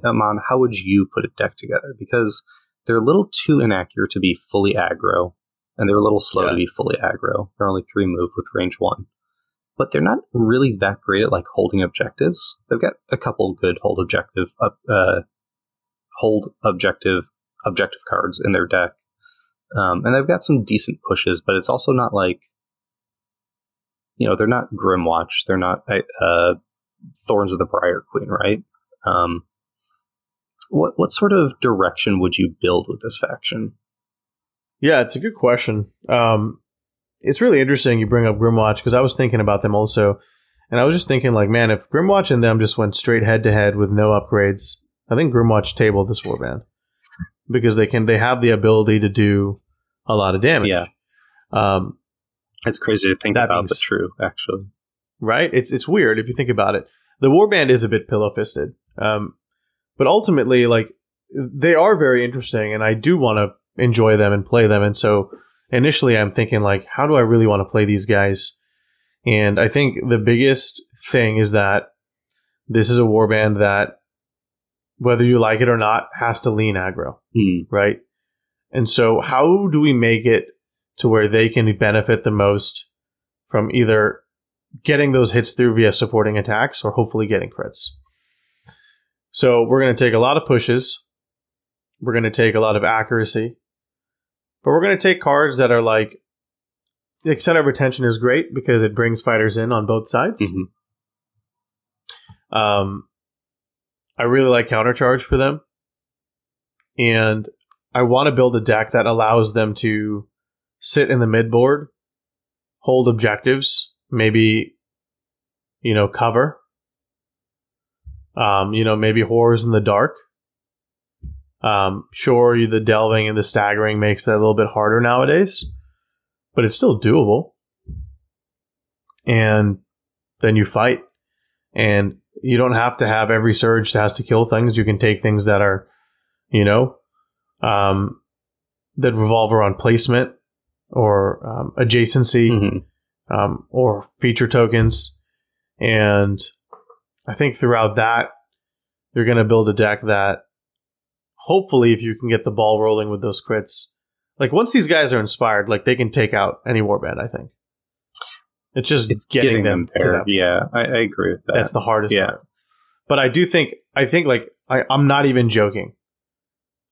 Amon? How would you put a deck together? Because they're a little too inaccurate to be fully aggro, and they're a little slow to be fully aggro. They're only three move with range one, but they're not really that great at like holding objectives. They've got a couple good hold objective, uh, hold objective objective cards in their deck, um, and they've got some decent pushes. But it's also not like you know they're not Grymwatch. They're not uh, Thorns of the Briar Queen, right? Um, what what sort of direction would you build with this faction? Yeah, it's a good question. Um, it's really interesting you bring up Grymwatch because I was thinking about them also, and I was just thinking like, man, if Grymwatch and them just went straight head to head with no upgrades, I think Grymwatch tabled this warband because they can they have the ability to do a lot of damage. Yeah. Um, It's crazy to think about, but true, actually. right? It's it's weird if you think about it. The warband is a bit pillow fisted, um, but ultimately, like they are very interesting, and I do want to enjoy them and play them. And so initially, I'm thinking like, how do I really want to play these guys? And I think the biggest thing is that this is a warband that, whether you like it or not, has to lean aggro Hmm. right? And so, how do we make it to where they can benefit the most from either getting those hits through via supporting attacks or hopefully getting crits? So, we're going to take a lot of pushes, we're going to take a lot of accuracy, but we're going to take cards that are like the center of attention is great because it brings fighters in on both sides. Mhm. Um, I really like countercharge for them, and I want to build a deck that allows them to sit in the mid board, hold objectives, maybe you know cover. Um, you know, maybe horrors in the dark. Um, sure, the delving and the staggering makes that a little bit harder nowadays, but it's still doable. And then you fight, and you don't have to have every surge that has to kill things. You can take things that are, you know, um, that revolve around placement or um, adjacency Mhm. um, or feature tokens. And I think throughout that, you're going to build a deck that hopefully, if you can get the ball rolling with those crits, like once these guys are inspired, like they can take out any warband, I think. It's just It's getting, them, to there. Yeah, I, I agree with that. that's the hardest Yeah. part. But I do think I think like I, I'm not even joking.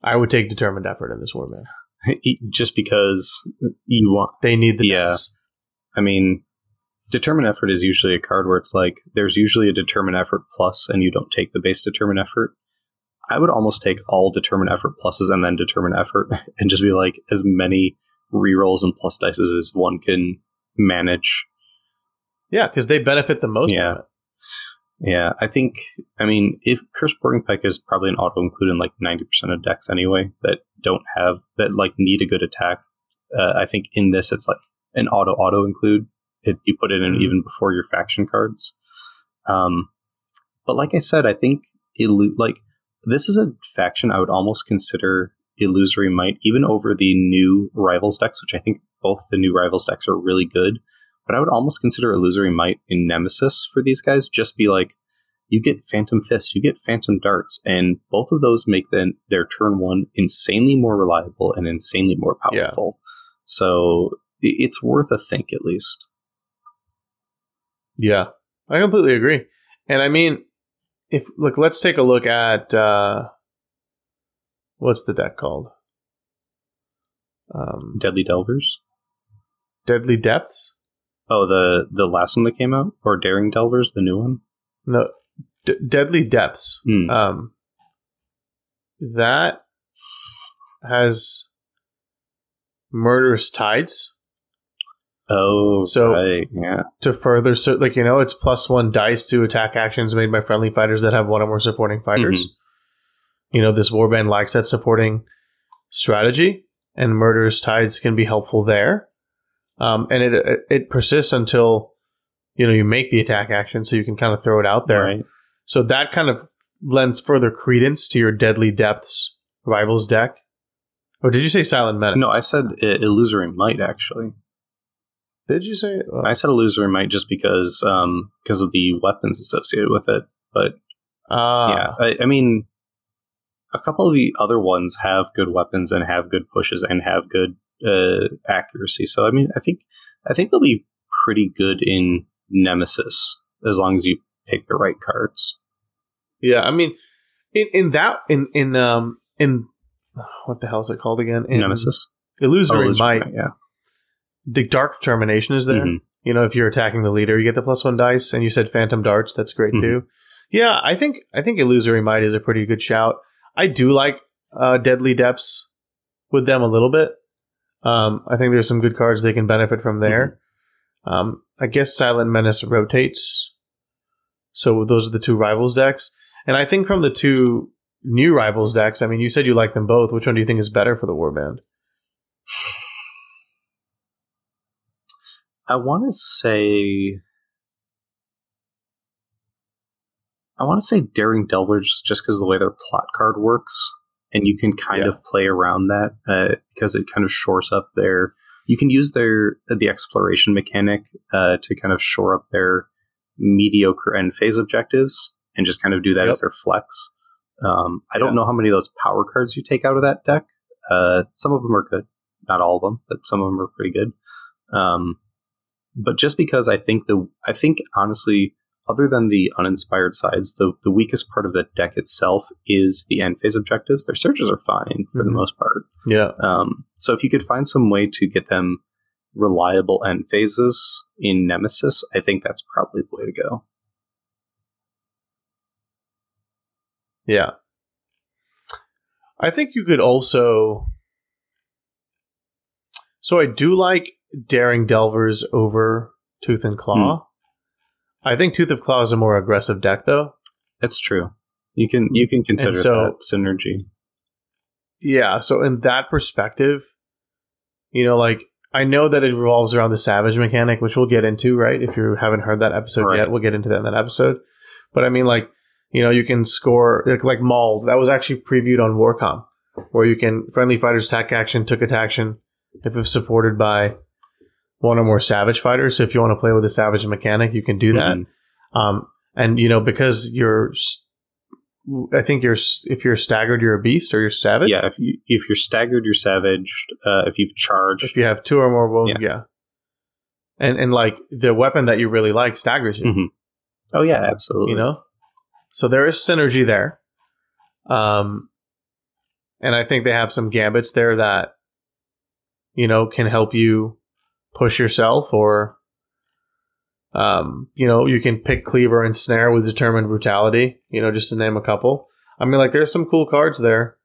I would take determined effort in this warband. Just because you want They need the Yeah. dice. I mean, determined effort is usually a card where it's like there's usually a determine effort plus, and you don't take the base determine effort. I would almost take all determine effort pluses and then determine effort, and just be like as many rerolls and plus dices as one can manage. Yeah, because they benefit the most. Yeah. From it. Yeah, I think. I mean, if Curse Boarding Pike is probably an auto include in like ninety percent of decks anyway that don't have that like need a good attack. Uh, I think in this it's like an auto auto include. It, you put it in Mhm. even before your faction cards. Um, but like I said, I think illu- like this is a faction I would almost consider Illusory Might, even over the new Rivals decks, which I think both the new Rivals decks are really good. But I would almost consider Illusory Might in Nemesis for these guys. Just be like, you get Phantom Fists, you get Phantom Darts, and both of those make then their turn one insanely more reliable and insanely more powerful. Yeah. So it's worth a think at least. Yeah, I completely agree. And I mean, if look, let's take a look at uh, what's the deck called? Um, Deadly Delvers. Deadly Depths. Oh, the the last one that came out, or Daring Delvers, the new one. No, D- Deadly Depths. Mm. Um, that has murderous tides. Oh, so right. yeah. To further, so like you know, it's plus one dice to attack actions made by friendly fighters that have one or more supporting fighters. Mm-hmm. You know, this warband likes that supporting strategy, and murderous tides can be helpful there. Um, and it, it, it persists until you know you make the attack action, so you can kind of throw it out there. Right. So that kind of lends further credence to your Deadly Depths Rivals deck. Or did you say Silent Menace? No, I said uh, Illusory Might, actually. Did you say? Oh. I said Illusory Might just because um, because of the weapons associated with it. But uh, yeah, I, I mean, a couple of the other ones have good weapons and have good pushes and have good uh, accuracy. So I mean, I think I think they'll be pretty good in Nemesis as long as you pick the right cards. Yeah, I mean, in in that in in um in what the hell is it called again? In Nemesis, Illusory, oh, Illusory Might. Yeah, the Dark Determination is there. Mm-hmm. You know, if you're attacking the leader, you get the plus one dice, and you said Phantom Darts. That's great mm-hmm. too. Yeah, I think I think Illusory Might is a pretty good shout. I do like uh, Deadly Depths with them a little bit. Um, I think there's some good cards they can benefit from there. Mm-hmm. Um, I guess Silent Menace rotates so those are the two rivals decks. And I think from the two new rivals decks, I mean, you said you like them both. Which one do you think is better for the Warband? I want to say. I want to say Daring Delvers just because of the way their plot card works. And you can kind yeah. of play around that uh, because it kind of shores up their. You can use their the exploration mechanic uh, to kind of shore up their mediocre end phase objectives and just kind of do that yep. as their flex. Um, I don't know how many of those power cards you take out of that deck. Uh, some of them are good, not all of them, but some of them are pretty good. Um, but just because I think the, I think honestly, other than the uninspired sides, the the weakest part of the deck itself is the end phase objectives. Their searches are fine for mm-hmm. the most part. Yeah. Um, so if you could find some way to get them reliable end phases in Nemesis, I think that's probably the way to go. Yeah. I think you could also. So I do like Daring Delvers over Tooth and Claw. Hmm. I think Tooth of Claw is a more aggressive deck, though. That's true. You can you can consider so, that synergy. Yeah. So in that perspective, you know, like I know that it revolves around the savage mechanic, which we'll get into, right? If you haven't heard that episode right. yet, we'll get into that in that episode. But I mean, like, you know, you can score like, like Mauled. That was actually previewed on Warcom, where you can friendly fighters attack action, took attack action if it's supported by one or more savage fighters. So if you want to play with a savage mechanic, you can do that. Mm-hmm. Um, and you know, because you're I think you're if you're staggered, you're a beast, or you're savage. Yeah, if you if you're staggered, you're savage. Uh, if you've charged, if you have two or more wounds, yeah. yeah. And and like the weapon that you really like staggers you. Mm-hmm. Oh yeah, absolutely. You know, so there is synergy there. Um, and I think they have some gambits there that you know can help you push yourself or um, you know, you can pick Cleaver and Snare with Determined Brutality, you know, just to name a couple. I mean, like, there's some cool cards there.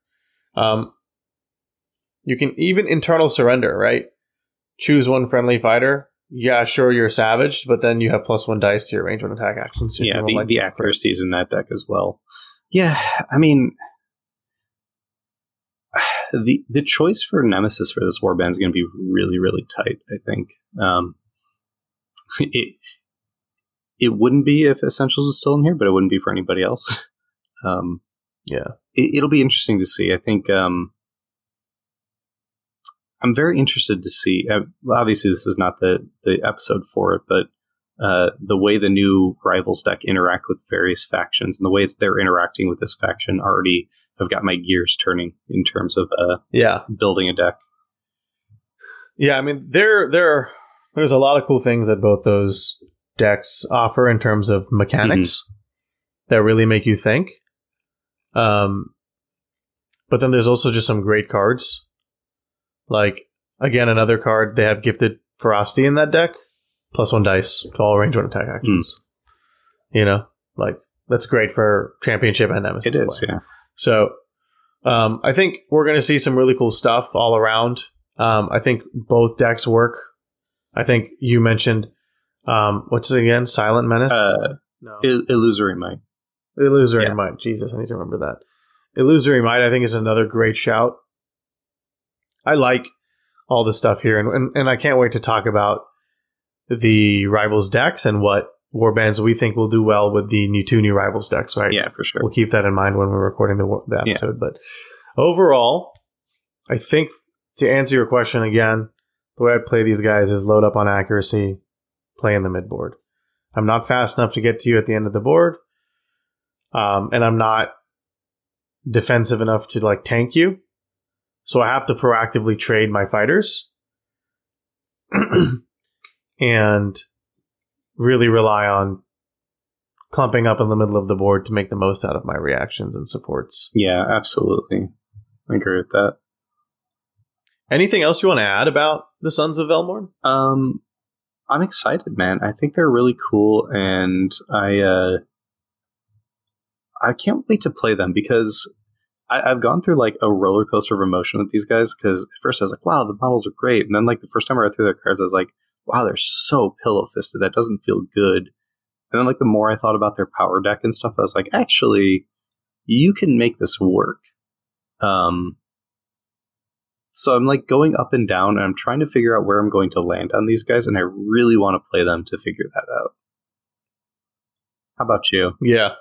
Um, you can even Internal Surrender, right? Choose one friendly fighter. Yeah, sure, you're savage, but then you have plus one dice to your range one attack actions. yeah, the, like the accuracy is in that deck as well. Yeah, I mean, the the choice for Nemesis for this warband is going to be really, really tight. I think. Um, it it wouldn't be if Essentials was still in here, but it wouldn't be for anybody else. um, yeah, it, will be interesting to see. I think um, I'm very interested to see. Uh, obviously, this is not the the episode for it, but uh, the way the new rivals deck interact with various factions and the ways they're interacting with this faction already have got my gears turning in terms of uh, yeah building a deck. Yeah, I mean there there there's a lot of cool things that both those decks offer in terms of mechanics mm-hmm. that really make you think. Um, but then there's also just some great cards. Like again, another card they have gifted ferocity in that deck plus one dice to all range one attack actions. Mm. You know, like that's great for championship and nemesis. It is, play. yeah. So, um, I think we're going to see some really cool stuff all around. Um, I think both decks work. I think you mentioned um, what's it again? Silent Menace. Uh, no, Il- Illusory Might. Illusory yeah. Might. Jesus, I need to remember that. Illusory Might, I think, is another great shout. I like all the stuff here, and, and, and I can't wait to talk about the rivals decks and what warbands we think will do well with the new two new rivals decks, right? Yeah, for sure. We'll keep that in mind when we're recording the, the episode. Yeah. But overall, I think to answer your question again, the way I play these guys is load up on accuracy, play in the mid board. I'm not fast enough to get to you at the end of the board, um, and I'm not defensive enough to like tank you. So I have to proactively trade my fighters. and really rely on clumping up in the middle of the board to make the most out of my reactions and supports. Yeah, absolutely. I agree with that. Anything else you want to add about the Sons of Velmorn? Um, I'm excited, man. I think they're really cool, and I uh, I can't wait to play them because I, have gone through like a roller coaster of emotion with these guys. Because at first I was like, "Wow, the models are great," and then like the first time I read through their cards, I was like, wow, they're so pillow fisted. That doesn't feel good. And then, like, the more I thought about their power deck and stuff, I was like, actually, you can make this work. Um, so I'm like going up and down, and I'm trying to figure out where I'm going to land on these guys, and I really want to play them to figure that out. How about you? Yeah.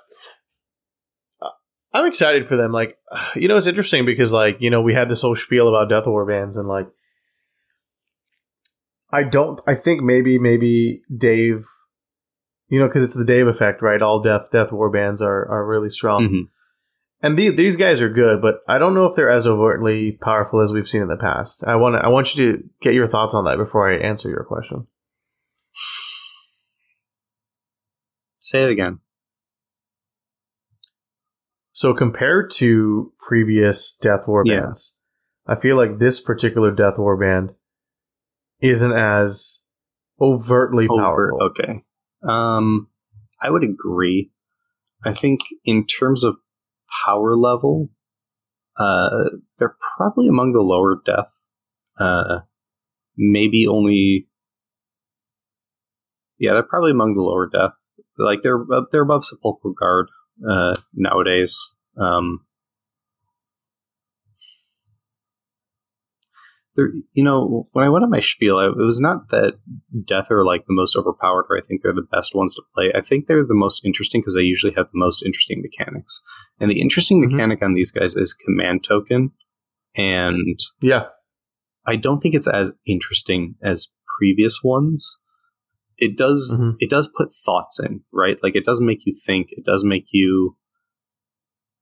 Uh, I'm excited for them. Like, you know, it's interesting because, like, you know, we had this whole spiel about Death War bands, and like, I don't. I think maybe maybe Dave, you know, because it's the Dave effect, right? All death death war bands are are really strong, mm-hmm. and the, these guys are good, but I don't know if they're as overtly powerful as we've seen in the past. I want to, I want you to get your thoughts on that before I answer your question. Say it again. So compared to previous Death War bands, yeah. I feel like this particular Death War band isn't as overtly Overt, powerful. Okay. Um, I would agree. I think in terms of power level, uh, they're probably among the lower death. Uh, maybe only. Yeah, they're probably among the lower death. Like they're they're above Sepulchral Guard uh, nowadays. Um, there, you know, when I went on my spiel, it was not that Death are like the most overpowered, or I think they're the best ones to play. I think they're the most interesting because they usually have the most interesting mechanics. And the interesting mm-hmm. mechanic on these guys is command token, and yeah, I don't think it's as interesting as previous ones. It does mm-hmm. it does put thoughts in, right? Like it does make you think. It does make you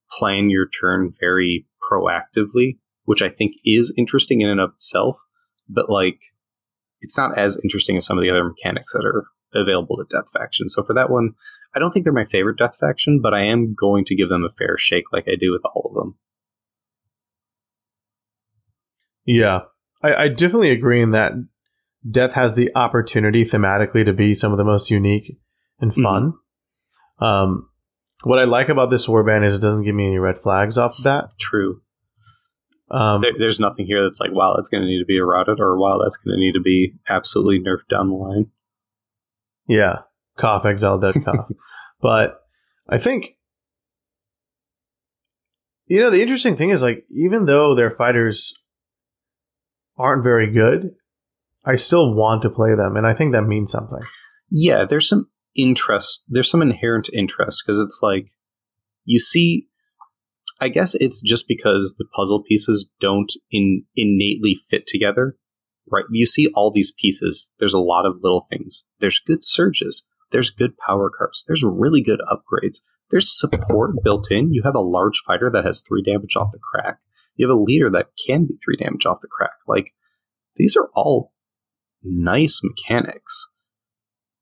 plan your turn very proactively which I think is interesting in and of itself, but like it's not as interesting as some of the other mechanics that are available to Death Faction. So for that one, I don't think they're my favorite Death Faction, but I am going to give them a fair shake like I do with all of them. Yeah. I, I definitely agree in that Death has the opportunity thematically to be some of the most unique and mm-hmm. fun. Mm-hmm. Um, what I like about this warband is it doesn't give me any red flags off the bat. True. Um, there, there's nothing here that's like, wow, that's going to need to be eroded, or wow, that's going to need to be absolutely nerfed down the line. Yeah, cough, exile, dead cough. but I think, you know, the interesting thing is like, even though their fighters aren't very good, I still want to play them, and I think that means something. Yeah, there's some interest. There's some inherent interest because it's like you see I guess it's just because the puzzle pieces don't in, innately fit together, right? You see all these pieces. There's a lot of little things. There's good surges. There's good power cards. There's really good upgrades. There's support built in. You have a large fighter that has three damage off the crack. You have a leader that can be three damage off the crack. Like these are all nice mechanics.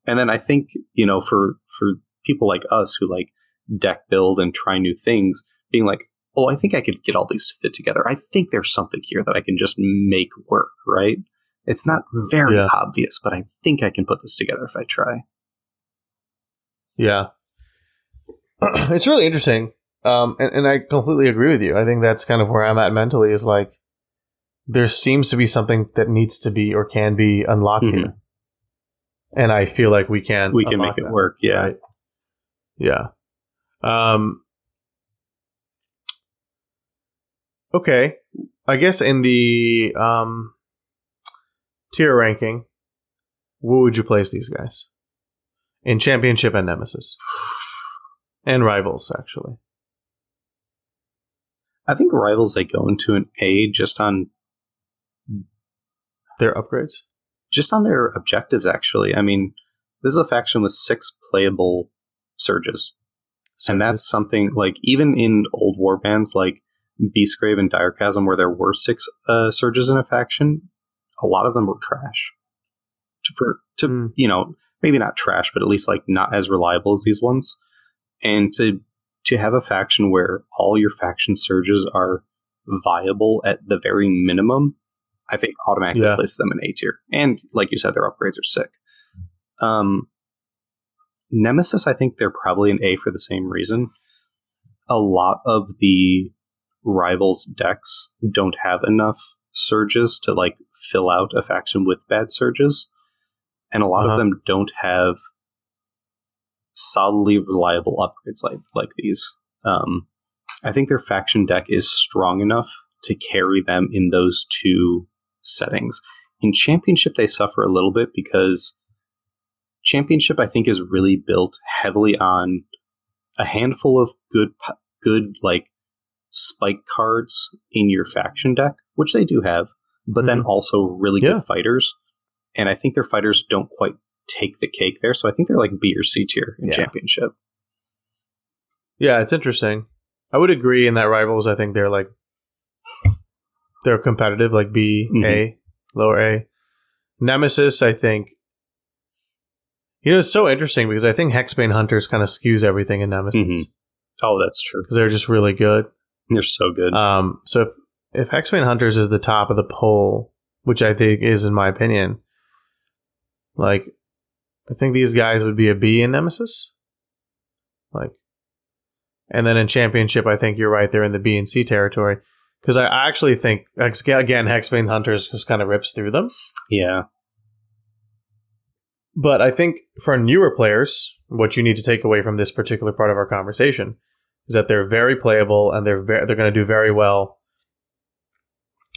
And then I think, you know, for for people like us who like deck build and try new things, being like, oh, I think I could get all these to fit together. I think there's something here that I can just make work, right? It's not very yeah. obvious, but I think I can put this together if I try. Yeah. it's really interesting. Um, and, and I completely agree with you. I think that's kind of where I'm at mentally is like, there seems to be something that needs to be or can be unlocked mm-hmm. here. And I feel like we can. We can make it that, work. Yeah. Right? Yeah. Um, okay. I guess in the um, tier ranking, where would you place these guys? In championship and nemesis. and rivals, actually. I think rivals they go into an A just on their upgrades? Just on their objectives, actually. I mean, this is a faction with six playable surges. And that's something like even in old war bands like Beastgrave and Direchasm, where there were six uh, surges in a faction, a lot of them were trash. To, for to mm. you know maybe not trash, but at least like not as reliable as these ones. And to to have a faction where all your faction surges are viable at the very minimum I think automatically yeah. place them in A tier. And like you said, their upgrades are sick. Um, Nemesis, I think they're probably an A for the same reason. A lot of the rivals decks don't have enough surges to like fill out a faction with bad surges. And a lot uh-huh. of them don't have solidly reliable upgrades like like these. Um, I think their faction deck is strong enough to carry them in those two settings. In Championship, they suffer a little bit because Championship, I think, is really built heavily on a handful of good, good like spike cards in your faction deck, which they do have, but mm-hmm. then also really yeah. good fighters. And I think their fighters don't quite take the cake there. So I think they're like B or C tier in yeah. Championship. Yeah, it's interesting. I would agree in that rivals. I think they're like they're competitive, like B, mm-hmm. A, lower A. Nemesis, I think. You know, it's so interesting because I think Hexbane Hunters kind of skews everything in Nemesis. Mm-hmm. Oh, that's true. Because they're just really good. They're so good. Um, so if, if Hexbane Hunters is the top of the poll, which I think is, in my opinion, like, I think these guys would be a B in Nemesis. Like, and then in Championship, I think you're right. They're in the B and C territory because I actually think again Hexbane Hunters just kind of rips through them. Yeah, but I think for newer players, what you need to take away from this particular part of our conversation is that they're very playable and they're ve- they're going to do very well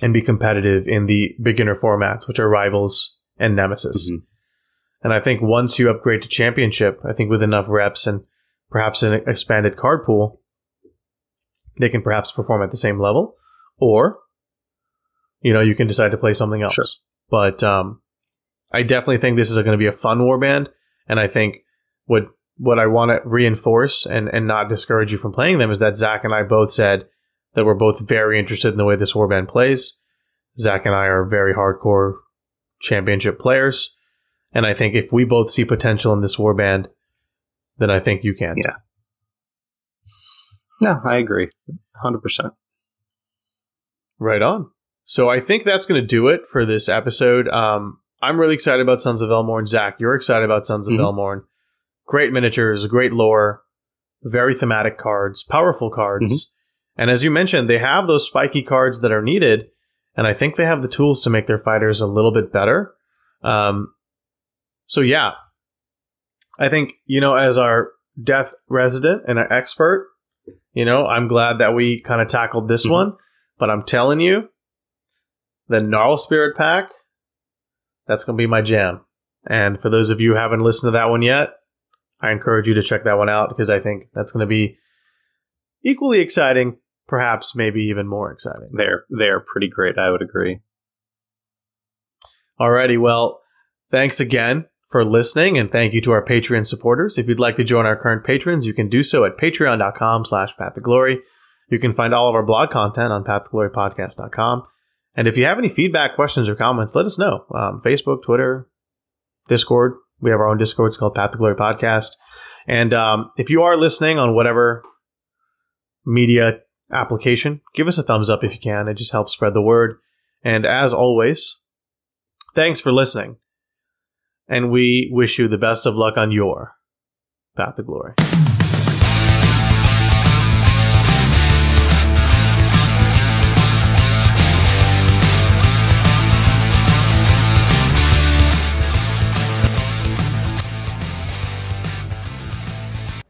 and be competitive in the beginner formats, which are rivals and nemesis. Mm-hmm. And I think once you upgrade to championship, I think with enough reps and perhaps an expanded card pool, they can perhaps perform at the same level or you know you can decide to play something else. Sure. But um, I definitely think this is going to be a fun warband, and I think what what I want to reinforce and and not discourage you from playing them is that Zach and I both said that we're both very interested in the way this warband plays. Zach and I are very hardcore championship players, and I think if we both see potential in this warband, then I think you can. Yeah. No, I agree, hundred percent. Right on. So I think that's going to do it for this episode. Um, I'm really excited about Sons of Velmorn. Zach, you're excited about Sons of mm-hmm. Velmorn. Great miniatures, great lore, very thematic cards, powerful cards. Mm-hmm. And as you mentioned, they have those spiky cards that are needed. And I think they have the tools to make their fighters a little bit better. Um, so yeah, I think, you know, as our death resident and an expert, you know, I'm glad that we kind of tackled this mm-hmm. one. But I'm telling you, the Gnarlspirit pack, that's going to be my jam. And for those of you who haven't listened to that one yet, I encourage you to check that one out because I think that's going to be equally exciting perhaps maybe even more exciting. They're they're pretty great. I would agree. Alrighty, well, thanks again for listening, and thank you to our Patreon supporters. If you'd like to join our current patrons, you can do so at patreon.com slash path to glory. You can find all of our blog content on pathtoglorypodcast.com. And if you have any feedback, questions, or comments, let us know. Um, Facebook, Twitter, Discord. We have our own Discord. It's called Path to Glory Podcast. And um, if you are listening on whatever media application, give us a thumbs up if you can. It just helps spread the word. And as always, thanks for listening. And we wish you the best of luck on your path to glory.